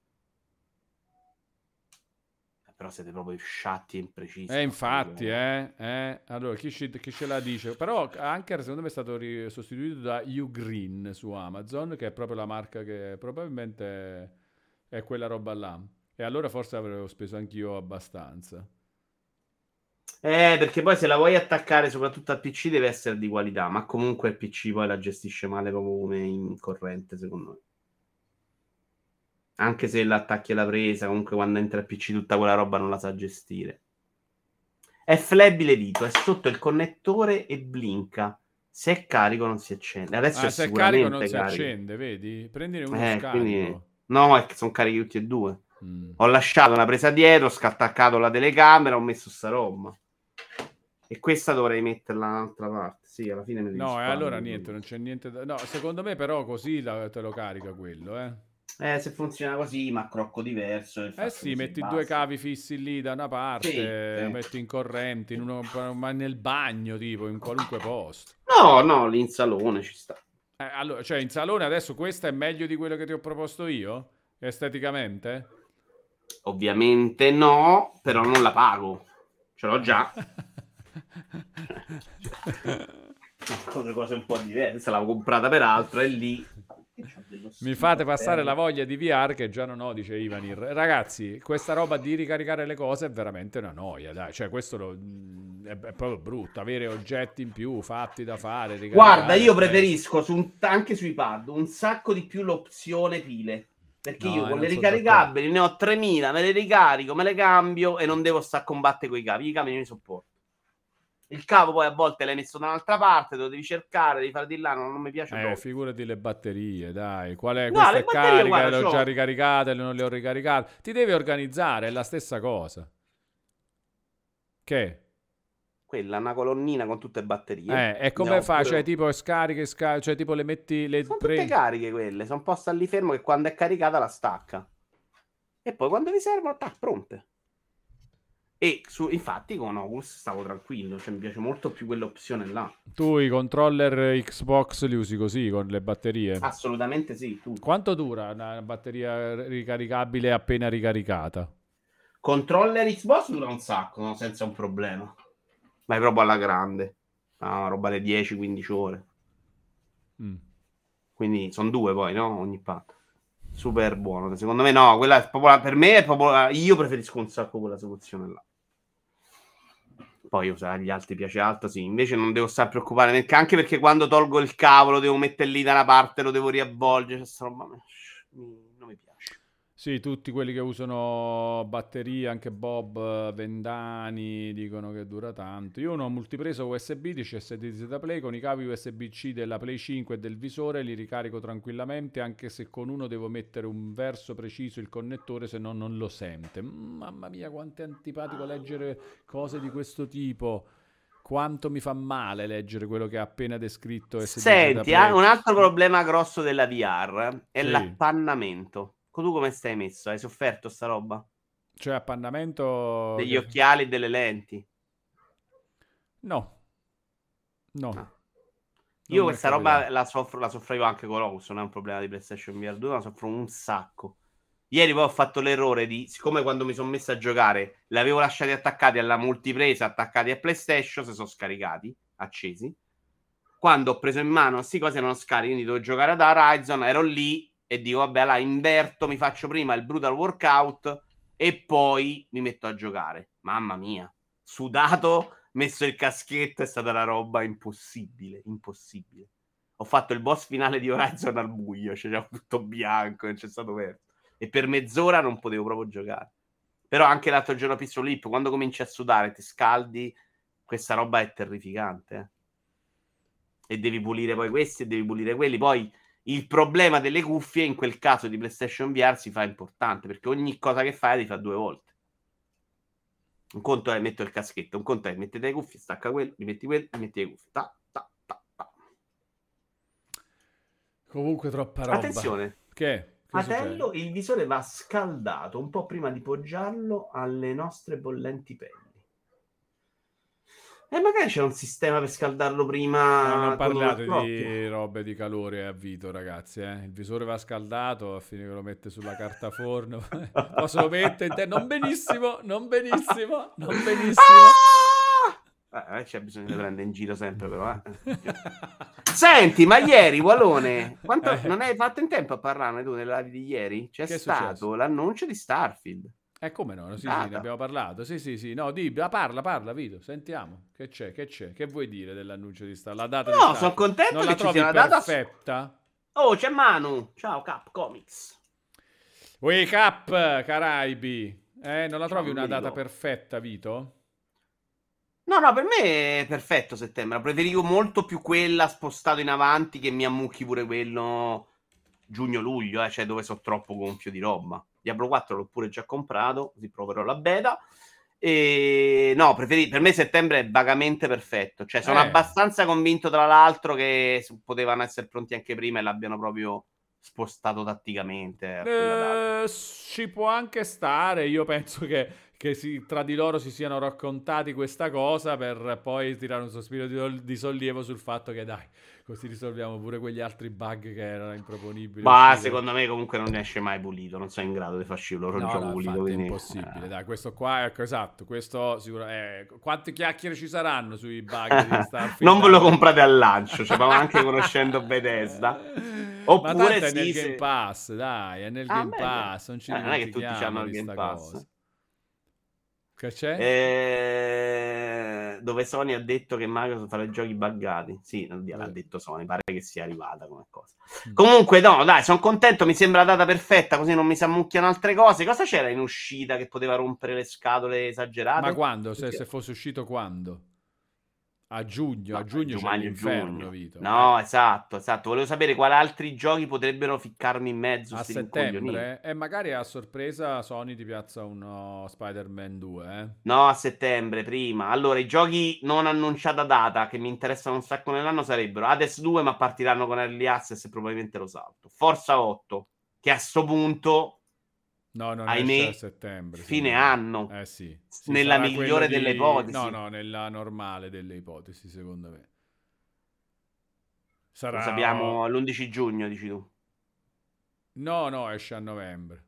Eh, però siete proprio sciatti e imprecisi. Eh, infatti, eh, eh. Allora, chi, ci, chi, ce la dice? Però Anker secondo me è stato ri- sostituito da Ugreen su Amazon, che è proprio la marca che probabilmente è quella roba là. E allora forse avrei speso anch'io abbastanza. Eh, perché poi se la vuoi attaccare soprattutto al PC deve essere di qualità, ma comunque il PC poi la gestisce male proprio come in corrente, secondo me. Anche se l'attacchi alla presa, comunque quando entra il PC tutta quella roba non la sa gestire. È flebile dito, è sotto il connettore e blinca. Se è carico non si accende. Adesso Ah, è se è carico non si carico. accende, vedi? Prendine uno Eh, scarico. quindi- No, è che sono carichi tutti e due. Mm. Ho lasciato una presa dietro, ho scattaccato la telecamera, ho messo sta roba. E questa dovrei metterla dall'altra parte. Sì, alla fine mi No, e risparmio. allora niente, non c'è niente da... No, secondo me però così la- te lo carica quello, eh. Eh, se funziona così, ma crocco diverso. Eh sì, metti basta. due cavi fissi lì da una parte, Sì, sì. metti in corrente, in uno, ma nel bagno, tipo, in qualunque posto. No, no, lì in salone ci sta. Eh, allora, cioè, in salone adesso questa è meglio di quello che ti ho proposto io? Esteticamente? Ovviamente no, però non la pago. Ce l'ho già. Sono cose un po' diverse. L'avevo comprata peraltro e lì. Mi fate passare la voglia di VR che già non ho, dice Ivanir. Ragazzi, questa roba di ricaricare le cose è veramente una noia, dai. Cioè, questo lo- mm, è, è proprio brutto. Avere oggetti in più, fatti da fare. Guarda, io preferisco su un- anche sui pad un sacco di più l'opzione pile. Perché No, io eh, con le ricaricabili ne ho 3000, me le ricarico, me le cambio e non devo stare a combattere con i cavi. I cavi non li sopporto. Il cavo poi a volte l'hai messo da un'altra parte, lo devi cercare, devi fare di là, non, non mi piace Eh, proprio. figurati le batterie, dai. Qual è? No, Questa le carica, guarda, le ho già ricaricate, non le ho ricaricate. Ti devi organizzare, è la stessa cosa. Che? Quella, una colonnina con tutte le batterie. Eh, e come ho fa? pure- Cioè, tipo scariche, sca- cioè, tipo le metti, le Sono pre- tutte cariche quelle, sono poste lì fermo che quando è caricata la stacca. E poi quando vi servono, tac, pronte. E su, infatti con Oculus stavo tranquillo, cioè mi piace molto più quell'opzione là. Tu i controller Xbox li usi così, con le batterie? Assolutamente sì, tu. Quanto dura una batteria ricaricabile appena ricaricata? Controller Xbox dura un sacco, no? senza un problema. Ma è proprio alla grande. Una roba le 10-15 ore. Mm. Quindi sono due poi, no? Ogni parte. Super buono. Secondo me no, quella è proprio per me è proprio la- io preferisco un sacco quella soluzione là. Poi se agli altri piace altro, sì. Invece non devo stare a preoccupare neanche anche perché quando tolgo il cavolo devo mettere lì da una parte, lo devo riavvolgere. Cioè, sta roba mi- mi- non mi piace. Sì, tutti quelli che usano batterie, anche Bob, Vendani, dicono che dura tanto. Io non ho multipresa USB di da Play con i cavi USB-C della Play 5 e del visore, li ricarico tranquillamente, anche se con uno devo mettere un verso preciso il connettore, se no non lo sente. Mm, Mamma mia, quanto è antipatico leggere cose di questo tipo. Quanto mi fa male leggere quello che ha appena descritto SD da Senti, eh, un altro problema grosso della VR è Sì. l'appannamento. Tu come stai messo? Hai sofferto sta roba? Cioè, appannamento... Degli occhiali e delle lenti? No. No. Ah. Io questa roba la soffro, la soffro io anche con l'Oculus, non è un problema di PlayStation VR 2, ma soffro un sacco. Ieri poi ho fatto l'errore di, siccome quando mi sono messo a giocare, li avevo lasciati attaccati alla multipresa, attaccati a PlayStation, si sono scaricati, accesi. Quando ho preso in mano queste cose non scarichi, quindi dovevo giocare ad Horizon, ero lì e dico, vabbè, allora inverto, mi faccio prima il brutal workout e poi mi metto a giocare. Mamma mia, sudato, messo il caschetto, è stata una roba impossibile, impossibile. Ho fatto il boss finale di Horizon al buio, cioè c'era tutto bianco, non c'è stato verde. E per mezz'ora non potevo proprio giocare. Però anche l'altro giorno Pistol Lip, quando cominci a sudare, ti scaldi, questa roba è terrificante. eh. E devi pulire poi questi e devi pulire quelli. Poi il problema delle cuffie in quel caso di PlayStation VR si fa importante perché ogni cosa che fai devi fare due volte. Un conto è metto il caschetto, un conto è mettete le cuffie, stacca quello, rimetti quello, rimetti le cuffie. Ta, ta, ta, ta. Comunque troppa roba. Attenzione, Che? Fratello, il visore va scaldato un po' prima di poggiarlo alle nostre bollenti pelli. E magari c'è un sistema per scaldarlo prima. No, non uno parlate scrocchio. di robe di calore a vito, ragazzi. eh. Il visore va scaldato, a fine che lo mette sulla carta forno. Posso lo mettere in te- Non benissimo, non benissimo, non benissimo. Ah! Eh, c'è bisogno di prendere in giro sempre, però. eh. Senti, ma ieri, Walone, quanto... Eh. non hai fatto in tempo a parlarne tu nella live di ieri? C'è Che stato l'annuncio di Starfield. Eh, come no? Sì, sì, ne abbiamo parlato. Sì, sì, sì. No, di, ah, parla, parla, Vito. Sentiamo. Che c'è, che c'è? Che vuoi dire dell'annuncio di sta? La data di No, sono contento Non che la ci trovi sia una data. perfetta? Oh, c'è Manu. Ciao, Cap Comics. Wake up, Caraibi. Eh, non la trovi Non una data perfetta, Vito? No, no, per me è perfetto settembre. Preferivo molto più quella spostato in avanti che mi ammucchi pure quello giugno-luglio, eh, cioè dove sono troppo gonfio di roba. Diablo 4 l'ho pure già comprato, così proverò la beta. E no, preferi- per me settembre è vagamente perfetto. Cioè, sono Eh. abbastanza convinto, tra l'altro, che potevano essere pronti anche prima e l'abbiano proprio spostato tatticamente. Eh, ci può anche stare. Io penso che, che si- tra di loro si siano raccontati questa cosa per poi tirare un sospiro di, di sollievo sul fatto che dai, così risolviamo pure quegli altri bug che erano improponibili. Ma secondo me comunque non esce mai pulito, non sono in grado di farci loro No, no, pulito. è impossibile. eh. Dai, questo qua, ecco, esatto. Questo sicuro. eh, quante chiacchiere ci saranno sui bug di Starfield? non ve lo comprate al lancio, cioè, ma anche conoscendo Bethesda. Oppure Ma tanto è sì, nel se- Game Pass, dai, è nel Ah, Game beh, Pass, non ci eh, non è che tutti hanno il Game Pass. cosa. Che c'è? Eh, dove Sony ha detto che Microsoft farà giochi buggati. Sì, l'ha Eh. detto Sony, pare che sia arrivata come cosa. Mm. Comunque, no, dai, sono contento. Mi sembra la data perfetta, così non mi si ammucchiano altre cose. Cosa c'era in uscita che poteva rompere le scatole esagerate? Ma quando? Se, se fosse uscito quando? A giugno, No, a giugno c'è maggio, l'inferno, giugno. Vito. No, esatto, esatto. Volevo sapere quali altri giochi potrebbero ficcarmi in mezzo. a settembre e magari a sorpresa Sony ti piazza uno Spider-Man 2, eh? No, a settembre, prima. Allora, i giochi non annunciata data che mi interessano un sacco nell'anno sarebbero Hades 2, ma partiranno con Early Access e probabilmente lo salto. Forza 8, che a sto punto, No, non Ahimè, esce a settembre. fine me. anno. Eh sì. Sì, Nella migliore delle di- ipotesi. No, no, nella normale delle ipotesi, secondo me. Sarà... Lo sappiamo l'11 giugno, dici tu. No, no, esce a novembre.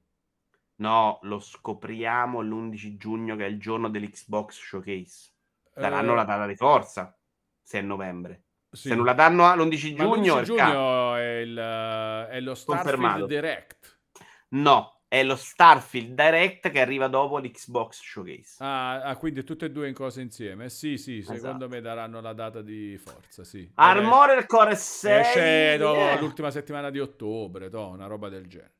No, lo scopriamo l'11 giugno, che è il giorno dell'Xbox Showcase. Daranno Eh, la data di forza, se è novembre. sì. Se non la danno all'11 Ma giugno, l'11 è il cazzo. giugno è, il, eh, è lo Starfield. Direct. No, è lo Starfield Direct che arriva dopo l'Xbox Showcase. Ah, ah, quindi tutte e due in cose insieme? Sì, sì, secondo Esatto. me daranno la data di forza, sì. Armored Core 6 Esce eh, l'ultima settimana di ottobre, to, una roba del genere.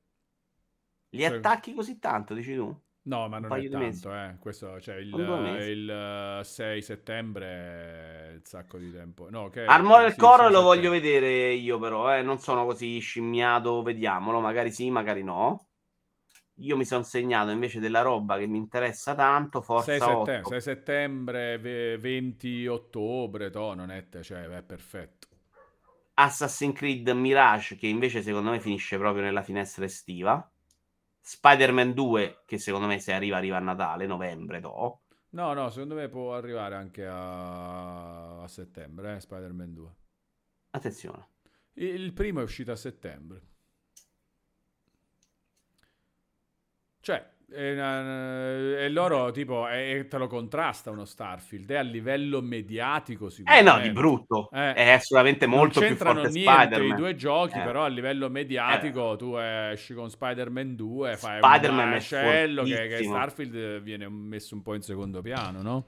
Li attacchi così tanto, dici tu? No, ma non è tanto, eh. Questo, cioè, il, mesi. il, eh, 6 settembre è un sacco di tempo. No, che Armored sì, Core 6 lo voglio vedere io però, eh. non sono così scimmiato, vediamolo, magari sì, magari no. Io mi sono segnato invece della roba che mi interessa tanto, 6 Forza settembre, 8. 6 settembre, ve- 20 ottobre, to, non è, te- cioè, è perfetto. Assassin's Creed Mirage che invece secondo me finisce proprio nella finestra estiva. Spider-Man 2 che secondo me se arriva arriva a Natale, novembre, to. No, no, secondo me può arrivare anche a, a settembre, eh, Spider-Man 2. Attenzione. Il primo è uscito a settembre. Cioè, è una- e loro tipo è- te lo contrasta uno Starfield, è a livello mediatico Eh sicuramente. no, di brutto. Eh. È assolutamente molto non più c'entrano forte niente Spider-Man. i due giochi, Eh. però a livello mediatico tu esci con Spider-Man 2, fai Spider-Man un macello che, che. Starfield viene messo un po' in secondo piano, no?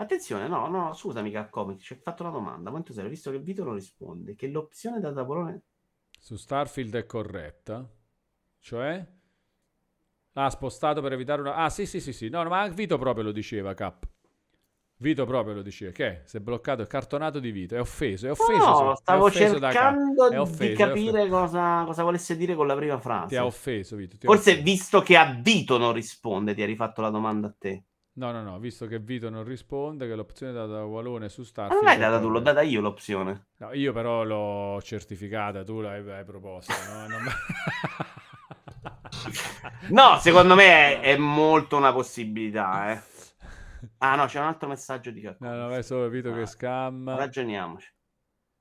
Attenzione, no, no, scusami Capcomic, ci ho fatto una domanda. Quanto sei? Visto che Vito non risponde, che l'opzione da tavolone... Su Starfield è corretta. Cioè? Ah, spostato per evitare una... Ah, sì, sì, sì, sì. No, ma Vito proprio lo diceva, Cap. Vito proprio lo diceva. Che è? Si è bloccato, è cartonato di Vito. È offeso, è offeso. No, è stavo offeso da cercando È offeso, di capire cosa, cosa volesse dire con la prima Ti frase. ha offeso, Vito. ti Forse offeso. visto che a Vito non risponde, ti ha rifatto la domanda a te. No, no, no, visto che Vito non risponde, che l'opzione data da Walone su Ma Starfield... non l'hai data tu, l'ho data io l'opzione. No, io però l'ho certificata, tu l'hai hai proposta, no? Non- No, secondo me è, è molto una possibilità, eh. Ah no, c'è un altro messaggio di Capcomic. No, no, è solo Vito Ah, che scamma. Ragioniamoci.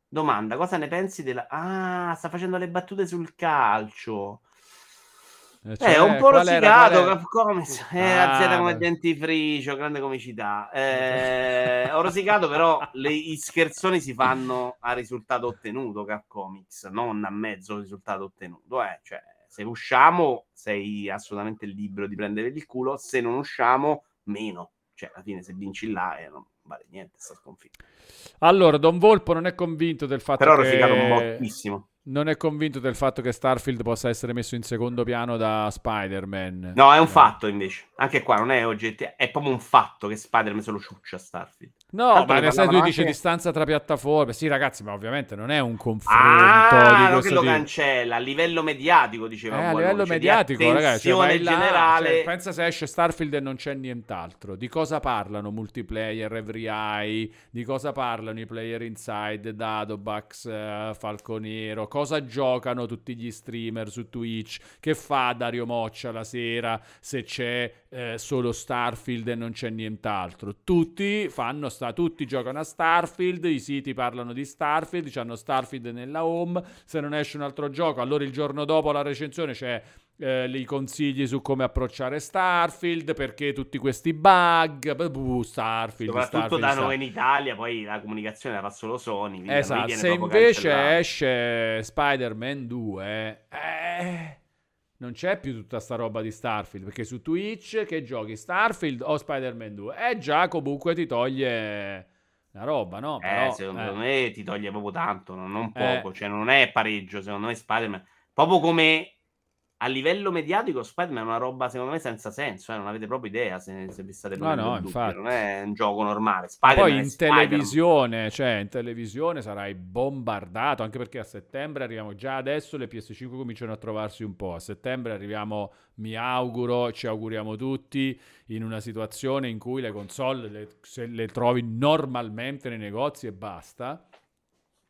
Domanda, cosa ne pensi della... Ah, sta facendo le battute sul calcio. Eh, Eh, cioè, ho un po' rosicato, qual era- Capcom. Eh, Ah, come dentifricio, grande comicità. Eh, ho rosicato, però le, i scherzoni si fanno a risultato ottenuto, Capcomics, non a mezzo risultato ottenuto. Eh. Cioè, se usciamo, sei assolutamente libero di prendere il culo, se non usciamo, meno. Cioè, alla fine, se vinci là, eh, non vale niente, sta sconfitta. Allora, Don Volpo non è convinto del fatto Però che... rosicato moltissimo. non è convinto del fatto che Starfield possa essere messo in secondo piano da Spider-Man. No, è un fatto invece. Anche qua non è oggettivo, è proprio un fatto che Spider-Man se lo ciuccia Starfield. No, Tanto ma ne nel senso dice anche- distanza tra piattaforme. Sì, ragazzi, ma ovviamente non è un confronto Ah, no, che lo tipo. cancella a livello mediatico, diceva Eh, a livello cioè, di mediatico, ragazzi, cioè, là, generale. cioè, pensa se esce Starfield e non c'è nient'altro. Di cosa parlano multiplayer, Every Eye? Di cosa parlano i player inside, Dadobax, eh, Falconiero? Cosa giocano tutti gli streamer su Twitch? Che fa Dario Moccia la sera se c'è eh, solo Starfield e non c'è nient'altro? Tutti fanno sta, tutti giocano a Starfield, i siti parlano di Starfield, hanno Starfield nella home, se non esce un altro gioco, allora il giorno dopo la recensione c'è eh, i consigli su come approcciare Starfield, perché tutti questi bug, buh, Starfield, Soprattutto Starfield, da noi in Italia, poi la comunicazione la fa solo Sony. Esatto, se invece cancellato. esce Spider-Man 2, eh, non c'è più tutta sta roba di Starfield, perché su Twitch che giochi Starfield o Spider-Man 2, eh già comunque ti toglie la roba, no? Eh, Però, secondo eh. me ti toglie proprio tanto, non, non Eh. poco, cioè non è pareggio, secondo me Spider-Man, proprio come a livello mediatico Spider-Man è una roba secondo me senza senso, eh, non avete proprio idea se, se vi state No, no, infatti. non è un gioco normale. Ma Spider-Man poi in televisione, cioè in televisione sarai bombardato, anche perché a settembre arriviamo già adesso, le PS5 cominciano a trovarsi un po', a settembre arriviamo, mi auguro, ci auguriamo tutti, in una situazione in cui le console le, se le trovi normalmente nei negozi e basta,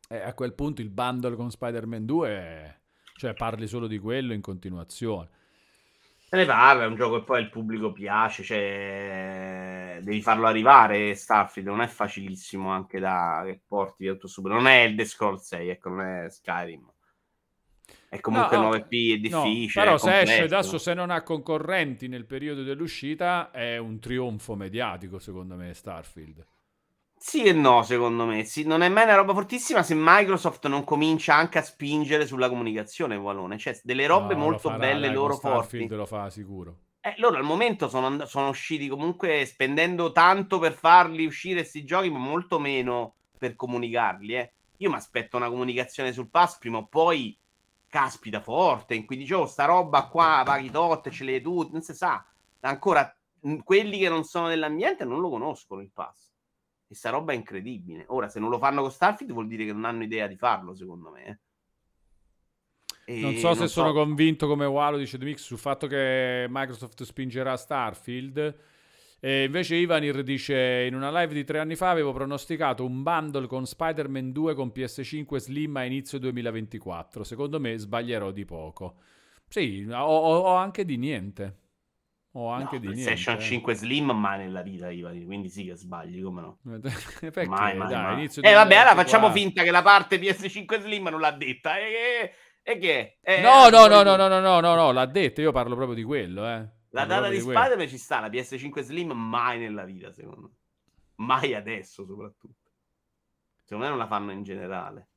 e a quel punto il bundle con Spider-Man 2, è- cioè parli solo di quello in continuazione. Se ne parla, è un gioco che poi al pubblico piace, cioè devi farlo arrivare Starfield, non è facilissimo anche da che porti via tutto subito, non è il The Scroll 6, ecco, non è Skyrim. È comunque No, 9P, è No, difficile. però è se esce adesso, se non ha concorrenti nel periodo dell'uscita, è un trionfo mediatico, secondo me, Starfield. Sì e no, secondo me. Sì, non è mai una roba fortissima se Microsoft non comincia anche a spingere sulla comunicazione, Walone. Cioè, delle robe No, lo molto farà, belle dai, loro forti. lo fa sicuro. Eh, loro al momento sono, sono usciti comunque spendendo tanto per farli uscire questi giochi, ma molto meno per comunicarli. Eh. Io mi aspetto una comunicazione sul pass prima o poi caspita forte, in cui dicevo sta roba qua, paghi tot, ce le tu, non si sa. Ancora, mh, quelli che non sono nell'ambiente non lo conoscono il pass. E sta roba è incredibile. Ora, se non lo fanno con Starfield vuol dire che non hanno idea di farlo, secondo me. eh. E Non so se non sono convinto come Walo dice The Mix sul fatto che Microsoft spingerà Starfield. E invece Ivanir dice in una live di tre anni fa avevo pronosticato un bundle con Spider-Man 2 con PS5 Slim a inizio 2024. Secondo me sbaglierò di poco. Sì, ho- ho anche di niente. Ho anche No, di PlayStation niente. 5 Slim mai nella vita, Ivani, quindi sì che sbagli, come no? Perché, mai, mai, dai, mai. inizio Eh vabbè, allora 2024. facciamo finta che la parte PS5 Slim non l'ha detta. E che? E che? Eh, No, no, no, no, no, no, no, no, no, l'ha detto, io parlo proprio di quello, eh. La data di quello. Spider-Man ci sta, la PS5 Slim mai nella vita, secondo me. Mai adesso, soprattutto. Secondo me non la fanno in generale.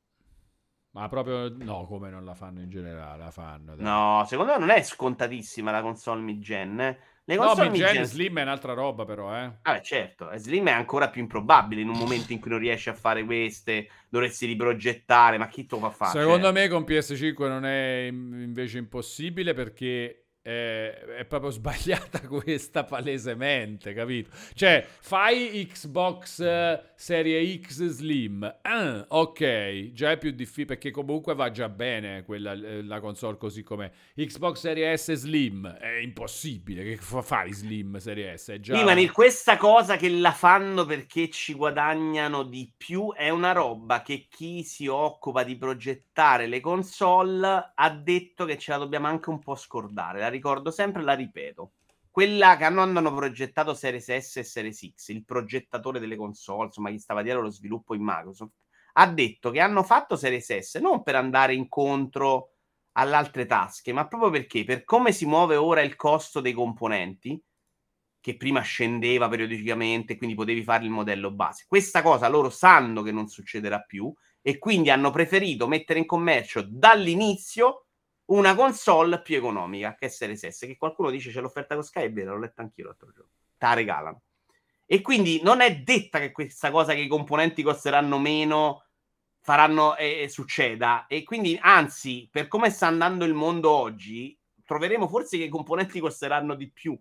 Ma proprio no, come non la fanno in generale, la fanno. dai. No, secondo me non è scontatissima la console mid-gen. eh. Le No, console mid-gen mid-gen Slim è un'altra roba però, eh. Vabbè, certo, eh, Slim è ancora più improbabile in un momento in cui non riesci a fare queste, dovresti riprogettare, ma chi te lo fa fare? Secondo Cioè, me con PS5 non è in- invece impossibile perché è, proprio sbagliata questa palesemente, capito? Cioè, fai Xbox eh, Serie X Slim, ah, ok, già è più difficile perché comunque va già bene quella, eh, la console così com'è. Xbox Serie S Slim è impossibile, che fa- fai Slim Serie S? È già... Sì, ma questa cosa che la fanno perché ci guadagnano di più è una roba che chi si occupa di progettare le console ha detto che ce la dobbiamo anche un po' scordare. La ricordo sempre, la ripeto. Quella che hanno, hanno progettato Series S e Series X, il progettatore delle console, insomma, chi stava dietro lo sviluppo in Microsoft, ha detto che hanno fatto Series S non per andare incontro alle altre tasche, ma proprio perché, per come si muove ora il costo dei componenti, che prima scendeva periodicamente, quindi potevi fare il modello base. Questa cosa loro sanno che non succederà più e quindi hanno preferito mettere in commercio dall'inizio una console più economica che è Series S, che qualcuno dice c'è l'offerta con Sky, è vero, l'ho letta anch'io l'altro giorno. Te la regalano. E quindi non è detta che questa cosa che i componenti costeranno meno faranno e, e succeda. E quindi, anzi, per come sta andando il mondo oggi, troveremo forse che i componenti costeranno di più.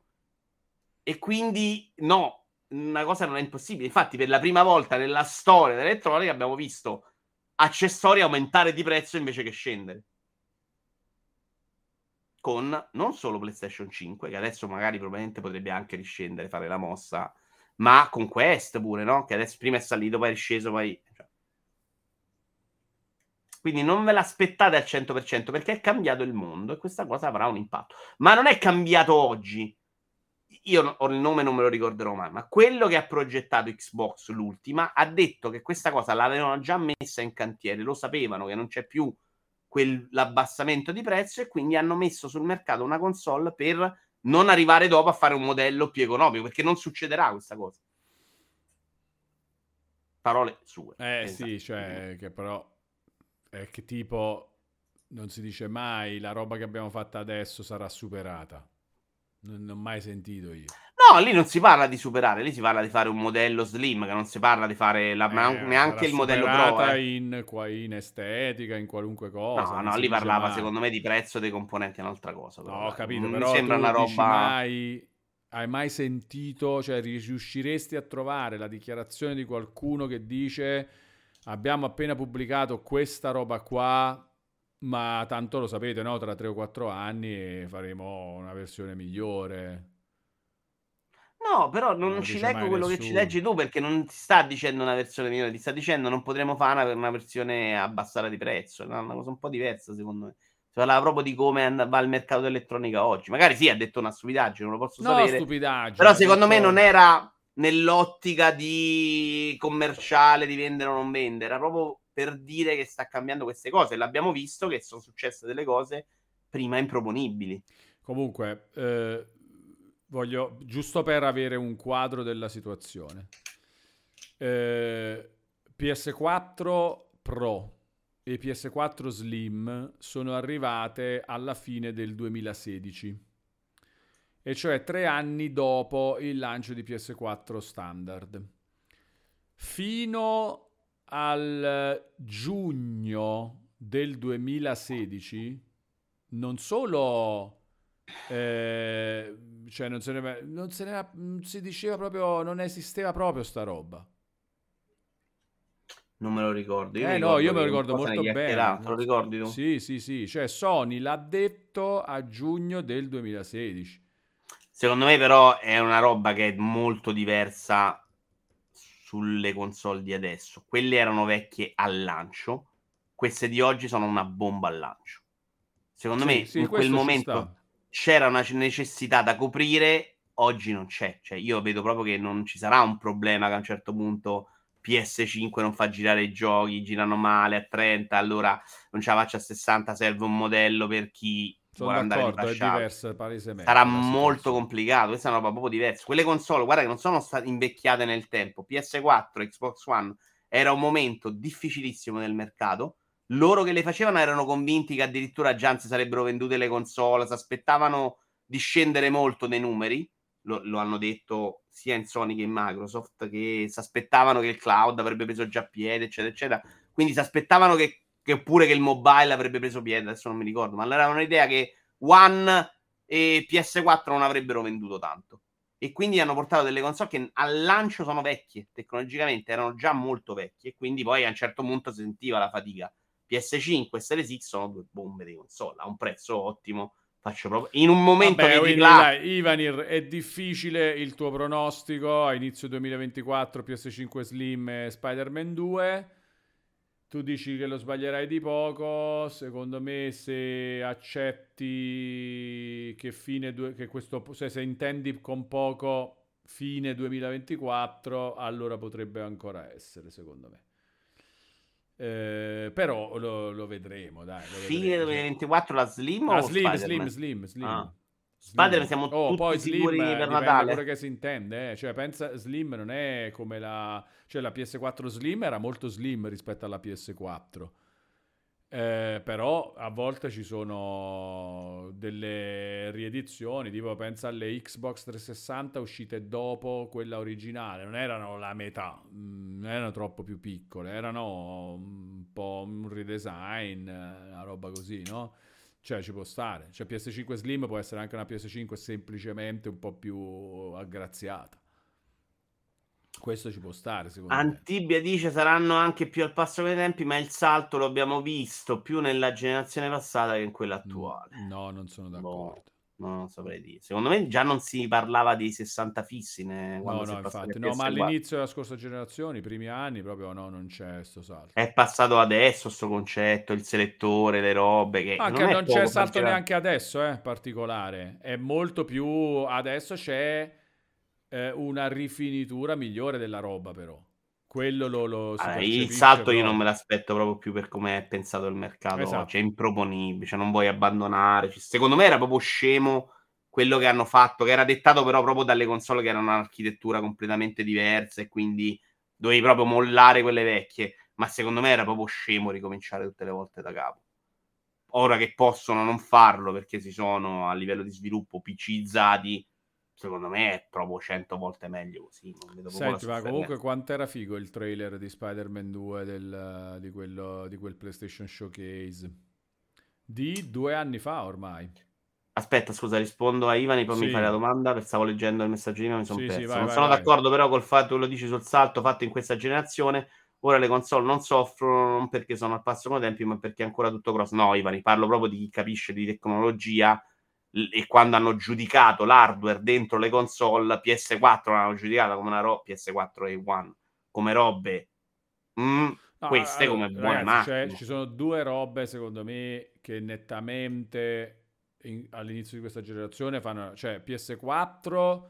E quindi, no, una cosa non è impossibile. Infatti, per la prima volta nella storia dell'elettronica abbiamo visto accessori aumentare di prezzo invece che scendere. Con non solo PlayStation 5, che adesso magari probabilmente potrebbe anche riscendere, fare la mossa, ma con Quest pure, no? Che adesso prima è salito, poi è risceso, poi... Cioè. Quindi non ve l'aspettate al 100% perché è cambiato il mondo e questa cosa avrà un impatto. Ma non è cambiato oggi. Io ho il nome non me lo ricorderò mai, ma quello che ha progettato Xbox l'ultima ha detto che questa cosa l'avevano già messa in cantiere, lo sapevano che non c'è più quell'abbassamento di prezzo e quindi hanno messo sul mercato una console per non arrivare dopo a fare un modello più economico, perché non succederà questa cosa. Parole sue. Eh esatto. sì, cioè che però è che tipo non si dice mai la roba che abbiamo fatta adesso sarà superata. Non, non ho mai sentito io. No, lì non si parla di superare, lì si parla di fare un modello slim, che non si parla di fare la, eh, neanche il modello pro. Eh. In, in, estetica, in qualunque cosa. No, no, lì parlava mai. secondo me di prezzo dei componenti, è un'altra cosa. Però, no, ho capito, non però mi sembra una roba... Mai, hai mai sentito, cioè riusciresti a trovare la dichiarazione di qualcuno che dice abbiamo appena pubblicato questa roba qua ma tanto lo sapete, no? Tra tre o quattro anni faremo una versione migliore. No, però non, non ci leggo quello nessuno. che ci leggi tu perché non ti sta dicendo una versione migliore, ti sta dicendo non potremo fare una, una versione abbassata di prezzo. È una cosa un po' diversa, secondo me. Si parlava proprio di come and- va il mercato dell'elettronica oggi. Magari sì, ha detto una stupidaggine, non lo posso no, sapere. Stupidaggine, però secondo detto... me non era nell'ottica di commerciale, di vendere o non vendere, era proprio per dire che sta cambiando queste cose. L'abbiamo visto che sono successe delle cose prima improponibili. Comunque, eh, voglio giusto per avere un quadro della situazione. Eh, PS4 Pro e PS4 Slim sono arrivate alla fine del 2016 e cioè tre anni dopo il lancio di PS4 standard. Fino al giugno del 2016 non solo eh, cioè non se, ne, non se ne non si diceva proprio non esisteva proprio sta roba non me lo ricordo io eh no io me lo ricordo molto bene te lo ricordi tu? sì sì sì cioè Sony l'ha detto a giugno del 2016 secondo me però è una roba che è molto diversa sulle console di adesso. Quelle erano vecchie al lancio, queste di oggi sono una bomba al lancio. Secondo sì, me sì, in quel momento c'era una necessità da coprire, oggi non c'è. Cioè, io vedo proprio che non ci sarà un problema che a un certo punto PS5 non fa girare i giochi, girano male a 30, allora non ce la faccio a 60, serve un modello per chi sono d'accordo, è diverso palesemente. Sarà molto complicato, questa è una roba proprio diversa. Quelle console, guarda che non sono state invecchiate nel tempo. PS4, Xbox One era un momento difficilissimo nel mercato. Loro che le facevano erano convinti che addirittura già si sarebbero vendute le console, si aspettavano di scendere molto nei numeri. Lo, lo, hanno detto sia in Sony che in Microsoft, che si aspettavano che il cloud avrebbe preso già piede, eccetera, eccetera. Quindi si aspettavano che che pure che il mobile avrebbe preso piede, adesso non mi ricordo, ma allora era un'idea che One e PS4 non avrebbero venduto tanto. E quindi hanno portato delle console che al lancio sono vecchie, tecnologicamente erano già molto vecchie, quindi poi a un certo punto si sentiva la fatica. PS5 e Series X sono due bombe di console a un prezzo ottimo. Faccio proprio in un momento Vabbè, di dai, Ivanir, è difficile il tuo pronostico a inizio 2024 PS5 Slim e Spider-Man 2 tu dici che lo sbaglierai di poco, secondo me se accetti che fine due, che questo se, se intendi con poco fine 2024, allora potrebbe ancora essere, secondo me. Eh, però lo, lo, vedremo, dai. Lo fine 2024 la Slim ah, o Slim, Slim, Slim, Slim. Ah. Spider siamo oh, tutti poi sicuri Slim, per Natale. quello che si intende, eh. cioè pensa Slim non è come la cioè la PS4 Slim era molto slim rispetto alla PS4. Eh, però a volte ci sono delle riedizioni, tipo pensa alle Xbox 360 uscite dopo quella originale, non erano la metà, mm, non erano troppo più piccole, erano un po' un redesign, una roba così, no? Cioè ci può stare, cioè PS5 Slim può essere anche una PS5 semplicemente un po' più aggraziata. Questo ci può stare, secondo Antibia me. dice saranno anche più al passo con i tempi, ma il salto lo abbiamo visto più nella generazione passata che in quella attuale. No, non sono Boh, d'accordo. no, non saprei dire. Secondo me già non si parlava di 60 fissi No, no, infatti, no, ma PS4. all'inizio della scorsa generazione, i primi anni, proprio no, non c'è sto salto. È passato adesso sto concetto, il selettore, le robe che Ah, non non c'è salto neanche adesso, eh, particolare. È molto più... Adesso c'è eh, una rifinitura migliore della roba, però. Quello lo, lo si Ah, il salto io proprio. non me l'aspetto proprio più per come è pensato il mercato, Esatto. cioè improponibile, cioè non vuoi abbandonare. Cioè, secondo me era proprio scemo quello che hanno fatto, che era dettato però proprio dalle console che erano un'architettura completamente diversa e quindi dovevi proprio mollare quelle vecchie, ma secondo me era proprio scemo ricominciare tutte le volte da capo. Ora che possono non farlo perché si sono a livello di sviluppo PCizzati, secondo me è proprio cento volte meglio così. Senti, ma comunque quant'era figo il trailer di Spider-Man 2 del, di, quello, di quel PlayStation Showcase? Di due anni fa ormai. Aspetta, scusa, rispondo a Ivan e poi mi Sì. fai la domanda, perché stavo leggendo il messaggio di Ivan, mi sono Sì, sì, perso. vai, non vai, sono vai. d'accordo però col fatto che lo dici sul salto fatto in questa generazione. Ora le console non soffrono non perché sono al passo con i tempi, ma perché è ancora tutto grosso. No, Ivan, parlo proprio di chi capisce di tecnologia e quando hanno giudicato l'hardware dentro le console, PS4 l'hanno giudicata come una roba, PS4 e One, come robe. mm, No, queste allora, come buone ragazzi, cioè, ci sono due robe, secondo me, che nettamente in- all'inizio di questa generazione fanno... Cioè, PS4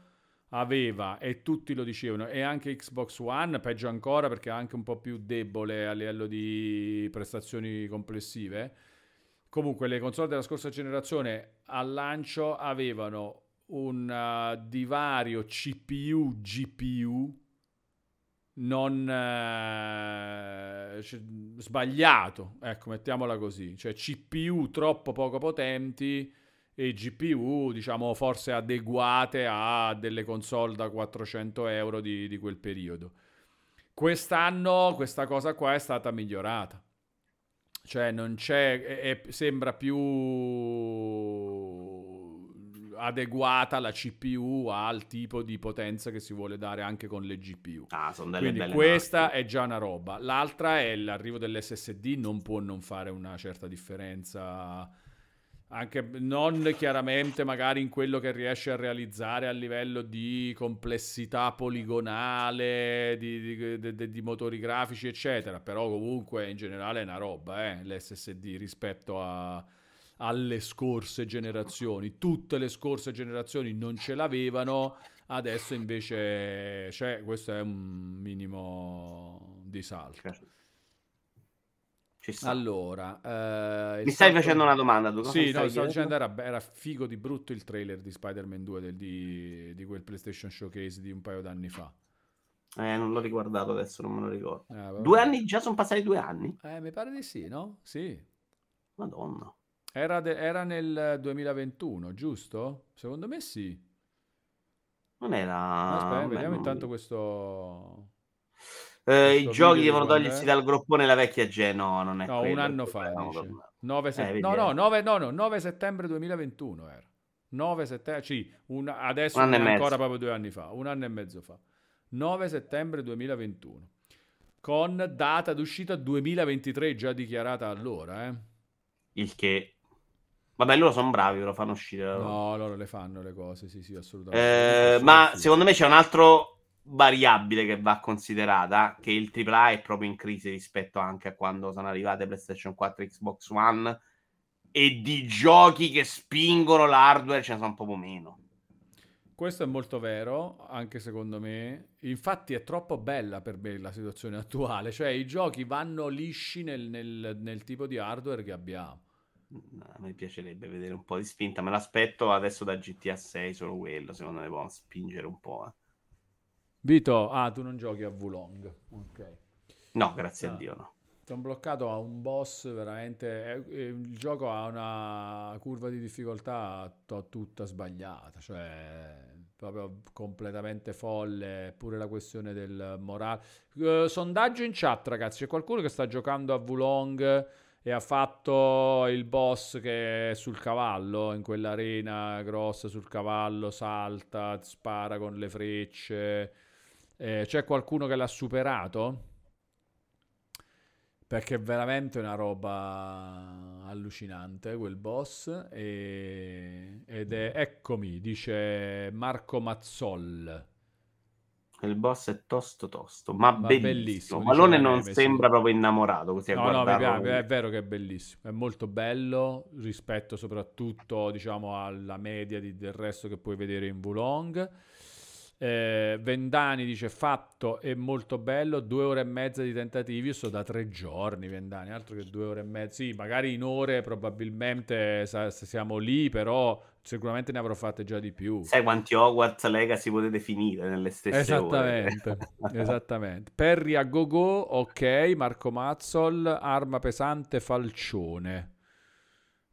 aveva, e tutti lo dicevano, e anche Xbox One, peggio ancora perché è anche un po' più debole a livello di prestazioni complessive. Comunque, le console della scorsa generazione al lancio avevano un uh, divario CPU-GPU non eh, c- sbagliato, ecco, mettiamola così, cioè CPU troppo poco potenti e GPU, diciamo, forse adeguate a delle console da 400 euro di, di quel periodo. Quest'anno questa cosa qua è stata migliorata. Cioè non c'è, è- è- sembra più adeguata la CPU al tipo di potenza che si vuole dare anche con le GPU. Ah, sono delle Quindi belle questa macchine. è già una roba. L'altra è l'arrivo dell'SSD, non può non fare una certa differenza. Anche non chiaramente magari in quello che riesce a realizzare a livello di complessità poligonale, di, di- di- di- motori grafici, eccetera. Però comunque in generale è una roba, eh, l'SSD rispetto a- alle scorse generazioni. Tutte le scorse generazioni non ce l'avevano, adesso invece c'è. Questo è un minimo di salto. Certo. Allora, eh, Mi stai salto- facendo una domanda, tu Sì, no, stavo dicendo era, era figo di brutto il trailer di Spider-Man 2 del- di, di quel PlayStation Showcase di un paio d'anni fa. Eh, non l'ho riguardato adesso, non me lo ricordo. Vabbè. Due anni già sono passati due anni? Eh, mi pare di sì, no? Sì. Madonna. Era, de- era nel 2021, giusto? Secondo me sì. Non era... Aspetta, beh, vediamo non- intanto questo... Eh, I giochi devono togliersi è? dal groppone la vecchia gen. No, non è No, un anno fa. 9 set- Eh, no, no, eh. 9, no, no, 9 settembre 2021 era. 9 settembre, sì, un- adesso Un è mezzo. ancora proprio due anni fa, un anno e mezzo fa. 9 settembre 2021. Con data d'uscita 2023 già dichiarata allora, eh. Il che... Vabbè, loro sono bravi, lo fanno uscire. No, loro le fanno le cose, sì, sì, assolutamente. Eh, ma secondo me c'è un altro variabile che va considerata, che il AAA è proprio in crisi rispetto anche a quando sono arrivate PlayStation 4 e Xbox One e di giochi che spingono l'hardware ce ne sono proprio meno. Questo è molto vero, anche secondo me. Infatti è troppo bella per me la situazione attuale, cioè i giochi vanno lisci nel, nel- nel tipo di hardware che abbiamo. A me piacerebbe vedere un po' di spinta, me l'aspetto adesso da GTA 6 solo quello, secondo me può spingere un po'. eh. Vito, ah, tu non giochi a Wulong. Ok. No, grazie Ah. a Dio no. Sono bloccato a un boss veramente. eh, eh, Il gioco ha una curva di difficoltà to- tutta sbagliata, cioè proprio completamente folle. Pure la questione del morale. Eh, sondaggio in chat, ragazzi. C'è qualcuno che sta giocando a Wulong e ha fatto il boss che è sul cavallo, in quell'arena grossa sul cavallo, salta, spara con le frecce. Eh, c'è qualcuno che l'ha superato? Perché è veramente una roba allucinante quel boss. e- Ed è, eccomi, dice Marco Mazzol. Il boss è tosto tosto, ma, Ma bellissimo. bellissimo, Malone non sembra proprio innamorato così a No, no, piace, è vero che è bellissimo, è molto bello rispetto soprattutto, diciamo, alla media di- del resto che puoi vedere in Wulong. Eh, Vendani dice fatto e molto bello, due ore e mezza di tentativi, io sto da tre giorni Vendani, altro che due ore e mezza, sì, magari in ore probabilmente sa- siamo lì, però sicuramente ne avrò fatte già di più. Sai quanti Hogwarts Legacy potete finire nelle stesse ore? Esattamente, esattamente. Perry a go-go, ok. Marco Mazzol, arma pesante, falcione.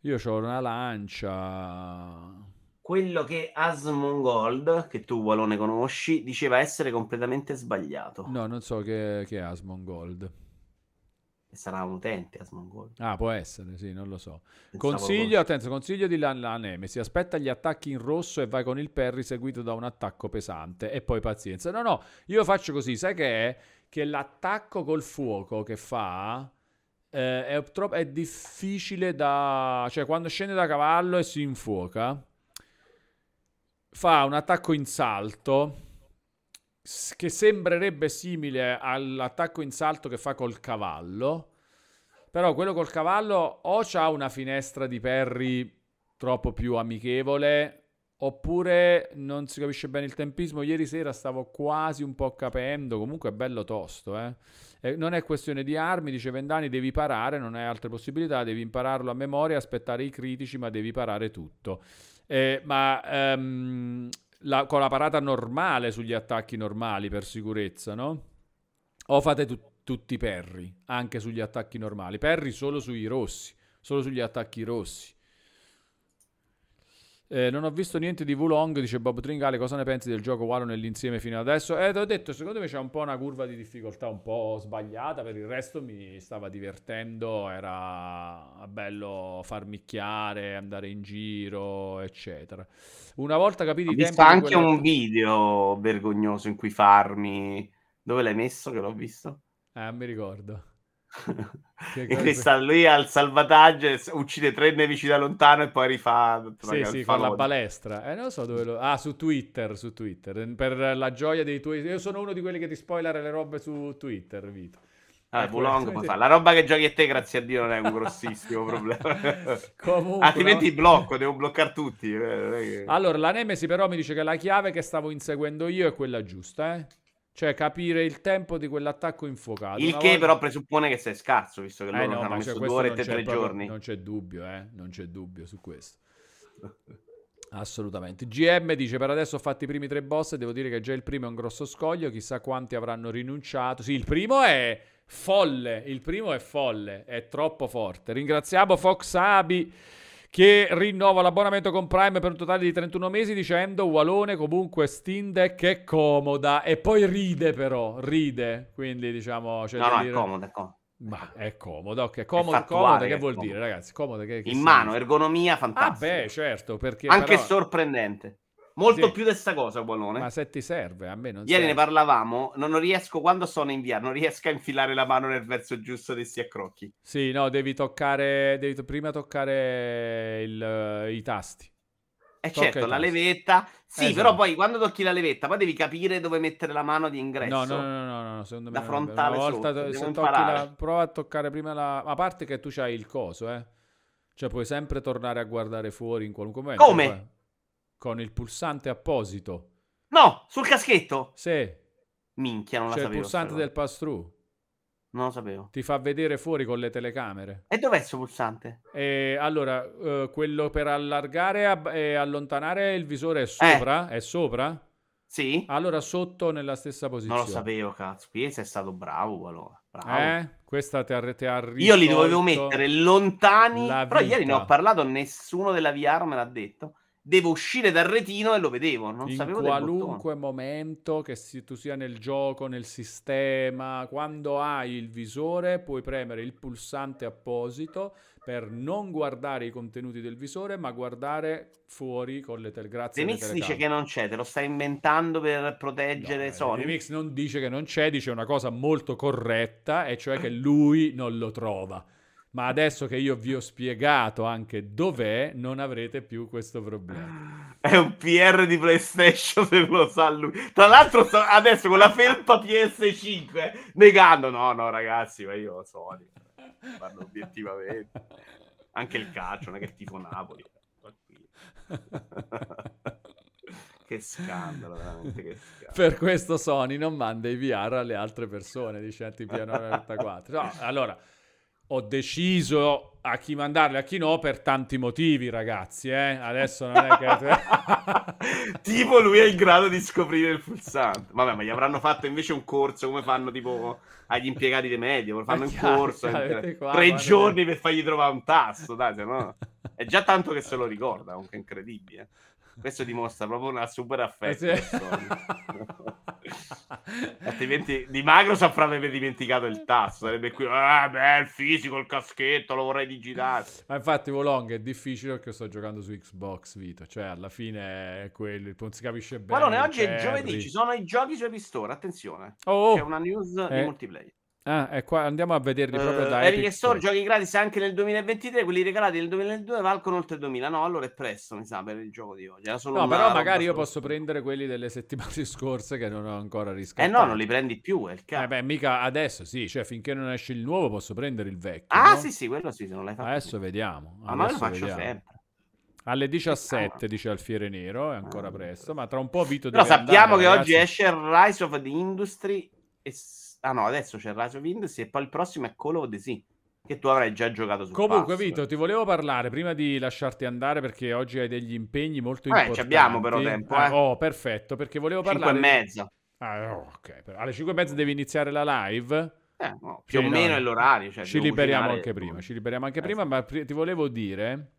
Io ho una lancia. Quello che Asmongold, che tu Walone conosci, diceva essere completamente sbagliato. No, non so che, che è Asmongold. Sarà un utente Asmongold. Ah, può essere, sì, non lo so. Pensavo Consiglio, lo- attenzione, consiglio di la, la Nemesi. Aspetta gli attacchi in rosso e vai con il Perry seguito da un attacco pesante. E poi pazienza. No, no, io faccio così. Sai che è? Che l'attacco col fuoco che fa eh, è, troppo, è difficile da... Cioè, quando scende da cavallo e si infuoca, fa un attacco in salto che sembrerebbe simile all'attacco in salto che fa col cavallo. Però quello col cavallo o c'ha una finestra di Perry troppo più amichevole, oppure non si capisce bene il tempismo. Ieri sera stavo quasi un po' capendo, comunque è bello tosto, eh. Eh, non è questione di armi, dice Vendani, devi parare, non hai altre possibilità, devi impararlo a memoria, aspettare i critici, ma devi parare tutto. Eh, ma ehm, la- con la parata normale sugli attacchi normali per sicurezza, no? O fate tu- tutti i perri, anche sugli attacchi normali. Perri solo sui rossi, solo sugli attacchi rossi. Eh, non ho visto niente di Wulong, dice Bob Tringale. Cosa ne pensi del gioco Walo nell'insieme fino adesso? Eh, ti ho detto, secondo me c'è un po' una curva di difficoltà un po' sbagliata. Per il resto mi stava divertendo. Era bello farmicchiare, andare in giro, eccetera. Una volta capiti Ho i tempi. visto anche quella- un video vergognoso in cui farmi. Dove l'hai messo? Che l'ho visto? Eh, non mi ricordo. Cui sta lui al salvataggio, e uccide tre nemici da lontano e poi rifà. Sì, sì, con la falò. balestra. Eh, non lo so dove lo... Ah, su Twitter, su Twitter. Per la gioia dei tuoi... Io sono uno di quelli che ti spoiler le robe su Twitter, Vito. Ah, Ecco, fare. La roba che giochi a te, grazie a Dio, non è un grossissimo problema. Comunque, Altrimenti no? blocco, devo bloccare tutti. eh, Allora, la Nemesi però mi dice che la chiave che stavo inseguendo io è quella giusta, eh? Cioè capire il tempo di quell'attacco infuocato. Il Una che volta- però presuppone che sei scarso, visto che Eh loro no, hanno ma messo cioè, due ore e tre proprio- giorni. Non c'è dubbio, eh? Non c'è dubbio su questo. Assolutamente. GM dice: Per adesso ho fatto i primi tre boss. E devo dire che già il primo è un grosso scoglio. Chissà quanti avranno rinunciato. Sì, il primo è folle. Il primo è folle. È troppo forte. Ringraziamo Fox Abi che rinnova l'abbonamento con Prime per un totale di 31 mesi dicendo Walone comunque Steam Deck è comoda e poi ride però, ride, quindi diciamo... C'è No, no, è dire- comodo, è comodo. Ma è comodo, ok, comodo, fattuale comodo che che è vuol comodo. dire ragazzi? Comodo che, che In mano, ergonomia Ah fantastica. beh, certo, perché Anche però- sorprendente. Molto Sì. più di sta cosa, Buonone. Ma se ti serve, a me non Ieri ne serve. parlavamo, non riesco, quando sono in via, non riesco a infilare la mano nel verso giusto dei sti accrocchi. Sì, no, devi toccare, devi to- prima toccare il, eh, i tasti. E Tocca certo, la tasti. levetta. Sì, Esatto. però poi quando tocchi la levetta, poi devi capire dove mettere la mano di ingresso. No, no, no, no, no, no, secondo me bello. frontale Una volta sotto, se tocchi la, prova a toccare prima la a parte che tu c'hai il coso, eh. Cioè puoi sempre tornare a guardare fuori in qualunque momento. Come? Poi- Con il pulsante apposito. No, sul caschetto. Sì, Minchia, non la c'è il sapevo. sta pulsante cosa. del pass-through. Non lo sapevo. Ti fa vedere fuori con le telecamere. E dov'è questo pulsante? E allora, eh, quello per allargare e allontanare il visore è sopra? È sopra? Sì? Allora sotto nella stessa posizione. Non lo sapevo, cazzo. Chiesa è stato bravo, allora. Bravo. Eh? Questa ti ha, ti ha Io li dovevo mettere lontani. la Però ieri ne ho parlato, nessuno della VR me l'ha detto. Devo uscire dal retino e lo vedevo. Non in sapevo qualunque momento che si- tu sia nel gioco, nel sistema, quando hai il visore puoi premere il pulsante apposito per non guardare i contenuti del visore, ma guardare fuori con le tel- grazie alle The Mix dice che non c'è, te lo stai inventando per proteggere No, Sony. il Mix non dice che non c'è, dice una cosa molto corretta, e cioè che lui non lo trova. Ma adesso che io vi ho spiegato anche dov'è, non avrete più questo problema. È un PR di PlayStation se lo sa lui. Tra l'altro adesso con la felpa PS5 negando no, no ragazzi, ma io Sony. Parlo obiettivamente. Anche il calcio, non è che tifo Napoli. Tranquillo. che scandalo, veramente che scandalo. Per questo Sony non manda i VR alle altre persone, dice Antipiano94. No, allora, ho deciso a chi mandarli e a chi no per tanti motivi, ragazzi, eh? Adesso non è che... tipo lui è in grado di scoprire il pulsante. Vabbè, ma gli avranno fatto invece un corso come fanno tipo agli impiegati dei media, fanno un corso vedete qua, tre giorni per fargli trovare un tasto, dai, se no è già tanto che se lo ricorda, comunque è incredibile. Questo dimostra proprio una super affetto. Eh. Sony. Altrimenti di Microsoft avrebbe dimenticato il tasto, sarebbe qui, ah, beh, il fisico, il caschetto, lo vorrei digitare. Ma infatti Volong è difficile perché sto giocando su Xbox Vito, cioè alla fine è quello, non si capisce bene. Guardone, il oggi è giovedì, ci sono i giochi su Epic Store, attenzione. Oh, C'è una news Eh. di multiplayer. Ah, è qua, andiamo a vederli proprio Eh, da Epic Epic Store, giochi gratis anche nel 2023, quelli regalati nel 2022 valgono oltre il 2000. No, allora è presto, mi sa, per il gioco di oggi. No, però magari io solo- posso prendere quelli delle settimane scorse che non ho ancora Eh riscattato. no, non li prendi più, è il Eh cazzo. beh, mica adesso sì, cioè finché non esce il nuovo posso prendere il vecchio. ah, no? sì, sì, quello sì, se non l'hai fatto. Adesso tu. vediamo. Ma, ma lo adesso faccio vediamo. sempre. Alle Ah, 17 dice Alfiere Nero, è ancora Ah, presto, ma tra un po' Vito Però sappiamo andare, che ragazzi. oggi esce il Rise of the Industry. E... Ah no, adesso c'è Rise of Industry e poi il prossimo è Call of the Sea, che tu avrai già giocato su Comunque, Pass. Vito, ti volevo parlare prima di lasciarti andare perché oggi hai degli impegni molto Vabbè, importanti. ci abbiamo però tempo, Ah, eh. oh, perfetto, perché volevo 5 parlare... e mezza. Ah, oh, ok, però alle 5 e mezza devi iniziare la live. Eh, no, più Sì, o no, meno no. è l'orario. Cioè, ci liberiamo cucinare- anche prima, ci liberiamo anche Eh, prima, sì. ma ti volevo dire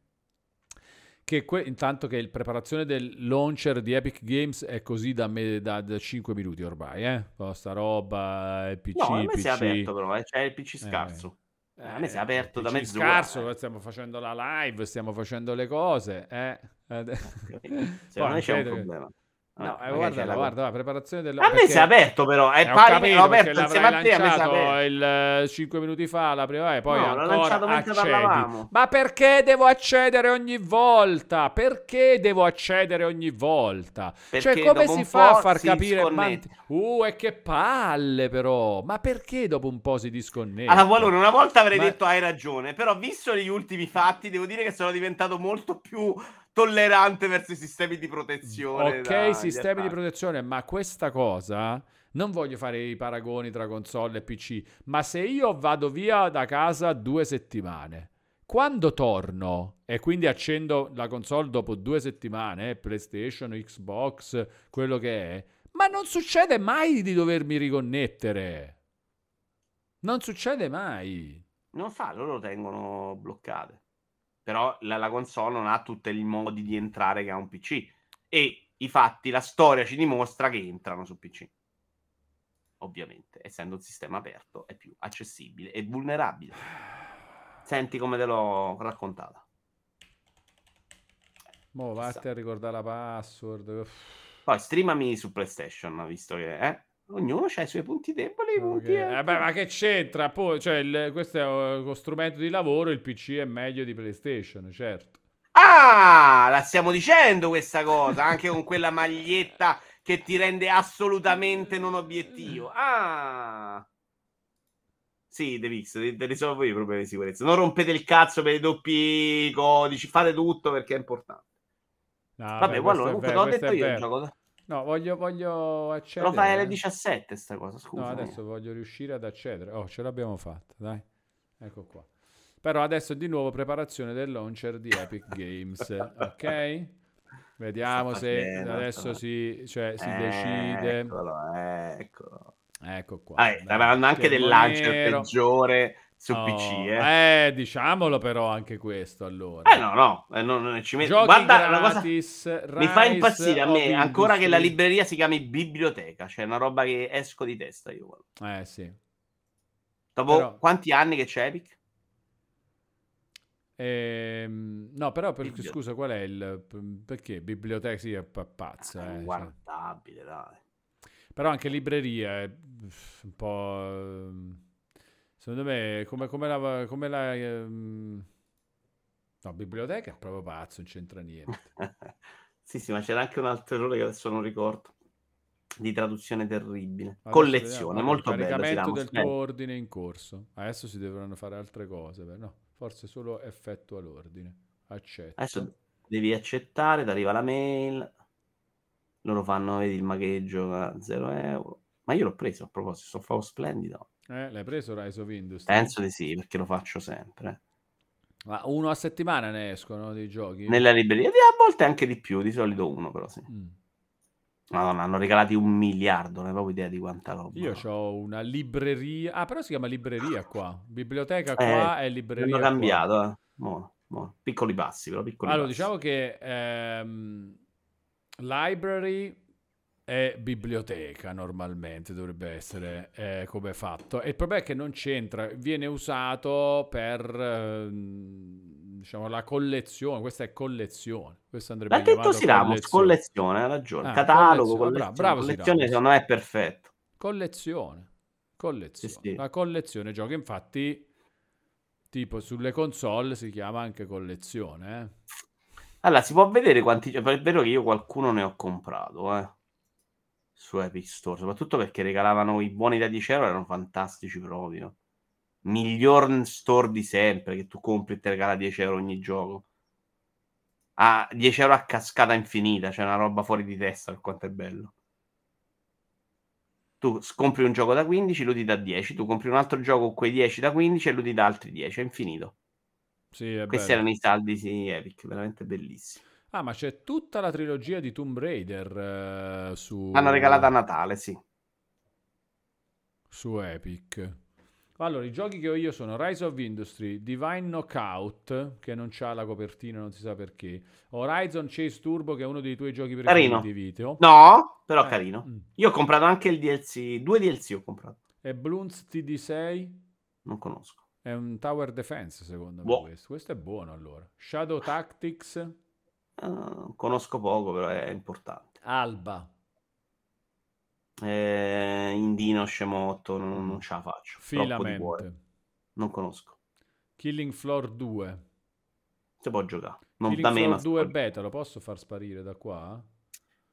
che que- intanto che il preparazione del launcher di Epic Games è così da, me- da, 5 minuti ormai, eh? Con sta roba, il PC, No, a me PC. si è aperto però, eh, c'è il PC scarso. Eh, a me si è aperto da mezz'ora. scarso, eh. stiamo facendo la live, stiamo facendo le cose, eh? Secondo me c'è un problema. No, Vabbè, eh, guarda, la- guarda, la preparazione del A me si è aperto però, è Eh, ho pari l'ho perché aperto insieme a te, a me si è lanciato aperto. il 5 minuti fa la prima e poi No, l'ho ancora accedi. Ma perché devo accedere ogni volta? Perché devo accedere ogni volta? cioè Perché come dopo si fa a far capire ma... Uh, e che palle però. Ma perché dopo un po' si disconnette? Allora, una volta avrei Ma- detto hai ragione, però visto gli ultimi fatti, devo dire che sono diventato molto più tollerante verso i sistemi di protezione. Ok, da- sistemi di protezione, ma questa cosa non voglio fare i paragoni tra console e PC, ma se io vado via da casa due settimane, quando torno e quindi accendo la console dopo due settimane, PlayStation, Xbox, quello che è, ma non succede mai di dovermi riconnettere. Non succede mai. Non fa, loro lo tengono bloccate. Però la, la console non ha tutti i modi di entrare che ha un PC. E i fatti, la storia ci dimostra che entrano su PC. Ovviamente, essendo un sistema aperto, è più accessibile e vulnerabile. Senti come te l'ho raccontata. Mo vatti a ricordare la password. Poi streamami su PlayStation, visto che eh, ognuno ha i suoi punti deboli. i Ok. punti, eh. Vabbè, ma che c'entra? Poi, cioè, il- questo è uno strumento di lavoro, il PC è meglio di PlayStation, certo. Ah, la stiamo dicendo questa cosa, anche con quella maglietta che ti rende assolutamente non obiettivo. Ah. Sì, Devix, risolvo i problemi di sicurezza. Non rompete il cazzo per i doppi codici, fate tutto perché è importante. No, Vabbè, guarda, è comunque l'ho detto io il gioco. No, voglio, voglio accedere. Lo fai alle eh. 17 sta cosa, scusa. No, adesso voglio riuscire ad accedere. Oh, ce l'abbiamo fatta, dai. Ecco qua. Però adesso di nuovo preparazione del launcher di Epic Games, ok? Vediamo se facendo, adesso si, cioè, si Eh, decide. Eccolo, eccolo. Ecco qua. Ah, dai, anche del schermo launcher nero. peggiore su Oh, PC, eh. eh, diciamolo però anche questo allora. Eh no, no, eh, non, non ci metto. Guarda, una cosa gratis, mi fa impazzire a me ancora che la libreria si chiami biblioteca, cioè una roba che esco di testa io. Eh sì. Dopo Però- quanti anni che c'è Epic? Ehm, no, però per- Biblioteca. scusa, qual è il perché biblioteca sì è pa- pazza, È eh, cioè. guardabile, dai. Però anche libreria è un po' ehm, secondo me come, come la, come la ehm, no, biblioteca è proprio pazzo, non c'entra niente. sì, sì, ma c'era anche un altro errore che adesso non ricordo. Di traduzione terribile. Adesso Collezione, vediamo, molto bello. caricamento del tuo ordine in corso. Adesso si dovranno fare altre cose, no, forse solo effettua l'ordine. Accetto. Adesso devi accettare, ti arriva la mail. Loro fanno, vedi, il magheggio a 0 euro. Ma io l'ho preso a proposito, sono proprio splendido. Eh, l'hai preso Rise of Industry? Penso di sì, perché lo faccio sempre. Ma uno a settimana ne escono dei giochi? Nella libreria, a volte anche di più, di solito uno, però sì. Mm. Madonna, hanno regalati un miliardo, non hai proprio idea di quanta roba. Io ho una libreria. Ah, però si chiama libreria qua. Biblioteca Eh, qua e libreria. Hanno cambiato, eh. Mo, mo. Piccoli passi, però piccoli Allora, passi. diciamo che ehm, library è biblioteca normalmente, dovrebbe essere eh, come fatto. E il problema è che non c'entra, viene usato per ehm, diciamo la collezione. Questa è collezione. Questo andrebbe L'ha detto Siramos, collezione, ha ragione. Ah, Catalogo, collezione, collezione. bravo, bravo collezione secondo me è perfetto. Collezione. Collezione. Sì, sì. La collezione giochi, infatti, tipo sulle console si chiama anche collezione. eh. Allora, si può vedere quanti... È vero che io qualcuno ne ho comprato, eh. Su Epic Store, soprattutto perché regalavano i buoni da 10 euro, erano fantastici proprio. Miglior store di sempre, che tu compri e ti regala 10 euro ogni gioco. A 10 euro a cascata infinita, cioè una roba fuori di testa per quanto è bello. Tu compri un gioco da 15, lui ti dà 10, tu compri un altro gioco con quei 10 da 15 e lui ti dà altri 10, è infinito. Sì, è Questi bello. erano i saldi sì, Epic, veramente bellissimi. Ah, ma c'è tutta la trilogia di Tomb Raider eh, su... L'hanno regalata a Natale, sì. su Epic. Allora, i giochi che ho io sono Rise of Industry, Divine Knockout, che non c'ha la copertina, non si sa perché, Horizon Chase Turbo, che è uno dei tuoi giochi preferiti Carino. di video, No, però Eh, carino. mm. Io ho comprato anche il DLC, due DLC ho comprato, e Bloons TD6, non conosco. è un tower defense secondo me Boh. questo. Questo è buono allora. Shadow Tactics, Eh, conosco poco, però è importante. Alba, Eh, Indino, Scemotto, non, non ce la faccio. Troppo di cuore. Filament, Non conosco. Killing Floor 2. Si può giocare. Non Killing da me, Floor ma 2 si può beta, lo posso far sparire da qua?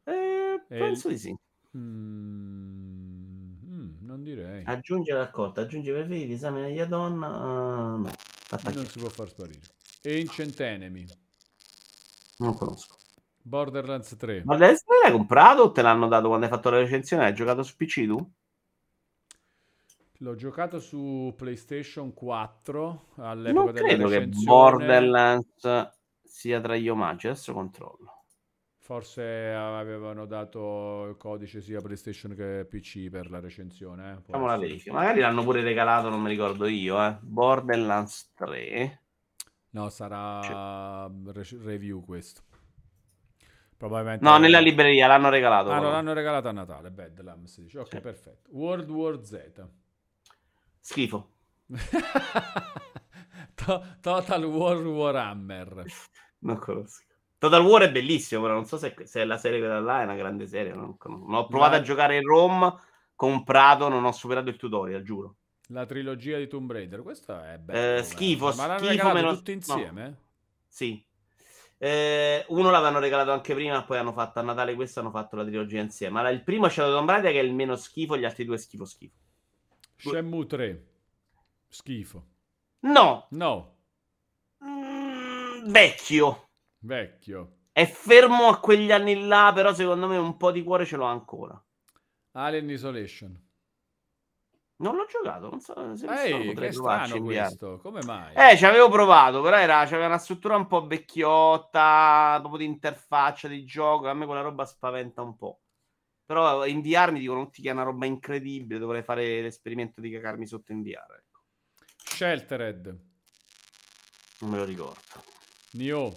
Eh, E penso il- di sì. Mm, mm, non direi. Aggiungi la raccolta, aggiungi per vedi, esame di add-on. eh, no, Non si può far sparire. Ancient Enemy, non conosco. Borderlands 3. Ma l'hai l'hai comprato o te l'hanno dato quando hai fatto la recensione? Hai giocato su PC tu? L'ho giocato su PlayStation 4 Non all'epoca della credo che. Borderlands sia tra gli omaggi. Adesso controllo. Forse avevano dato il codice sia PlayStation che PC per la recensione. eh, Facciamo la verifica. Magari l'hanno pure regalato, non mi ricordo io. Eh. Borderlands 3. No, sarà re- review questo. Probabilmente... No, nella libreria l'hanno regalato. Ah, no, l'hanno regalato a Natale, Bedlam si dice. Ok, Sì. perfetto. World War Z. Schifo. To- Total War Warhammer. Non conosco. Total War è bellissimo, però non so se, se la serie quella là è una grande serie. Non. Non ho provato Ma- a giocare in ROM, comprato, non ho superato il tutorial, giuro. La trilogia di Tomb Raider, questo è bello. Eh, schifo, Ma l'hanno schifo, meno- tutti no. insieme? Sì. Eh, uno l'avevano regalato anche prima, poi hanno fatto a Natale questo, hanno fatto la trilogia insieme. Allora, il primo c'è Tomb Raider che è il meno schifo, gli altri due schifo schifo. Shenmue 3. Schifo. No, No, Mm, vecchio. vecchio. È fermo a quegli anni là, però secondo me un po' di cuore ce l'ho ancora. Alien Isolation. Non l'ho giocato, non so se Ehi, che strano questo, come mai? Eh, ci avevo provato, però era, c'aveva una struttura un po' vecchiotta, proprio di interfaccia di gioco. A me quella roba spaventa un po'. Però in VR mi dicono tutti che è una roba incredibile. Dovrei fare l'esperimento di cagarmi sotto in VR. Ecco. Sheltered, Non me lo ricordo. Nioh.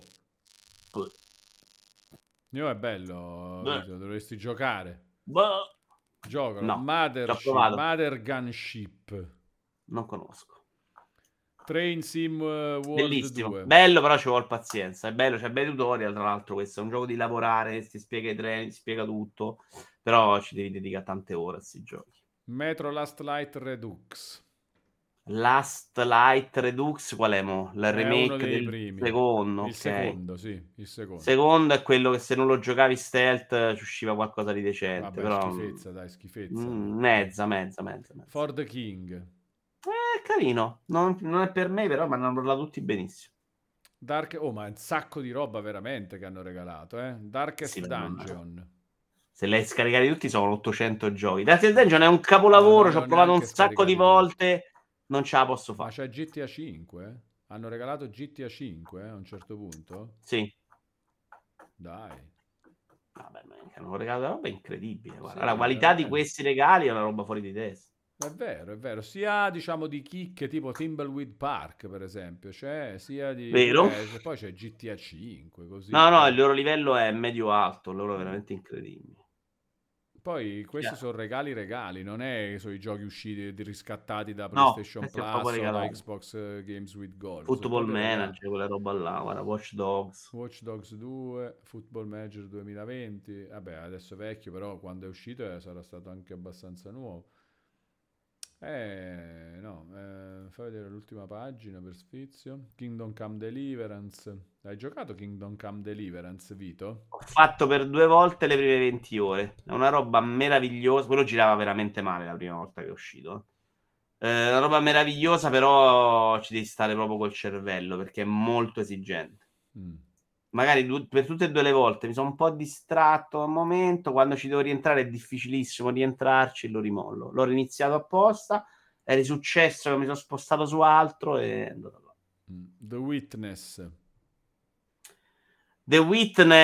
Nioh è bello, Beh. Vito, dovresti giocare. Boh, Giocalo. No, Mother, ci ho provato. Mother Gunship. non conosco. Train Sim eh, World Bellissimo. 2. Bello, però ci vuole pazienza. È bello, c'è bei tutorial. Tra l'altro, questo è un gioco di lavorare, ti spiega i treni, ti spiega tutto. Però ci devi dedicare tante ore a questi giochi. Metro Last Light Redux. Last Light Redux, qual è mo? Il È remake del primi. secondo. Il ok. secondo, sì, il secondo. Secondo è quello che se non lo giocavi stealth ci usciva qualcosa di decente. Vabbè, però... schifezza, dai, schifezza. Mm, mezza, mezza, mezza. mezza. For the King. Eh, carino. Non, non è per me, però mi hanno parlato tutti benissimo. Dark... Oh, ma un sacco di roba veramente che hanno regalato, eh? Darkest Sì, ma- Dungeon. Se li hai scaricati tutti sono 800 giochi. Darkest Dungeon è un capolavoro, No, ci ho provato un sacco di volte, non ce la posso Ma fare. c'è GTA 5? eh? Hanno regalato GTA 5 eh, a un certo punto? Sì. Dai. Vabbè, ma hanno regalato roba incredibile. guarda. Sì, la qualità di questi regali è una roba fuori di testa. È vero, è vero. Sia diciamo di chicche tipo Thimbleweed Park, per esempio, c'è sia di Vero. eh, poi c'è GTA 5, così. No, no, il loro livello è medio-alto, loro veramente incredibili. Poi questi Chiaro. sono regali regali, non è sono i giochi usciti riscattati da No, PlayStation è Plus o da. Xbox eh, Games with Gold. Football. Manager, quella roba là, guarda, Watch Dogs. Watch Dogs 2, Football Manager 2020, vabbè adesso è vecchio però quando è uscito eh, sarà stato anche abbastanza nuovo. Eh, no, eh, fai vedere l'ultima pagina per sfizio. Kingdom Come Deliverance. Hai giocato Kingdom Come Deliverance, Vito? Ho fatto per due volte le prime 20 ore. È una roba meravigliosa. Quello girava veramente male la prima volta che è uscito. Eh, una roba meravigliosa, però ci devi stare proprio col cervello perché è molto esigente. Mm. Magari du- per tutte e due le volte mi sono un po' distratto un momento. Quando ci devo rientrare è difficilissimo rientrarci e lo rimollo. L'ho riniziato apposta. È risuccesso che mi sono spostato su altro e è andato là. Mm. The Witness. The Witness,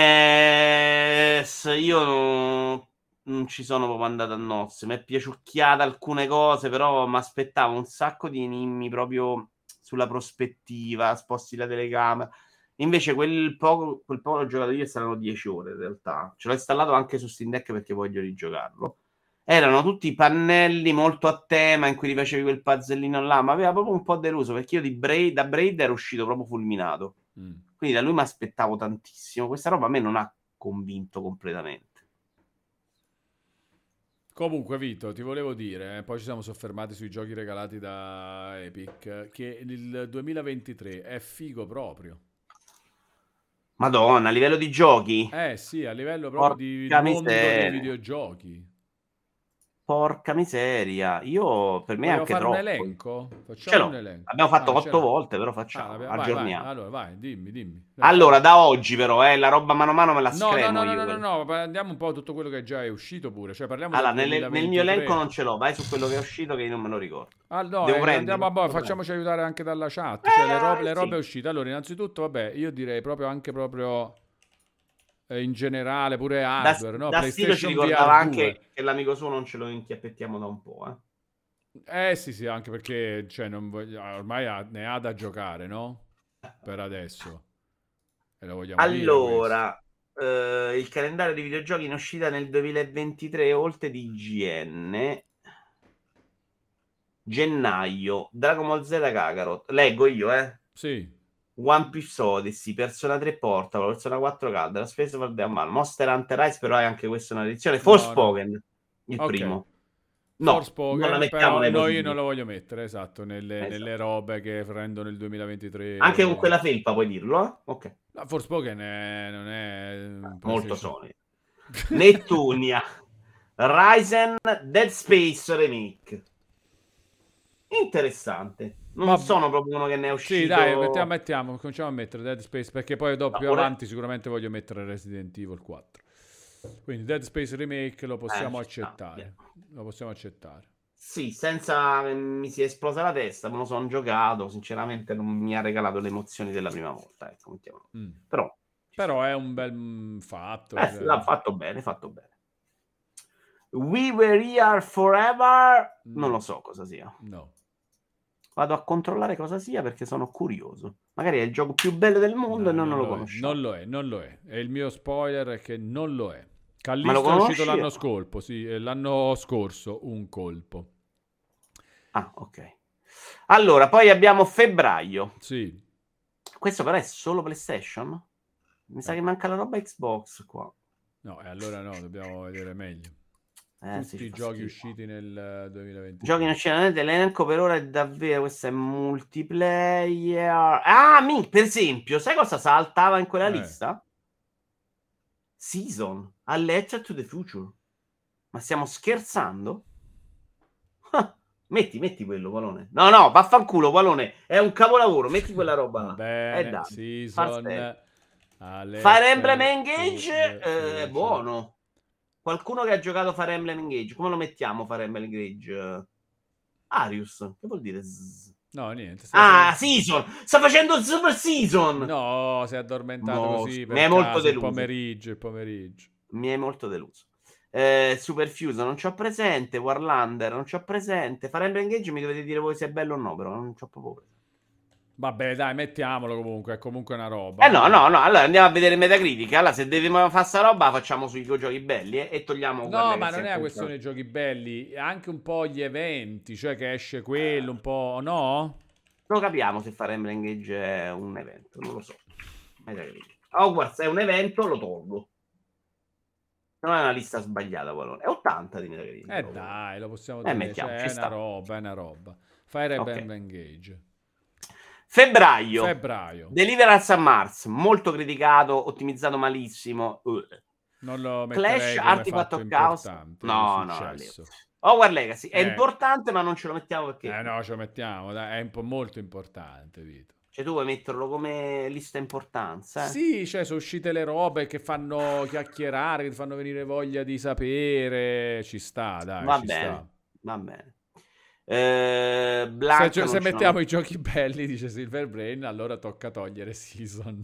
io non, non ci sono proprio andato a nozze. Mi è piaciucchiata alcune cose, però mi aspettavo un sacco di enigmi proprio sulla prospettiva, sposti la telecamera. Invece quel poco, quel poco l'ho giocato io e saranno 10 ore in realtà. Ce l'ho installato anche su Steam Deck perché voglio rigiocarlo. Erano tutti pannelli molto a tema in cui rifacevi quel puzzlino là, ma aveva proprio un po' deluso perché io di Braid, da Braid ero uscito proprio fulminato. Mm. Quindi da lui mi aspettavo tantissimo. Questa roba a me non ha convinto completamente. Comunque, Vito, ti volevo dire, eh, poi ci siamo soffermati sui giochi regalati da Epic, che il 2023 è figo proprio. Madonna, a livello di giochi, Eh sì, a livello proprio di Porca mondo dei miseria. videogiochi. Porca miseria. Io per me è Vogliamo anche fare un troppo. elenco? Ce Facciamo l'ho. un elenco. Abbiamo fatto Ah, otto volte, però Ah, facciamo, l'abbiamo- vai, aggiorniamo. vai. Allora, vai, dimmi, dimmi. Dai, Allora, da oggi però, eh, la roba mano a mano me la No, no, scremo no, no, io. no, no, quella. no, andiamo un po' tutto quello che già è uscito pure, cioè parliamo Allora, nelle- nel mio 2023. elenco non ce l'ho, vai su quello che è uscito che io non me lo ricordo. Ah, no, Devo eh, andiamo a boh, devo facciamoci aiutare anche dalla chat, Eh, cioè le robe, le sì. robe uscite. Allora, innanzitutto, vabbè, io direi proprio anche proprio eh, in generale, pure Da, hardware, no? da Stilo ci PlayStation ricordava VR anche 2. che l'amico suo non ce lo inchiappettiamo da un po', eh. Eh sì, sì, anche perché cioè, non voglio- ormai ha- ne ha da giocare, no? Per adesso. Allora, eh, il calendario di videogiochi in uscita nel 2023, oltre di IGN, gennaio, Dragon Ball Z Kakarot, leggo io, eh. Sì, One Piece Odyssey, Persona 3 Portable, Persona 4 Calda, la spesa per a mano, Monster Hunter Rise, però è anche questa una edizione, No, Forspoken, il Ok. primo. No, Forspoken, non la però mettiamo no, positivi. non lo voglio mettere, esatto, nelle, Esatto. nelle robe che rendono il 2023. Anche con quella felpa puoi dirlo, eh? Ok, No, Forspoken è- non è... un molto. Sony. Nettunia, Ryzen, Dead Space Remake. Interessante. Non Ma- sono proprio uno che ne è uscito. Sì, dai, mettiamo, mettiamo, cominciamo a mettere Dead Space perché poi dopo più pure- avanti sicuramente voglio mettere Resident Evil 4. Quindi Dead Space Remake lo possiamo Eh, accettare. Lo possiamo accettare. Sì, senza mi si è esplosa la testa, me lo sono giocato, sinceramente non mi ha regalato le emozioni della prima volta, ecco. Mm. Però, Però è un bel mm, fatto. eh, cioè. l'ha fatto bene, fatto bene. We were here forever, non Mm. lo so cosa sia. No. Vado a controllare cosa sia perché sono curioso. Magari è il gioco più bello del mondo e No, noi non lo è. conosciamo. Non lo è, non lo è. E il mio spoiler è che non lo è. Callisto lo è uscito l'anno scorso, sì, eh, l'anno scorso, un colpo. Ah, ok. Allora, poi abbiamo febbraio. Sì, Questo però è solo PlayStation? Mi Eh. sa che manca la roba Xbox qua. no, e allora no, dobbiamo vedere meglio. Eh, Tutti i giochi schifo. usciti nel eh, 2020. Giochi in uscita l'elenco per ora è davvero questo è multiplayer. Ah, mi, per esempio, sai cosa saltava in quella Eh. lista? Season, a Letter to the Future. Ma stiamo scherzando? Ah, metti, metti quello, Valone. No, no, vaffanculo, Valone. È un capolavoro, metti quella roba là. Eh, bene, dai, Season, Fire Emblem eh, Engage eh, eh, buono. Qualcuno che ha giocato Fire Emblem Engage, come lo mettiamo Fire Emblem Engage? Arius, che vuol dire? No, niente. Ah, facendo- Season! Sta facendo Super Season! No, si è addormentato No, così mi è molto caso, il deluso. pomeriggio, il pomeriggio. Mi è molto deluso. Eh, Super Fuse non c'ho presente. Warlander non c'ho presente. Fire Emblem Engage mi dovete dire voi se è bello o no, però non c'ho proprio presente. Vabbè, dai, mettiamolo comunque, è comunque una roba. Eh no, no, no. Allora andiamo a vedere Metacritic. Allora, se dobbiamo fare sta roba, facciamo sui giochi belli eh, e togliamo. No, ma non è una questione di giochi belli, anche un po' gli eventi, cioè che esce quello, un po'... No? Non capiamo se Fire Emblem Engage è un evento, non lo so. Metacritic. Hogwarts è un evento, lo tolgo. Non è una lista sbagliata, Valone. È 80 di Metacritic. Eh dai, lo possiamo Eh, dire, mettiamo, cioè, ci è una sta. roba, è una roba. Fire Emblem Ok. Engage. Febbraio. Febbraio. Deliverance a Mars, molto criticato, ottimizzato malissimo. Uh. Non lo Clash Artifact of Chaos. No, no. Hogwarts Legacy è Eh. importante, ma non ce lo mettiamo perché. Eh no, ce lo mettiamo, dai, è un po' molto importante, Vito. Cioè, tu vuoi metterlo come lista importanza? eh? Sì, cioè sono uscite le robe che fanno chiacchierare, che fanno venire voglia di sapere. Ci sta, dai, Va bene. sta. Va bene. Eh, Se, Blanca se l'ho. mettiamo i giochi belli, dice Silver Brain, allora tocca togliere Season.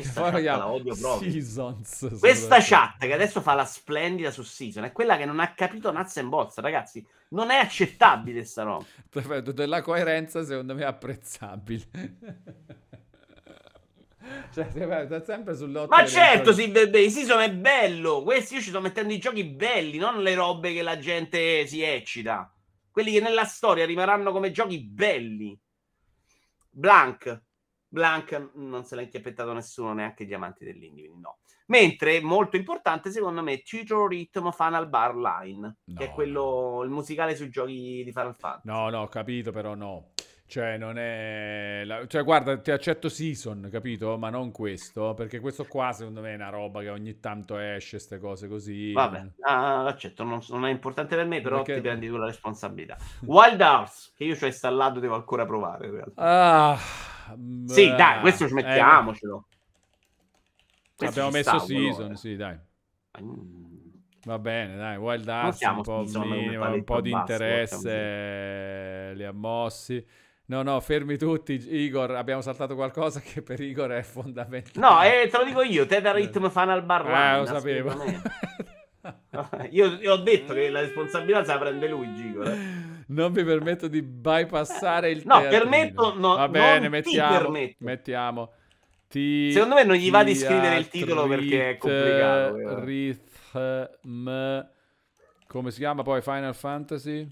Sta poi la odio proprio. Seasons. Questa chat che adesso fa la splendida su Season è quella che non ha capito Nuts and Bolts, ragazzi. Non è accettabile sta roba. Perfetto, della coerenza secondo me è apprezzabile. Cioè, sta sempre sull'otto. Ma delle certo, Silver Bay, Season è bello. Questi io ci sto mettendo i giochi belli, non le robe che la gente si eccita. Quelli che nella storia rimarranno come giochi belli. Blank. Blank non se l'ha inchiappettato nessuno, neanche gli amanti dell'indie, quindi no. Mentre, molto importante, secondo me, Tutor Rhythm Final Bar Line, che è No, quello, il musicale sui giochi di Final Fantasy. No, no, ho capito, però no. Cioè, non è... la- Cioè, guarda, ti accetto Season, capito? Ma non questo, perché questo qua, secondo me, è una roba che ogni tanto esce, queste cose così. Vabbè, ah, l'accetto, non, non è importante per me, però Perché- ti prendi tu la responsabilità. Wild Hearts, che io ci ho installato, devo ancora provare in realtà. Ah, Sì, beh, dai, questo ci eh, mettiamocelo. Questo abbiamo ci messo Season, allora. sì, dai. Mm. Va bene, dai, Wild Mettiamo un po' minimo, un po' di basso, interesse li ha mossi. No, no, fermi tutti, Igor, abbiamo saltato qualcosa che per Igor è fondamentale. No, eh, te lo dico io, Theta Rhythm Final Bar Line, Eh, lo sapevo. io, io ho detto che la responsabilità se la prende lui, Gigo. eh. Non mi permetto di bypassare il No, teatrino. permetto, no, Va bene, mettiamo, permetto. mettiamo. Ti- Secondo me non gli va di scrivere il titolo perché è complicato, eh. Rhythm. Come si chiama poi Final Fantasy?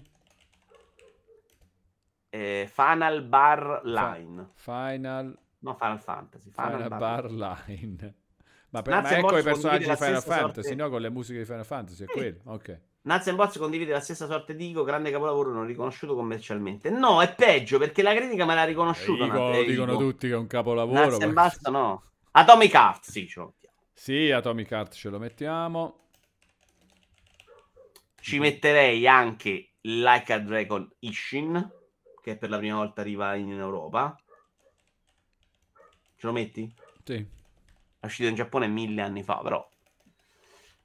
Eh, Final Bar Line. Final, No, Final Fantasy. Final, Final Bar, Bar Line. Ma, per, ma ecco i personaggi di Final Fantasy, sorte- no? Con le musiche di Final Fantasy, è Sì. quello? Ok. And Bolts condivide la stessa sorte di Ico, grande capolavoro non riconosciuto commercialmente. No, è peggio perché la critica me l'ha riconosciuto. Dico- Nat- eh, dicono Ico. tutti che è un capolavoro. And ma- Bolts no. Atomic Heart, sì, ce lo mettiamo. Sì, Atomic Heart ce lo mettiamo. Ci metterei anche Like a Dragon Ishin, che per la prima volta arriva in Europa. Ce lo metti? Sì. È uscito in Giappone mille anni fa, però.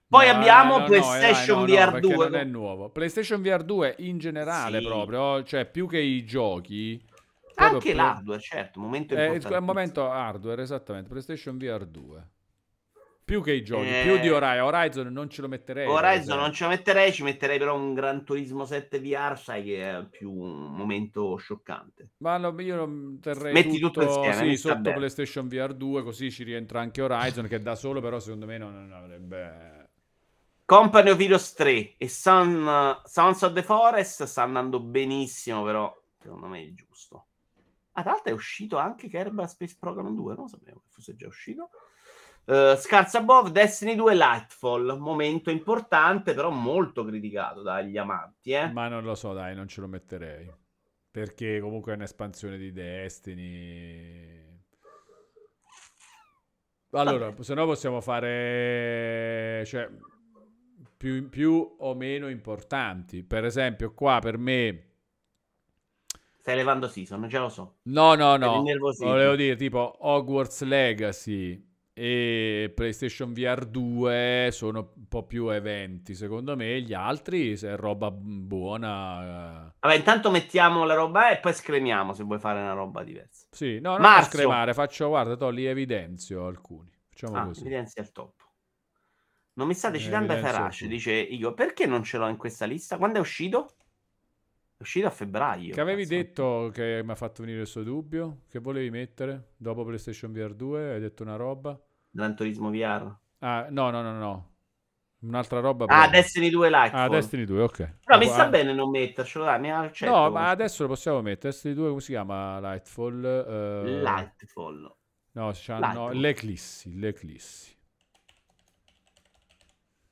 Poi No, abbiamo no, PlayStation eh, dai, no, VR perché 2. non è nuovo. PlayStation VR 2 in generale Sì. proprio, cioè più che i giochi. Anche l'hardware, certo, momento Eh, è importante. un momento hardware, esattamente. PlayStation VR 2. Più che i giochi, Eh, più di Horizon. Horizon non ce lo metterei. Horizon non ce la metterei, ci metterei però un Gran Turismo 7 VR, sai che è più un momento scioccante. Ma no, io non terrei Metti tutto insieme, sì, sotto bene. PlayStation VR 2, così ci rientra anche Horizon, che da solo però secondo me non, non avrebbe... Company of Heroes 3 e Sun- Sons of the Forest sta andando benissimo, però secondo me è giusto. Ah, tra l'altro è uscito anche Kerbal Space Program 2, non sapevo che fosse già uscito. Uh, Scars Above, Destiny 2, Lightfall, momento importante, però molto criticato dagli amanti. Eh? Ma non lo so, dai, non ce lo metterei. Perché comunque è un'espansione di Destiny. Allora, se no possiamo fare... Cioè, più, più o meno importanti. Per esempio, qua per me... Stai levando season, già lo so. No, no, no. Volevo dire tipo Hogwarts Legacy e PlayStation VR 2 sono un po' più eventi. Secondo me gli altri, se è roba buona... eh, Vabbè, intanto mettiamo la roba e poi scremiamo se vuoi fare una roba diversa. Sì, no, non Marzio. scremare, faccio, guarda, to, li evidenzio alcuni. Facciamo Ah, così. evidenzia il top. Non mi state Eh, citando Farash, dice Igo. Perché non ce l'ho in questa lista? Quando è uscito? È uscito a febbraio. Che avevi cazzo. detto che mi ha fatto venire il suo dubbio? Che volevi mettere dopo PlayStation VR 2? Hai detto una roba? Gran Turismo VR. Ah, no, no, no, no. Un'altra roba. Ah, però. Destiny 2 Lightfall. Ah, Destiny 2, ok. Però mi Ah, sta bene non mettercelo, dai, mi accetto. No, ma adesso lo possiamo mettere. Destiny 2, come si chiama? Lightfall? Eh, Lightfall. No, c'ha- no, Lightfall. l'Eclissi, l'Eclissi.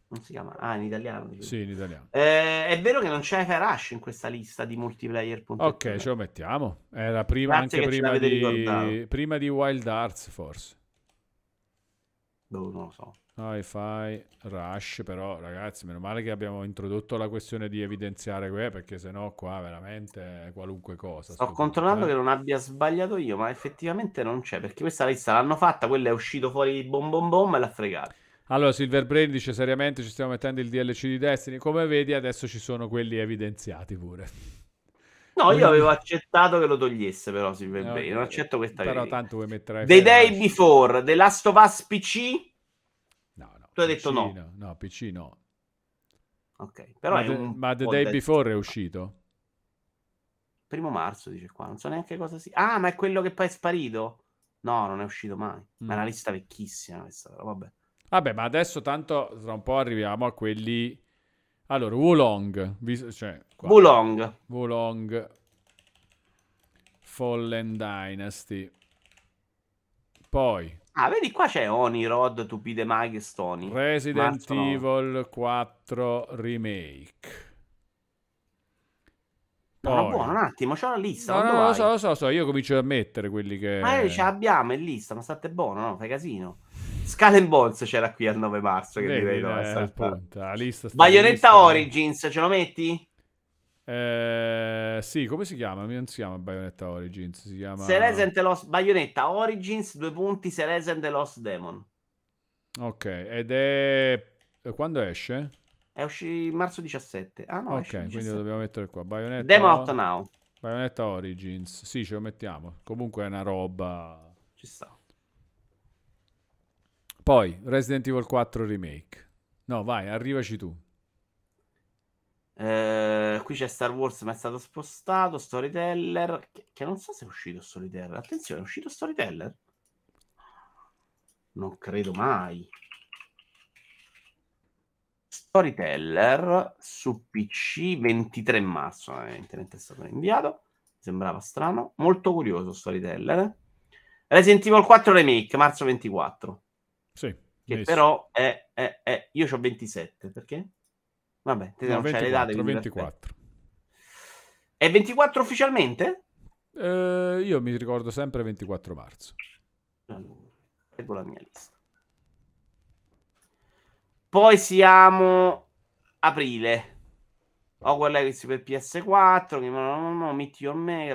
Non si chiama... Ah, in italiano. dico. Sì, in italiano. Eh, è vero che non c'è Farash in questa lista di multiplayer. Ok, ce lo mettiamo. Era prima, Grazie anche prima di, ricordato. prima di Wild Arts, forse. Boh, non lo so. Hi-Fi, Rush, però ragazzi, meno male che abbiamo introdotto la questione di evidenziare que, perché sennò qua veramente qualunque cosa. Sto controllando punto, che eh. non abbia sbagliato io, ma effettivamente non c'è, perché questa lista l'hanno fatta, quella è uscito fuori bom bom bom e l'ha fregato. Allora, Silver Brain dice seriamente ci stiamo mettendo il DLC di Destiny. Come vedi, adesso ci sono quelli evidenziati pure. No, io avevo accettato che lo togliesse, però Silver Eh, Brain, ok. non accetto questa Però critica. tanto vuoi mettere... The Day Rush. Before, The Last of Us PC, No, no. Tu hai detto PC no. No, PC no. ok, però ma, è The- un ma The Day da- Before è uscito? Primo marzo, dice qua, non so neanche cosa si... Ah, ma è quello che poi è sparito? No, non è uscito mai, ma è una Mm. lista vecchissima questa, però vabbè. Vabbè, ma adesso tanto tra un po' arriviamo a quelli... Allora, Wulong, vis- cioè, qua. Bulong, Wulong Fallen Dynasty. Poi ah, vedi qua c'è Oni, Rod, To Be The Stony. Resident Marzo no. Evil 4 Remake. No, no, buono, un attimo, c'ho la lista, No, no, lo so, lo so, lo so, io comincio a mettere quelli che... Ma noi ce l'abbiamo in lista, ma state buono, no? Fai casino. Skull and Bones c'era qui al 9 marzo, che Vedi, direi dove eh, appunto, la lista sta- Bayonetta Origins, ce lo metti? Eh, sì, come si chiama? Non si chiama Bayonetta Origins, si chiama... And the Lost Bayonetta Origins, due punti, Celeste and the Lost Demon. Ok, ed è... Quando esce? È uscito marzo 17. Ah no, ok, quindi 17. lo dobbiamo mettere qua. Bayonetta, Demo out now. Bayonetta Origins. Sì, ce lo mettiamo. Comunque è una roba... Ci sta. Poi, Resident Evil 4 Remake. No, vai, arrivaci tu. Eh, qui c'è Star Wars, ma è stato spostato. Storyteller, che, che non so se è uscito Storyteller. Attenzione, è uscito Storyteller? Non credo mai. Storyteller su PC 23 marzo. Eh, internet è stato inviato. Sembrava strano. Molto curioso Storyteller. eh. Resident Evil 4 Remake, marzo 24. Sì. Che messo. però è, è- è- Io ho 27, perché? Vabbè, te No, non c'hai le date. 24, quindi 24. perfetto. È 24 ufficialmente? Eh, io mi ricordo sempre 24 marzo. Allora, Leggo la mia lista. Poi siamo aprile. Legacy per PS4, che- no, no, no, Meet Your Mega,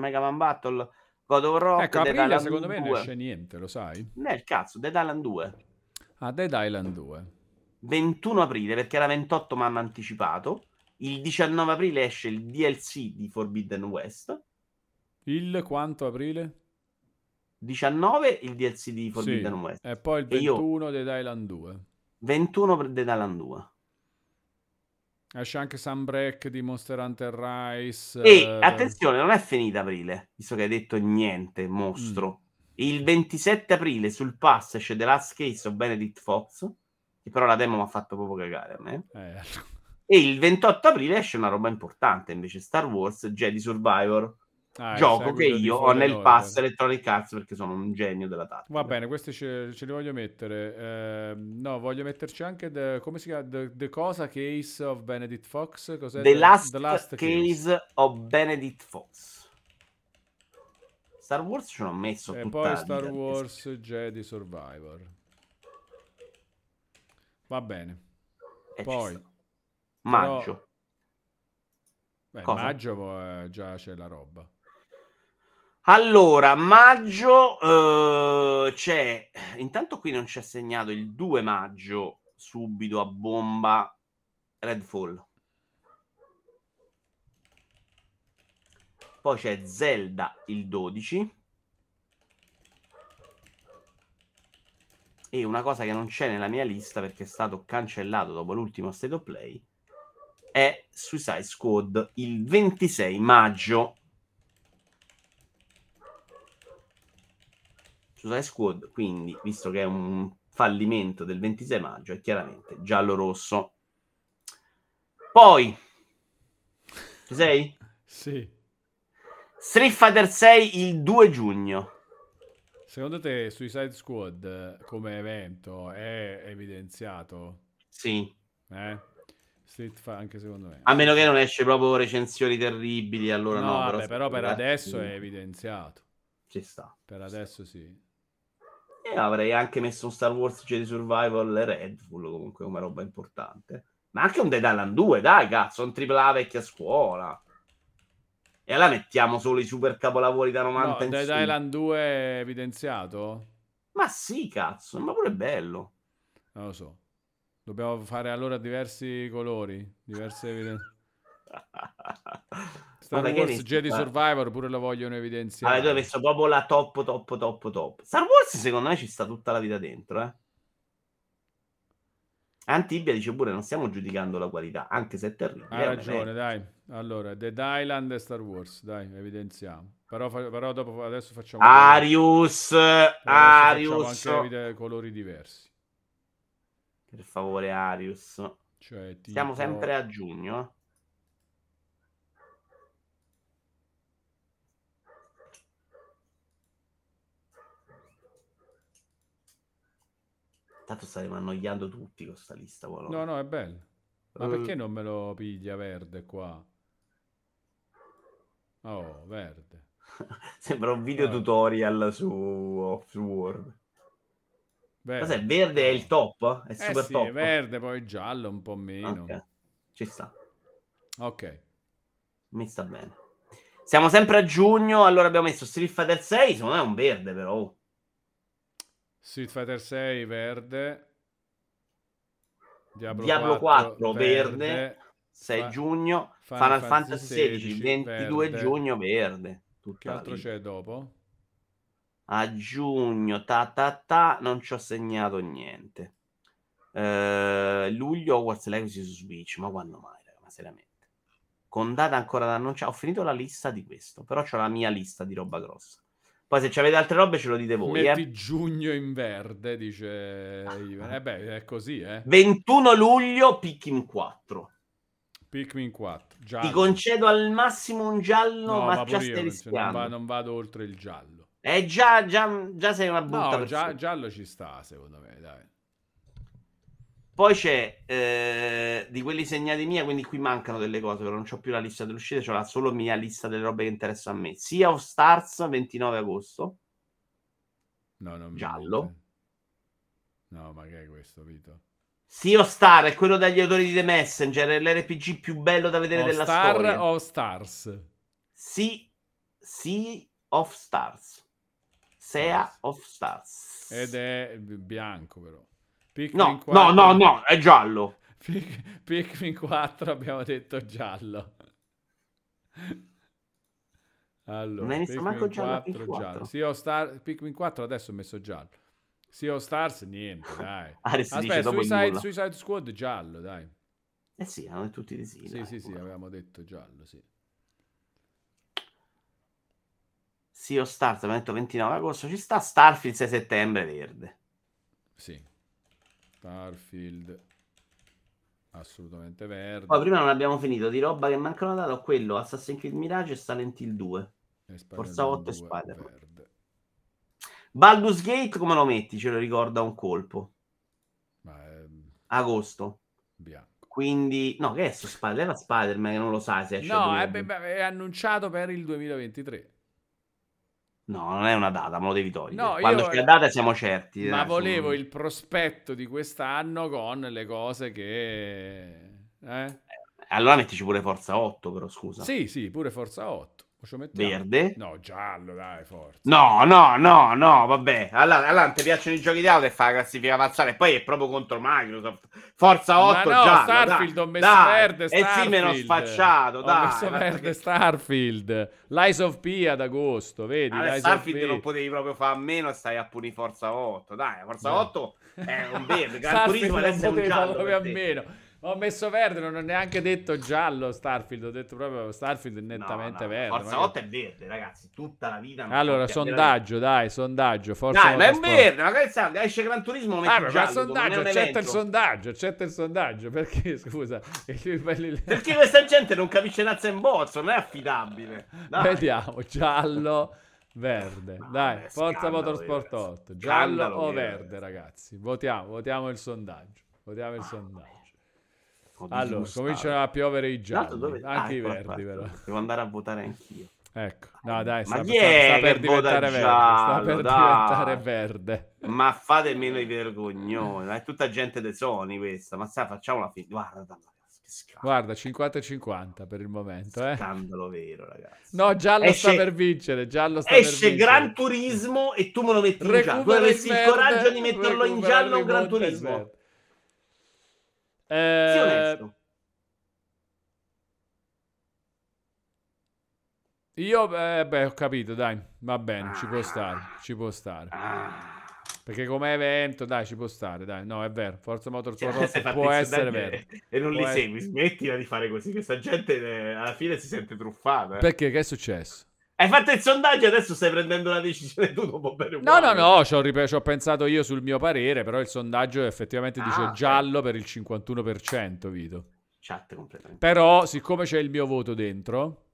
Mega Man Battle, God of Rock, ecco, Dead aprile secondo me non 2. esce niente, lo sai? Il cazzo, Dead Island 2. Ah, Dead Island 2. 21 aprile, perché era 28 ma hanno anticipato. Il 19 aprile esce il DLC di Forbidden West. Il quanto aprile? 19 il DLC di Forbidden Sì, West. E poi il E io- 21 Dead Island 2. 21 per Dead Island 2. Esce anche Sunbreak di Monster Hunter Rise. E eh, attenzione, non è finita aprile, visto che hai detto niente, mostro. Il 27 aprile sul pass esce The Last Case of Benedict Fox, che però la demo mi ha fatto proprio cagare a me. eh, E il 28 aprile esce una roba importante, invece Star Wars Jedi Survivor, ah, gioco che io ho nel pass Electronic Arts perché sono un genio della tattica. Va bene, questi ce, ce li voglio mettere. Eh, no, voglio metterci anche the, come si chiama? The, the cosa Case of Benedict Fox. Cos'è? The Last, The Last Case of Benedict Fox. Star Wars ce l'ho messo E poi Star Wars Jedi Survivor. Va bene. e Poi. Maggio. beh, Cosa? maggio eh, già c'è la roba. Allora, maggio eh, c'è. Intanto qui non c'è segnato il 2 maggio subito a bomba Redfall. Poi c'è Zelda il 12. E una cosa che non c'è nella mia lista perché è stato cancellato dopo l'ultimo State of Play è Suicide Squad il 26 maggio. Suicide Squad, quindi, visto che è un fallimento del 26 maggio, è chiaramente giallo-rosso. Poi, ci sei? Sì. Street Fighter 6 il 2 giugno. Secondo te Suicide Squad eh, come evento è evidenziato? Sì, Eh? Street anche secondo me. a meno che non esce proprio recensioni terribili, allora no. no, vabbè, se- però per adesso sì, è evidenziato. Ci sta. Per adesso sì. E avrei anche messo un Star Wars Jedi Survival e Redfall comunque come roba importante. Ma anche un Dead Island 2, dai cazzo, un AAA vecchia scuola. E allora mettiamo solo i super capolavori da 90 No, Dead su. Island 2 è evidenziato? Ma sì, cazzo, ma pure bello. Non lo so. Dobbiamo fare allora diversi colori, diverse evidenze. Star Wars Jedi eh. Survivor pure lo vogliono evidenziare. Allora, tu hai messo proprio la top, top, top, top. Star Wars secondo me ci sta tutta la vita dentro, eh. Antibia dice pure non stiamo giudicando la qualità, anche se è terribile. Hai ragione, dai. Allora, Dead Island e Star Wars, dai, evidenziamo. Però, però dopo adesso facciamo Arius, adesso Arius. anche colori diversi. Per favore, Arius. Cioè, Siamo tipo- sempre a giugno. Tanto staremo annoiando tutti con sta lista. Paolo. No, no, è bello. Ma Eh, perché non me lo piglia verde qua? Oh, verde. Sembra un video Ah. tutorial su Off-World. Verde. Cos'è? Verde è il top? È Eh super sì, top? è verde, poi giallo un po' meno. Ok, Ci sta. Ok. Mi sta bene. Siamo sempre a giugno. Allora abbiamo messo Street Fighter 6. Secondo me è un verde, però. Street Fighter 6 verde. Diablo, Diablo 4 verde. 6 Fa- giugno. Final Final, Fantasy Fantasy 16, 16, 22 verde. giugno, verde. Tutta Che altro vita. c'è dopo? A giugno, ta ta ta, non ci ho segnato niente. Eh, luglio Hogwarts Legacy su Switch, ma quando mai, raga? ma seriamente. Con data ancora da annunciare, ho finito la lista di questo, però c'ho la mia lista di roba grossa. Poi se avete altre robe ce lo dite voi, Metti eh. giugno in verde, dice Ivan. Eh beh, è così, eh. 21 luglio Pikmin 4. Pikmin 4, Ti giallo. concedo al massimo un giallo, No, ma, ma già stai cioè, non, rischiando. va- non vado oltre il giallo. Eh, già, già, già sei una brutta No, già, giallo ci sta, secondo me, dai. Poi c'è eh, di quelli segnati mia, quindi qui mancano delle cose, però non ho più la lista delle uscite, ho la solo mia lista delle robe che interessano a me. Sea of Stars 29 agosto. No, non mi Giallo. mette. No, ma che è questo, Vito? Sea of Star è quello dagli autori di The Messenger, è l'RPG più bello da vedere O della Star storia. o Stars? Sea, sea of Stars. Sea of Stars. Ed è bianco, però. No, 4 no, no, no, è giallo. Pic- Pikmin 4 abbiamo detto giallo. Allora, Non messo Pikmin manco giallo a 4, Pikmin 4? giallo. Sea Star- Pikmin 4 adesso ho messo giallo. Sea of Stars niente, dai. Adesso Aspetta, Suicide. Suicide Squad giallo, dai. Eh sì, hanno tutti di sì. Sì, dai, sì, sì, pure. avevamo detto giallo, sì. Sea of Stars, abbiamo detto 29 agosto, ci sta Starfield 6 settembre, verde. Sì. Starfield assolutamente verde. Poi prima non abbiamo finito di roba che mancano data, ho quello Assassin's Creed Mirage e Silent Hill 2. E Spider-Man Forza 8 e 2 Spider-Man. verde. Baldur's Gate come lo metti? Ce lo ricorda un colpo. È Agosto. bianco. Quindi, no, che è su Spider- era Spider-Man che non lo sai se esce No, è, dovembre. beh, è annunciato per il 2023. No, non è una data, me lo devi togliere. No, Quando io- c'è la data siamo certi. Ma eh, volevo su- il prospetto di quest'anno con le cose che... Eh? Allora mettici pure Forza 8, però scusa. Sì, sì, pure Forza 8. Verde? No, giallo, dai, forza. No, no, no, no, vabbè. Allora, allora ti piacciono i giochi di auto e fa la classifica avanzata e poi è proprio contro Microsoft. Forza 8 Ma no, giallo, Starfield dai, ho messo dai. verde, E sì, meno Starfield. sfacciato, Ho dai. messo ma verde che- Starfield. Lies of P ad agosto, vedi? Allora, Lies Starfield non potevi proprio fare a meno stai a puni Forza 8. Dai, Forza No. 8 è un verde. Gran Starfield Turismo adesso è un giallo. proprio a meno. Ho messo verde, non ho neanche detto giallo Starfield, ho detto proprio Starfield è No, nettamente no, verde. Forza ma che- 8 è verde, ragazzi. Tutta la vita. Allora, so, sondaggio, dai, sondaggio. Forza Dai, ma è verde, magari sa, esce Gran Turismo, lo metti Ah, ma il giallo, è sondaggio, accetta il sondaggio, accetta il sondaggio, perché scusa? Perché questa gente non capisce nazza in bozzo, non è affidabile. Dai. Vediamo, giallo, verde. No, Dai, Forza Motorsport vero. 8, giallo Scandalo, o vero. verde, ragazzi? Votiamo, votiamo il sondaggio. Votiamo il Ah, sondaggio. Allora, cominciano a piovere i gialli, dove- anche ah, i verdi, però. Devo andare a votare anch'io. Ecco, no dai, Ma sta, chi sta- è sta per diventare verde, sta giallo? per Dai. diventare verde. Ma fate meno i vergognoni, ma è tutta gente dei Sony questa. Ma sai, facciamo la fine. Guarda, guarda, che scandalo. Guarda, 50 e 50 per il momento, eh. Scandalo vero, ragazzi. No, giallo Esce- sta per vincere, giallo sta per Esce vincere. Gran Turismo e tu me lo metti in giallo. Tu Recupera avresti il, verde, coraggio di metterlo in recupera giallo il un Gran il Turismo. Eh, Sii onesto. Io, eh, beh, ho capito, dai, va bene, ci può Ah. stare, ci può stare. Ah. Perché come evento, dai, ci può stare, dai. No, è vero, Forza Motorsport Cioè, 8 sei fatto può essere vero. E non Può li essere- segui, smettila di fare così. Questa gente eh, alla fine si sente truffata. eh. Perché? Che è successo? Hai fatto il sondaggio e adesso stai prendendo una decisione tu dopo bene No, no, no, ci ho, rip- ci ho pensato io sul mio parere, però il sondaggio effettivamente dice Ah, giallo per il 51%, Vito. Chat completamente. Però, siccome c'è il mio voto dentro,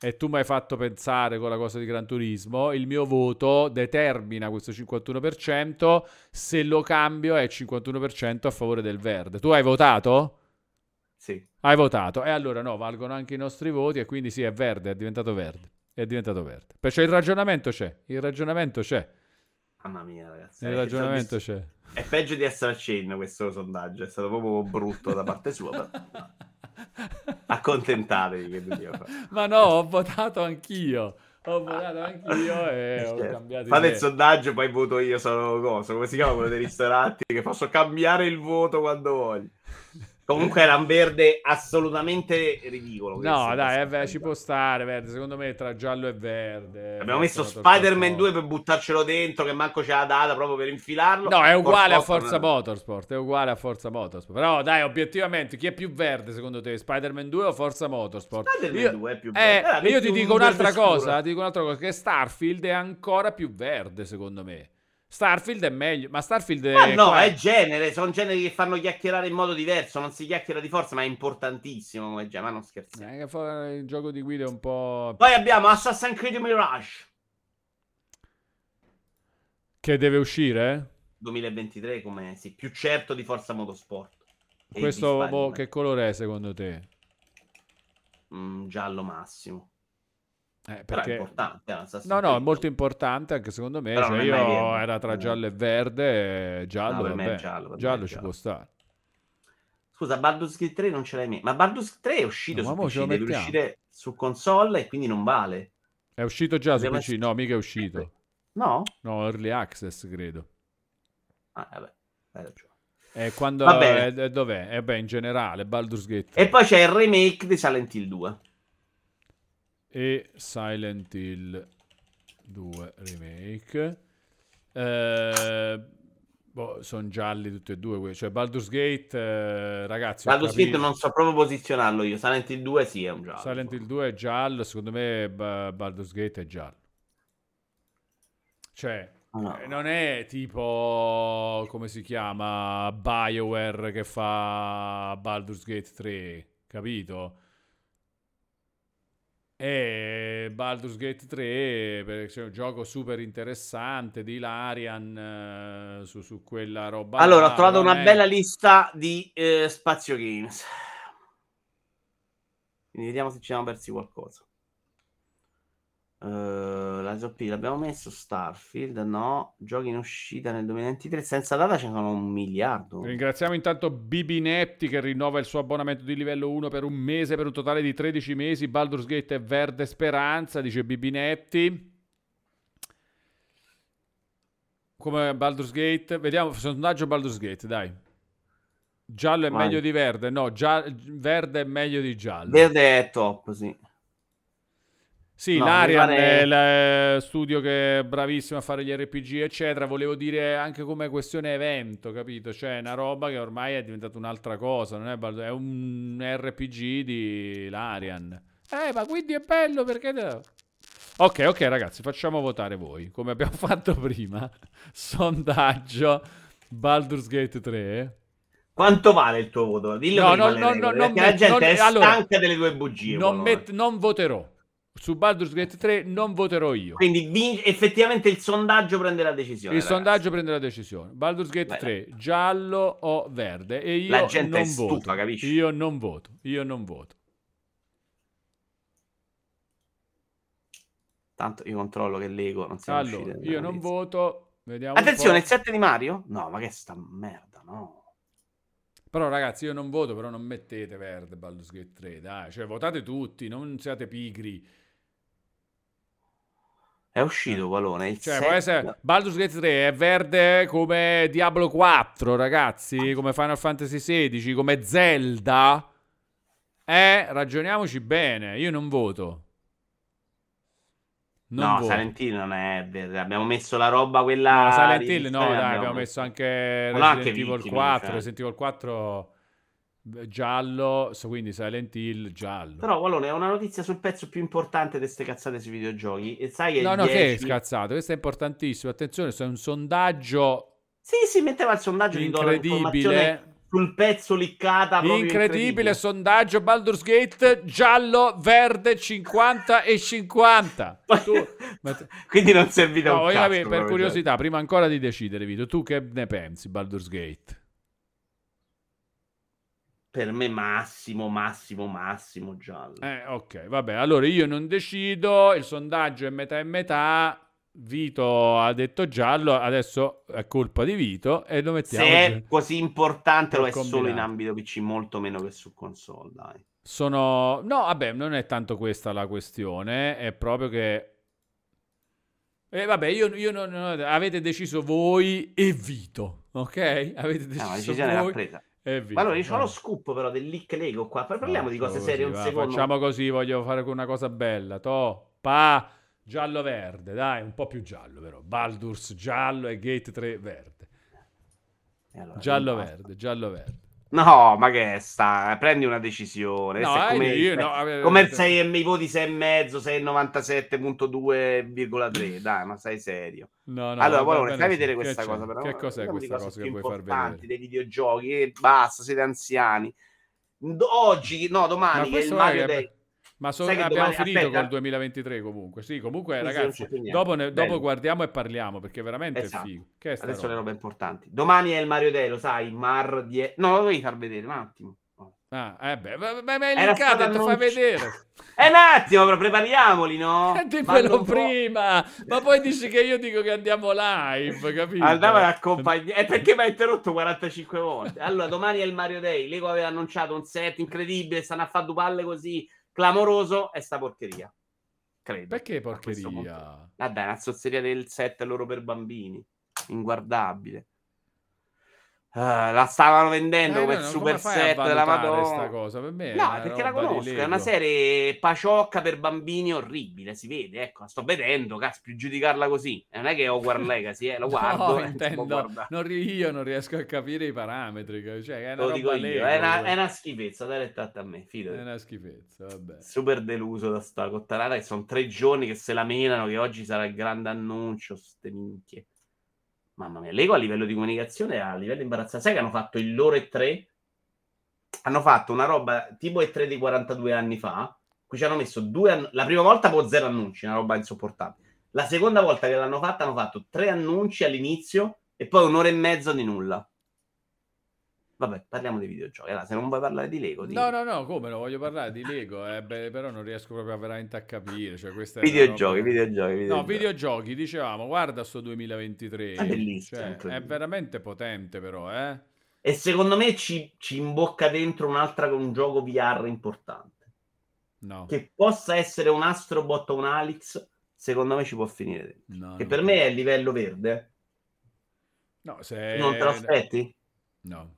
e tu mi hai fatto pensare con la cosa di Gran Turismo, il mio voto determina questo 51%, se lo cambio è 51% a favore del verde. Tu hai votato? Sì. Hai votato. E allora no, valgono anche i nostri voti e quindi sì, è verde, è diventato verde. È diventato verde. Perciò il ragionamento c'è, il ragionamento c'è, Mamma mia, ragazzi. il Eh, ragionamento c'è. È peggio di essere a chain questo sondaggio. È stato proprio brutto da parte sua. però Accontentatevi che dobbiamo fare. Ma no, ho votato anch'io. Ho votato anch'io e ho Cioè, cambiato Fate idea. il sondaggio, poi voto io. Sono cosa? Come si chiama quello dei ristoranti? Che posso cambiare il voto quando voglio. Comunque era un verde assolutamente ridicolo. No, dai, eh, beh, ci può stare, verde. Secondo me tra giallo e verde. Abbiamo Forza messo Spider-Man 8. 2 per buttarcelo dentro, che manco c'è la data proprio per infilarlo. No, è uguale a Forza Forza no. Motorsport, è uguale a Forza Motorsport. Però dai, obiettivamente, chi è più verde secondo te? Spider-Man 2 o Forza Motorsport? Spider-Man Io- 2 è più Eh, verde. Allora, io metti ti dico un'altra cosa, ti dico un'altra cosa, che Starfield è ancora più verde secondo me. Starfield è meglio, ma Starfield è... Ma no, qua- è genere, sono generi che fanno chiacchierare in modo diverso, non si chiacchiera di forza, ma è importantissimo come genere, ma non scherziamo. Eh, il gioco di guida è un po'... Poi abbiamo Assassin's Creed Mirage Che deve uscire? 2023 come sì, più certo di Forza Motorsport. Questo boh, che colore è secondo te? Mm, giallo massimo. Eh, Però è perché... importante. eh, Assassin's No, no, è molto importante anche secondo me. Però Cioè, io mai era tra Eh. giallo e verde, e giallo, No, vabbè. giallo, giallo ci giallo. può stare. Scusa, Baldur's Gate 3 non ce l'hai messo. Ma Baldur's 3 è uscito No, su PC, deve uscire su console e quindi non vale. È uscito già su PC? No, mica è uscito. No? No, Early Access, credo. Ah, vabbè. hai ragione. E quando Va bene. eh, dov'è? Eh beh, in generale, Baldur's Gate E poi c'è il remake di Silent Hill 2. E Silent Hill 2 remake. Eh, boh, sono gialli tutti e due, cioè Baldur's Gate, eh, ragazzi, Baldur's Gate non so proprio posizionarlo io. Silent Hill 2 sì, è un giallo. Silent Hill 2 è giallo, secondo me Ba- Baldur's Gate è giallo. Cioè, Ah, no. eh, non è tipo, come si chiama, BioWare che fa Baldur's Gate 3, capito? E Baldur's Gate 3 perché c'è un gioco super interessante di Larian eh, su, su quella roba. Allora, là, ho trovato una è- bella lista di eh, Spazio Games. Quindi vediamo se ci siamo persi qualcosa. Eh, la SOP l'abbiamo messo, Starfield, no. Giochi in uscita nel 2023, senza data ce ne sono un miliardo. Ringraziamo intanto Bibi Netti che rinnova il suo abbonamento di livello 1 per un mese, per un totale di 13 mesi. Baldur's Gate è verde speranza, dice Bibi Netti. Come Baldur's Gate, vediamo, sondaggio Baldur's Gate, dai. Giallo è Vai. meglio di verde? No, gia- verde è meglio di giallo. Verde è top, sì. Sì, No, l'Arian pare- è il eh, studio che è bravissimo a fare gli RPG, eccetera. Volevo dire anche come questione evento, capito? Cioè, è una roba che ormai è diventata un'altra cosa, non è, è un RPG di l'Arian. Eh, ma quindi è bello perché... Ok, ok, ragazzi, facciamo votare voi, come abbiamo fatto prima. Sondaggio Baldur's Gate 3. Quanto vale il tuo voto? Dillo No, no, no, no, perché non la met- gente non- è allora, stanca delle tue bugie. Non, met- non voterò. Su Baldur's Gate 3 non voterò io. Quindi vin- effettivamente il sondaggio prende la decisione. Il ragazzi. sondaggio prende la decisione. Baldur's Gate Beh, 3, giallo o verde? E io La gente non è stufa, voto. capisci? Io non voto. Io non voto. Tanto io controllo che l'ego non sia Allora, uscito. io non voto. Vediamo Attenzione, il po'. 7 di Mario? No, ma che sta merda, no. Però ragazzi, io non voto, però non mettete verde Baldur's Gate 3, dai. Cioè, votate tutti, non siate pigri. È uscito Valone. Il Cioè, 7 può essere Baldur's Gate 3 è verde come Diablo 4, ragazzi, come Final Fantasy 16, come Zelda. Eh, ragioniamoci bene, io non voto. Non no, voto. Silent Hill non è verde. Abbiamo messo la roba quella. No, Silent Hill no, dai, abbiamo messo anche Resident anche Evil Vittimi, 4, cioè. Resident Evil 4 eh, giallo, quindi Silent Hill giallo. Però, Valone, è una notizia sul pezzo più importante di queste cazzate sui videogiochi. E sai che no, no, che 10 scazzato, questo è importantissimo. Attenzione, è un sondaggio Sì, sì, metteva il sondaggio di incredibile. sul pezzo liccata. proprio Incredibile sondaggio Baldur's Gate giallo, verde 50 e 50. Tu- Quindi non servite a No, un cazzo, per cioè. curiosità, prima ancora di decidere, Vito, tu che ne pensi Baldur's Gate? Per me massimo, massimo, massimo giallo. Eh, ok, vabbè, allora io non decido, il sondaggio è metà e metà, Vito ha detto giallo, adesso è colpa di Vito e lo mettiamo... Se è così importante, lo è solo in ambito PC, molto meno che su console, dai. Sono... No, vabbè, non è tanto questa la questione, è proprio che... E vabbè, io, io non, non- avete deciso voi e Vito, ok? Avete Eh, deciso ma la decisione voi presa. Ma allora, io ho lo scoop però del leak Lego qua. Parliamo di cose serie così, un va, secondo. Facciamo così, voglio fare una cosa bella. To, pa, giallo-verde, dai, un po' più giallo però. Baldur's giallo e Gate 3 verde. Allora, Giallo-verde, giallo-verde. No, ma che sta? Prendi una decisione. No, è eh, come, io no, eh, come il 6 e i voti 6,5, 6,97.2,3. Dai, ma sei serio. No, no, allora, fai sì. vedere questa c'è? cosa. Però. Che cos'è questa cosa che vuoi far vedere? dei videogiochi. E basta, siete anziani. Oggi, no, Ma domani, è il Mario è Day. Ma so- abbiamo domani- finito aspetta. col 2023 comunque. Sì, comunque non ragazzi, dopo, ne- dopo guardiamo e parliamo perché veramente Esatto. è figo. Che è Adesso le roba? robe importanti. Domani è il Mario Day, lo sai, Mar 10. No, lo devi far vedere un attimo. Ah, eh beh, ma ma hai linkato, te fai vedere. Eh, un attimo, però prepariamoli, no? Un po'- prima, ma poi dici che io dico che andiamo live, capito? Andava ad accompagnare. E perché mi ha interrotto 45 volte? Allora, domani è il Mario Day. Lego aveva annunciato un set incredibile. Stanno a fare due palle così clamoroso. È sta porcheria. Credo. Perché porcheria? Vabbè, una zozzeria del set loro per bambini. Inguardabile. Ah, la stavano vendendo Eh, come no, super set della Madonna. cosa? Per me No, perché la conosco, è una serie paciocca per bambini orribile, si vede, ecco, sto vedendo, cazzo, più giudicarla così. Non è che ho War Legacy, eh, lo guardo, No, eh, intendo, non ri- io non riesco a capire i parametri, cioè è una Lo dico roba io, è una, è una schifezza, dai retta a me, fidati. È una schifezza, vabbè. Super deluso da sta cottarata, che sono tre giorni che se la menano, che oggi sarà il grande annuncio, ste minchie. Mamma mia, Lego a livello di comunicazione a livello imbarazzante. Sai che hanno fatto il loro E3? Hanno fatto una roba tipo E3 di 42 anni fa, qui ci hanno messo due ann- La prima volta con zero annunci, una roba insopportabile. La seconda volta che l'hanno fatta hanno fatto tre annunci all'inizio e poi un'ora e mezza di nulla. Vabbè, parliamo di videogiochi. Allora, se non vuoi parlare di Lego, di No, no, no, come no, voglio parlare di Lego, eh, beh, però non riesco proprio a veramente a capire. Cioè, videogiochi, roba- videogiochi, No, videogiochi. videogiochi, dicevamo, guarda sto 2023. È bellissimo, Cioè, è veramente potente però, eh. E secondo me ci, ci imbocca dentro un'altra un gioco VR importante. No, Che possa essere un Astrobot o un Alex, secondo me ci può finire dentro. no, Che per me è livello verde. No, se... Non te lo aspetti? No.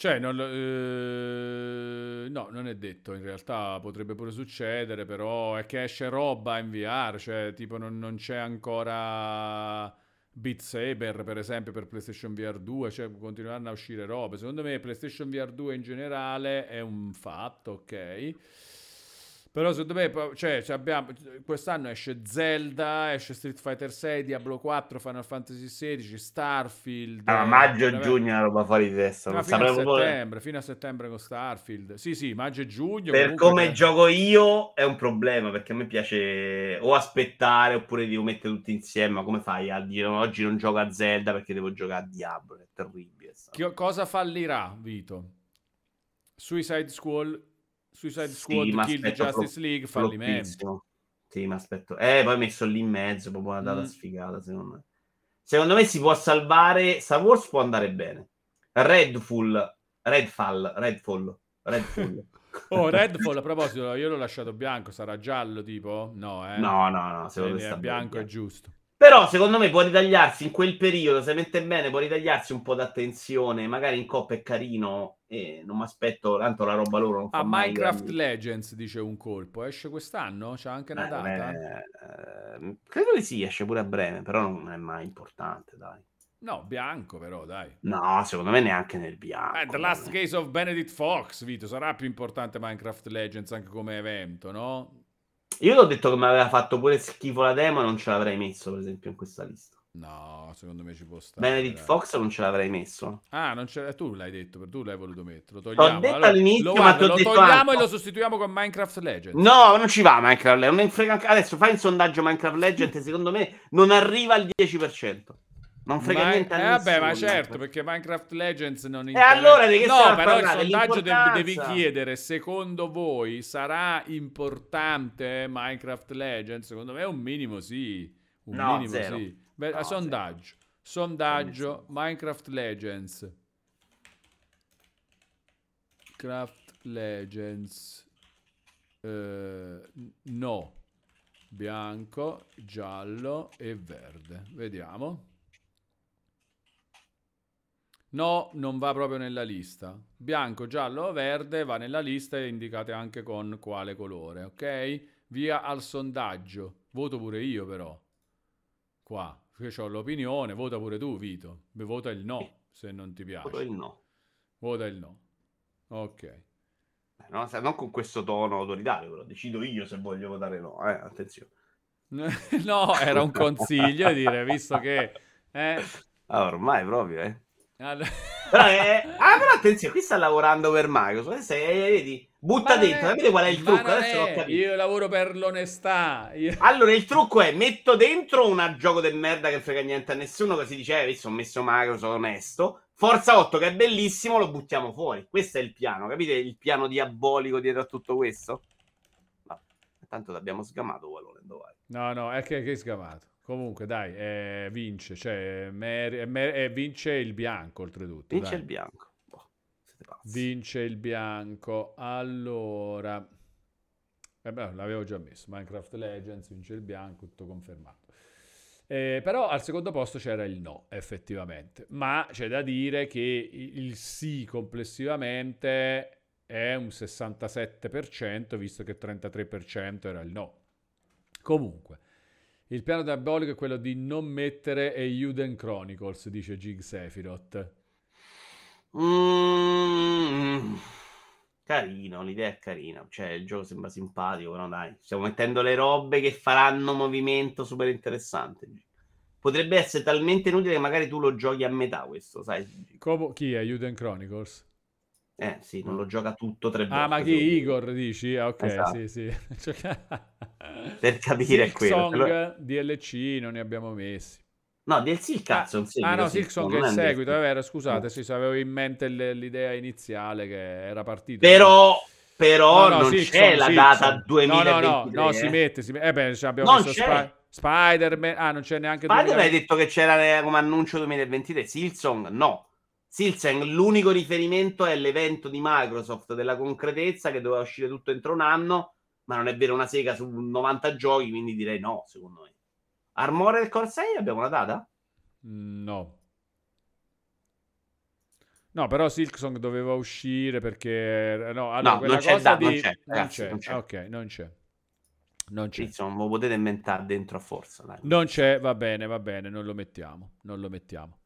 Cioè, non, eh, no, non è detto, in realtà potrebbe pure succedere, però è che esce roba in VR, cioè tipo non, non c'è ancora Beat Saber, per esempio, per PlayStation VR 2, cioè continueranno a uscire robe. Secondo me PlayStation VR 2 in generale è un fatto, ok? Però secondo me, cioè, abbiamo, quest'anno esce Zelda, esce Street Fighter 6, Diablo 4, Final Fantasy 16, Starfield. Ah, maggio e giugno è una roba fuori di testa. No, fino a settembre, fino a settembre con Starfield. Sì, sì, maggio e giugno. Per come che- gioco io è un problema perché a me piace o aspettare oppure devo mettere tutti insieme. Ma come fai a dire "No, oggi non gioco a Zelda perché devo giocare a Diablo? È terribile. Chi- cosa fallirà, Vito? Suicide Squad, Suicide Sì, Squad ma Kill Justice League, fallimento. Sì, ma aspetto. Eh, poi messo lì in mezzo, proprio una data Mm. sfigata, secondo me. Secondo me si può salvare. Star Wars può andare bene. Redfall, Redfall, Redfall, Redfall. Oh, Redfall, a proposito, io l'ho lasciato bianco, sarà giallo tipo? No, eh. No, no, no, secondo me Quindi sta è bianco è giusto. Però secondo me può ritagliarsi in quel periodo, se mette bene, può ritagliarsi un po' d'attenzione. Magari in coppa è carino e non mi aspetto, tanto la roba loro non fa Ah, Minecraft grandi- Legends dice un colpo. Esce quest'anno? C'ha anche una Eh, data? eh, credo di sì, esce pure a breve, però non è mai importante, dai. No, bianco però, dai. No, secondo me neanche nel bianco. Eh, The Last Case of Benedict Fox, Vito, sarà più importante Minecraft Legends anche come evento, no? Io ti ho detto che mi aveva fatto pure schifo la demo non ce l'avrei messo, per esempio, in questa lista. No, secondo me ci può stare. Benedict. Fox non ce l'avrei messo. Ah, non c'è... tu l'hai detto, per tu l'hai voluto mettere. Lo togliamo. detto Allora, all'inizio, lo, ma guarda, lo togliamo e lo sostituiamo con Minecraft Legends. No, non ci va Minecraft anche- Adesso fai un sondaggio Minecraft Legends, secondo me non arriva al 10%. Non frega Ma- niente a eh, vabbè, ma certo, perché Minecraft Legends non E allora di che No, però il sondaggio de- devi chiedere, secondo voi sarà importante Minecraft Legends? Secondo me un minimo sì. Un No, minimo zero. sì. Beh, No, sondaggio. Sondaggio Nessuno. Minecraft Legends. Craft Legends. Eh, no. Bianco, giallo e verde. Vediamo. No, non va proprio nella lista. Bianco, giallo o verde va nella lista e indicate anche con quale colore, ok? Via al sondaggio. Voto pure io però. Qua, perché ho l'opinione, vota pure tu, Vito. Vota il no, se non ti piace. Voto il no. Vota il no. Ok. No, Non con questo tono autoritario, però decido io se voglio votare no. Eh, attenzione. no, era un consiglio dire, visto che... Eh, Ah, ormai proprio, eh. All- Però, eh, ah, però attenzione, qui sta lavorando per Microsoft. Se, eh, vedi, butta Ma dentro, è- capite qual è il ma trucco? Adesso è- capito. Io lavoro per l'onestà. io- Allora, il trucco è metto dentro un gioco del merda che frega niente a nessuno, così dice, eh, visto, ho messo Microsoft onesto. Forza 8 che è bellissimo, lo buttiamo fuori. Questo è il piano, capite il piano diabolico dietro a tutto questo? No, tanto l'abbiamo sgamato, Valone, dove? No, no, è che, che sgamato. Comunque, dai, eh, vince. Cioè, mer- mer- eh, vince il bianco, oltretutto. Vince dai. il bianco. Siete pazzi. Vince il bianco. Allora... Eh beh, l'avevo già messo. Minecraft Legends, vince il bianco, tutto confermato. Eh, però al secondo posto c'era il no, effettivamente. Ma c'è da dire che il sì complessivamente è un 67%, visto che 33% era il no. Comunque, il piano diabolico è quello di non mettere Euden Chronicles, dice Gig Sephiroth. Mm, carino, l'idea è carina. Cioè, il gioco sembra simpatico, però dai, stiamo mettendo le robe che faranno movimento super interessante. Potrebbe essere talmente inutile che magari tu lo giochi a metà questo, sai? Come, chi è Euden Chronicles? Eh sì, non lo gioca tutto tre volte. Ah, ma chi? Igor dici? Ah, ok, Esatto. sì, sì. Per capire è quello. Silksong, DLC non ne abbiamo messi. No, DLC il cazzo, è un seguito. Ah no, Silksong, Silksong è il seguito, è vero, scusate, No. sì, se avevo in mente l'idea iniziale che era partita. Però, però No, no, non Silksong, c'è la Silksong. data 2023. No, no, no, no, si eh. mette, si mette. Eh beh, cioè, abbiamo Non messo. Spi- Spider-Man, ah, non c'è neanche Ma tu 2000 hai detto che c'era come annuncio 2023. Silsong no. Silsong l'unico riferimento è l'evento di Microsoft della concretezza che doveva uscire tutto entro un anno, ma non è vero una sega su 90 giochi, quindi direi no, secondo me. Armored Core 6 abbiamo una data? No. No, però Silksong doveva uscire perché... No, allora, No, non c'è da- non di... c'è, non ragazzi, c'è. non c'è. Ok, non c'è. Non c'è. Silsong lo potete inventare dentro a forza. Dai. Non c'è, va bene, va bene, non lo mettiamo, non lo mettiamo.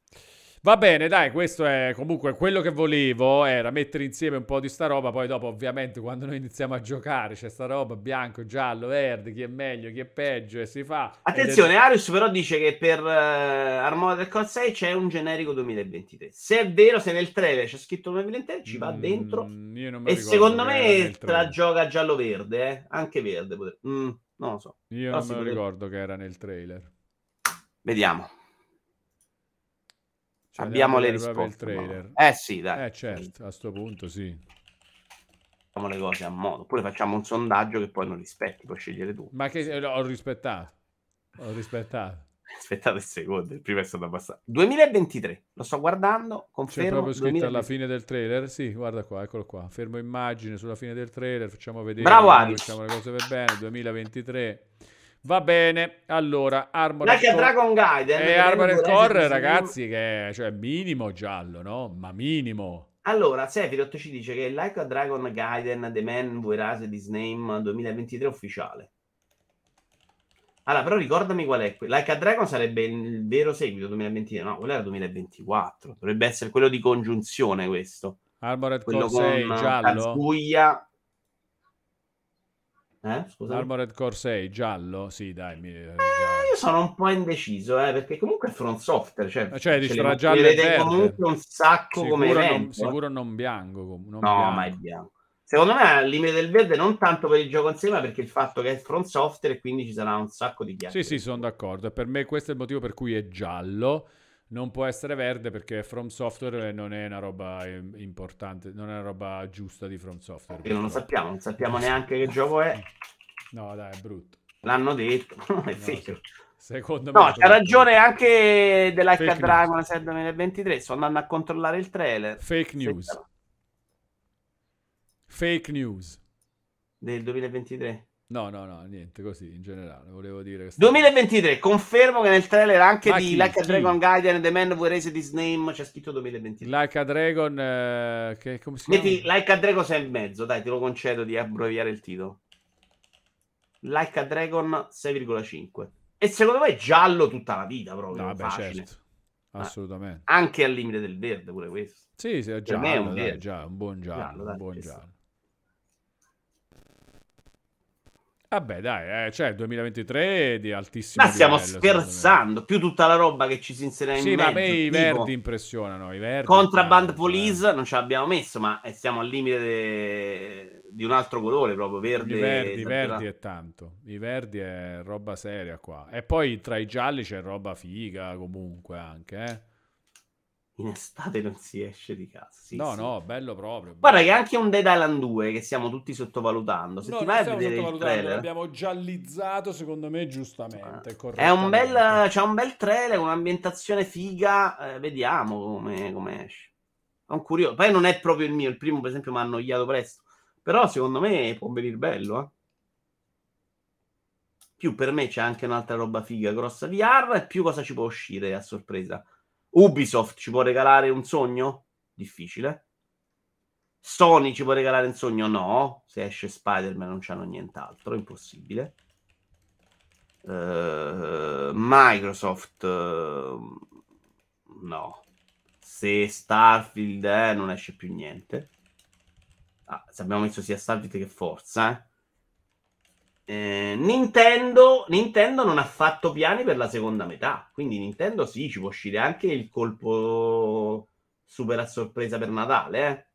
Va bene, dai, questo è comunque quello che volevo era mettere insieme un po' di sta roba, poi dopo ovviamente quando noi iniziamo a giocare c'è sta roba bianco, giallo, verde, chi è meglio, chi è peggio e si fa. Attenzione, Arius però dice che per uh, Armored Core 6 c'è un generico 2023. Se è vero, se nel trailer c'è scritto 2023, ci va Mm, dentro. io non me E secondo me la gioca giallo-verde, eh? anche verde. potrebbe- Mm, non lo so. Io Però non me lo ricordo che era nel trailer. Vediamo. Cioè, Abbiamo le risposte. il trailer. Eh sì, dai. Eh certo, a sto punto sì. Facciamo le cose a modo. Oppure facciamo un sondaggio che poi non rispetti, puoi scegliere tu. Ma che eh, ho rispettato. Ho rispettato. Aspettate il secondo, il primo è stato abbastanza. 2023, lo sto guardando, C'è confermo. proprio scritto alla 2023. fine del trailer? Sì, guarda qua, eccolo qua. Fermo immagine sulla fine del trailer, facciamo vedere. Bravo. Facciamo le cose per bene, 2023. Va bene, allora, Armored Core... Dragon Gaiden. E Eh, Armored Horizon Core, ragazzi, che cioè minimo giallo, no? Ma minimo. Allora, Sephiroth ci dice che Like a Dragon Gaiden The Man Who Erased His Name 2023 ufficiale. Allora, però ricordami qual è. que- Like a Dragon sarebbe il vero seguito 2023. No, quello era 2024. Dovrebbe essere quello di congiunzione questo. Armored Quello Core 6 con giallo. Kazuya. Eh, scusa. Armored Core 6 giallo? Sì, dai, mi... Eh, io sono un po' indeciso, eh, perché comunque è Front Software. Cioè, Eh, cioè, dici tra giallo e verde. comunque un sacco come sicuro, evento. non, eh. sicuro non bianco. non No, bianco. ma è bianco. Secondo me al limite del verde non tanto per il gioco insieme, ma perché il fatto che è front software e quindi ci sarà un sacco di chiacchiere. Sì, sì, sono d'accordo. Per me questo è il motivo per cui è giallo. Non può essere verde perché From Software non è una roba importante, non è una roba giusta di From Software. Perché non lo sappiamo, non sappiamo neanche che gioco è. No, dai, è brutto. L'hanno detto, non è No, vero. Secondo me No, c'ha ragione anche Fake Dragon 6 2023. Sto andando a controllare il trailer Fake news. Fake news. del 2023. No, no, no, niente, così in generale. Volevo dire che... 2023, confermo che nel trailer anche Ma di chi? Like a Chi? Dragon Gaiden The Man Who Erased His Name c'è scritto 2023. Like a Dragon, eh, che come si Metti chiama? Like a Dragon 6 e mezzo, dai, te lo concedo di abbreviare il titolo. Like a Dragon 6,5. E secondo me è giallo tutta la vita proprio, vabbè, facile. certo. Assolutamente. Anche al limite del verde pure questo. Sì, sì, è me è giallo, un dai, già, un buon giallo, Giallo, dai, un buon giallo. Vabbè, dai, eh, cioè 2023 di altissimo Ma stiamo livello, scherzando, più tutta la roba che ci si inserirà in Sì, ma a mezzo, me i verdi impressionano, i verdi. Contraband tanto, Police eh. non ce l'abbiamo messo, ma eh, stiamo al limite de- di un altro colore, proprio verde. I verdi, i verdi è tanto. I verdi è roba seria qua. E poi tra i gialli c'è roba figa comunque anche, eh. In estate non si esce di casa. sì, no, sì. no, bello proprio. Guarda che anche un Dead Island 2 che stiamo tutti sottovalutando. Se No, ti vai a vedere il trailer, l'abbiamo giallizzato secondo me giustamente. è un bel, c'è un bel trailer, un'ambientazione figa. eh, vediamo come, come esce. Sono curioso. Poi non è proprio il mio. Il primo, per esempio, mi ha annoiato presto. Però secondo me può venire bello. Eh. più per me c'è anche un'altra roba figa grossa VR e più cosa ci può uscire a sorpresa. Ubisoft ci può regalare un sogno? Difficile. Sony ci può regalare un sogno? No. Se esce Spider-Man non c'hanno nient'altro, impossibile. Uh, Microsoft uh, no. Se Starfield eh, non esce più niente. Ah, abbiamo messo sia Starfield che Forza, eh. Eh, Nintendo, Nintendo non ha fatto piani per la seconda metà, quindi Nintendo sì, ci può uscire anche il colpo super a sorpresa per Natale, eh?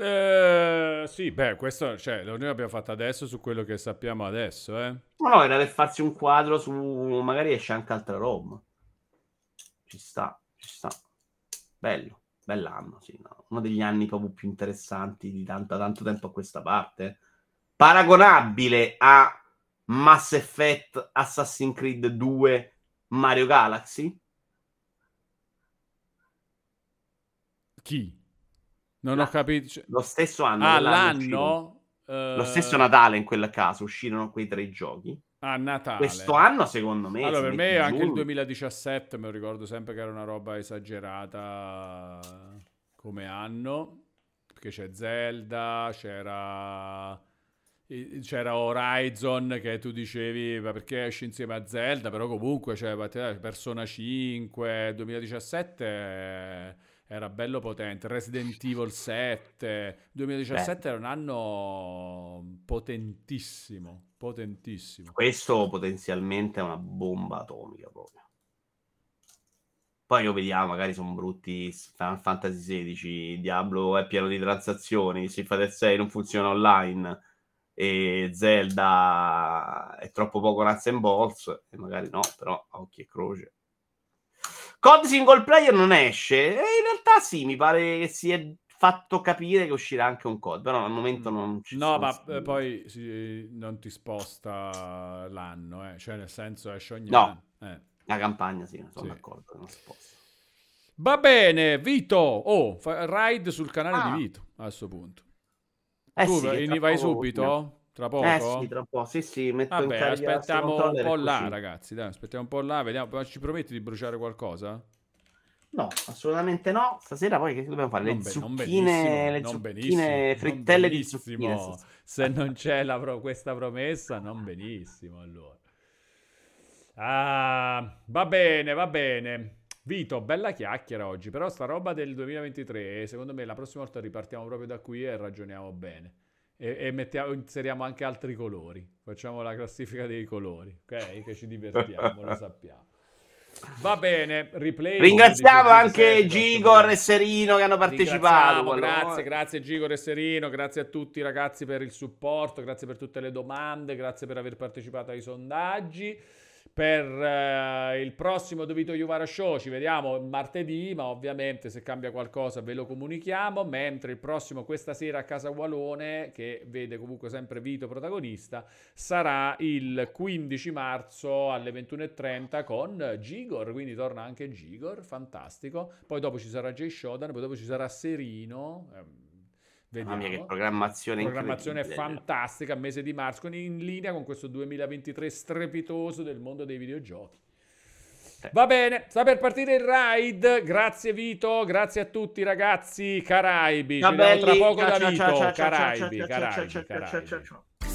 Eh, sì, beh, questo cioè, noi l'abbiamo fatto adesso su quello che sappiamo adesso, eh. No, era per farsi un quadro su magari esce anche altra roba. Ci sta, ci sta. Bello. Bell'anno, sì, no? Uno degli anni proprio più interessanti di tanto, tanto tempo a questa parte. Paragonabile a Mass Effect, Assassin's Creed 2, Mario Galaxy? Chi? Non no, ho capito. Cioè lo stesso anno. Ah, l'anno? Uh... Lo stesso Natale in quel caso uscirono quei tre giochi. A Natale. Questo anno, secondo me. Allora, per me anche il 2017 me lo ricordo sempre che era una roba esagerata come anno. Perché c'è Zelda, c'era. C'era Horizon che tu dicevi ma perché esce insieme a Zelda, però comunque c'è Persona 5 2017 era bello potente. Resident Evil 7 2017 Beh. era un anno potentissimo, potentissimo. Questo potenzialmente è una bomba atomica proprio. Poi lo vediamo, magari sono brutti Final Fantasy XVI, Diablo è pieno di transazioni, Street 6 non funziona online e Zelda è troppo poco nuts and balls e magari no, però occhi e croce COD single player non esce. E in realtà sì, mi pare che si è fatto capire che uscirà anche un COD, però al momento non ci No, ma stili. poi sì, non ti sposta l'anno, eh. cioè nel senso esce ogni no. anno. Eh. La campagna sì, sono sì. d'accordo, non si sposta. Va bene, Vito. Oh, fa- ride sul canale ah. di Vito a questo punto. Eh tu sì, vai subito? No. Tra poco? Eh sì, tra poco. Sì, sì, metto Vabbè, in aspettiamo un po' là, ragazzi. Dai, aspettiamo un po' là. Vediamo. Ci prometti di bruciare qualcosa? No, assolutamente no. Stasera poi che dobbiamo fare? Le non zucchine, le zucchine frittelle di zucchine. Se non c'è la pro- questa promessa, non benissimo allora. Ah, va bene, va bene. Vito, bella chiacchiera oggi, però sta roba del 2023, secondo me la prossima volta ripartiamo proprio da qui e ragioniamo bene e, e mettiamo, inseriamo anche altri colori. Facciamo la classifica dei colori, ok? Che ci divertiamo, lo sappiamo. Va bene, replay. Ringraziamo anche Gigor e Serino che hanno partecipato. Grazie, grazie Gigor e Serino, grazie a tutti ragazzi per il supporto, grazie per tutte le domande, grazie per aver partecipato ai sondaggi per eh, il prossimo Dovito Juvara Show ci vediamo martedì, ma ovviamente se cambia qualcosa ve lo comunichiamo, mentre il prossimo questa sera a Casa Walone, che vede comunque sempre Vito protagonista, sarà il 15 marzo alle 21.30 con Gigor, quindi torna anche Gigor, fantastico. Poi dopo ci sarà Jay Shodan, poi dopo ci sarà Serino. Ehm, Vediamo. Mamma mia, che programmazione Programmazione fantastica, mese di marzo, in linea con questo 2023 strepitoso del mondo dei videogiochi. Eh. Va bene, sta per partire il ride. Grazie Vito, grazie a tutti ragazzi. Caraibi, ciao, ci vediamo tra poco ciao, da Vito. Ciao, Caraibi, Caraibi, Caraibi.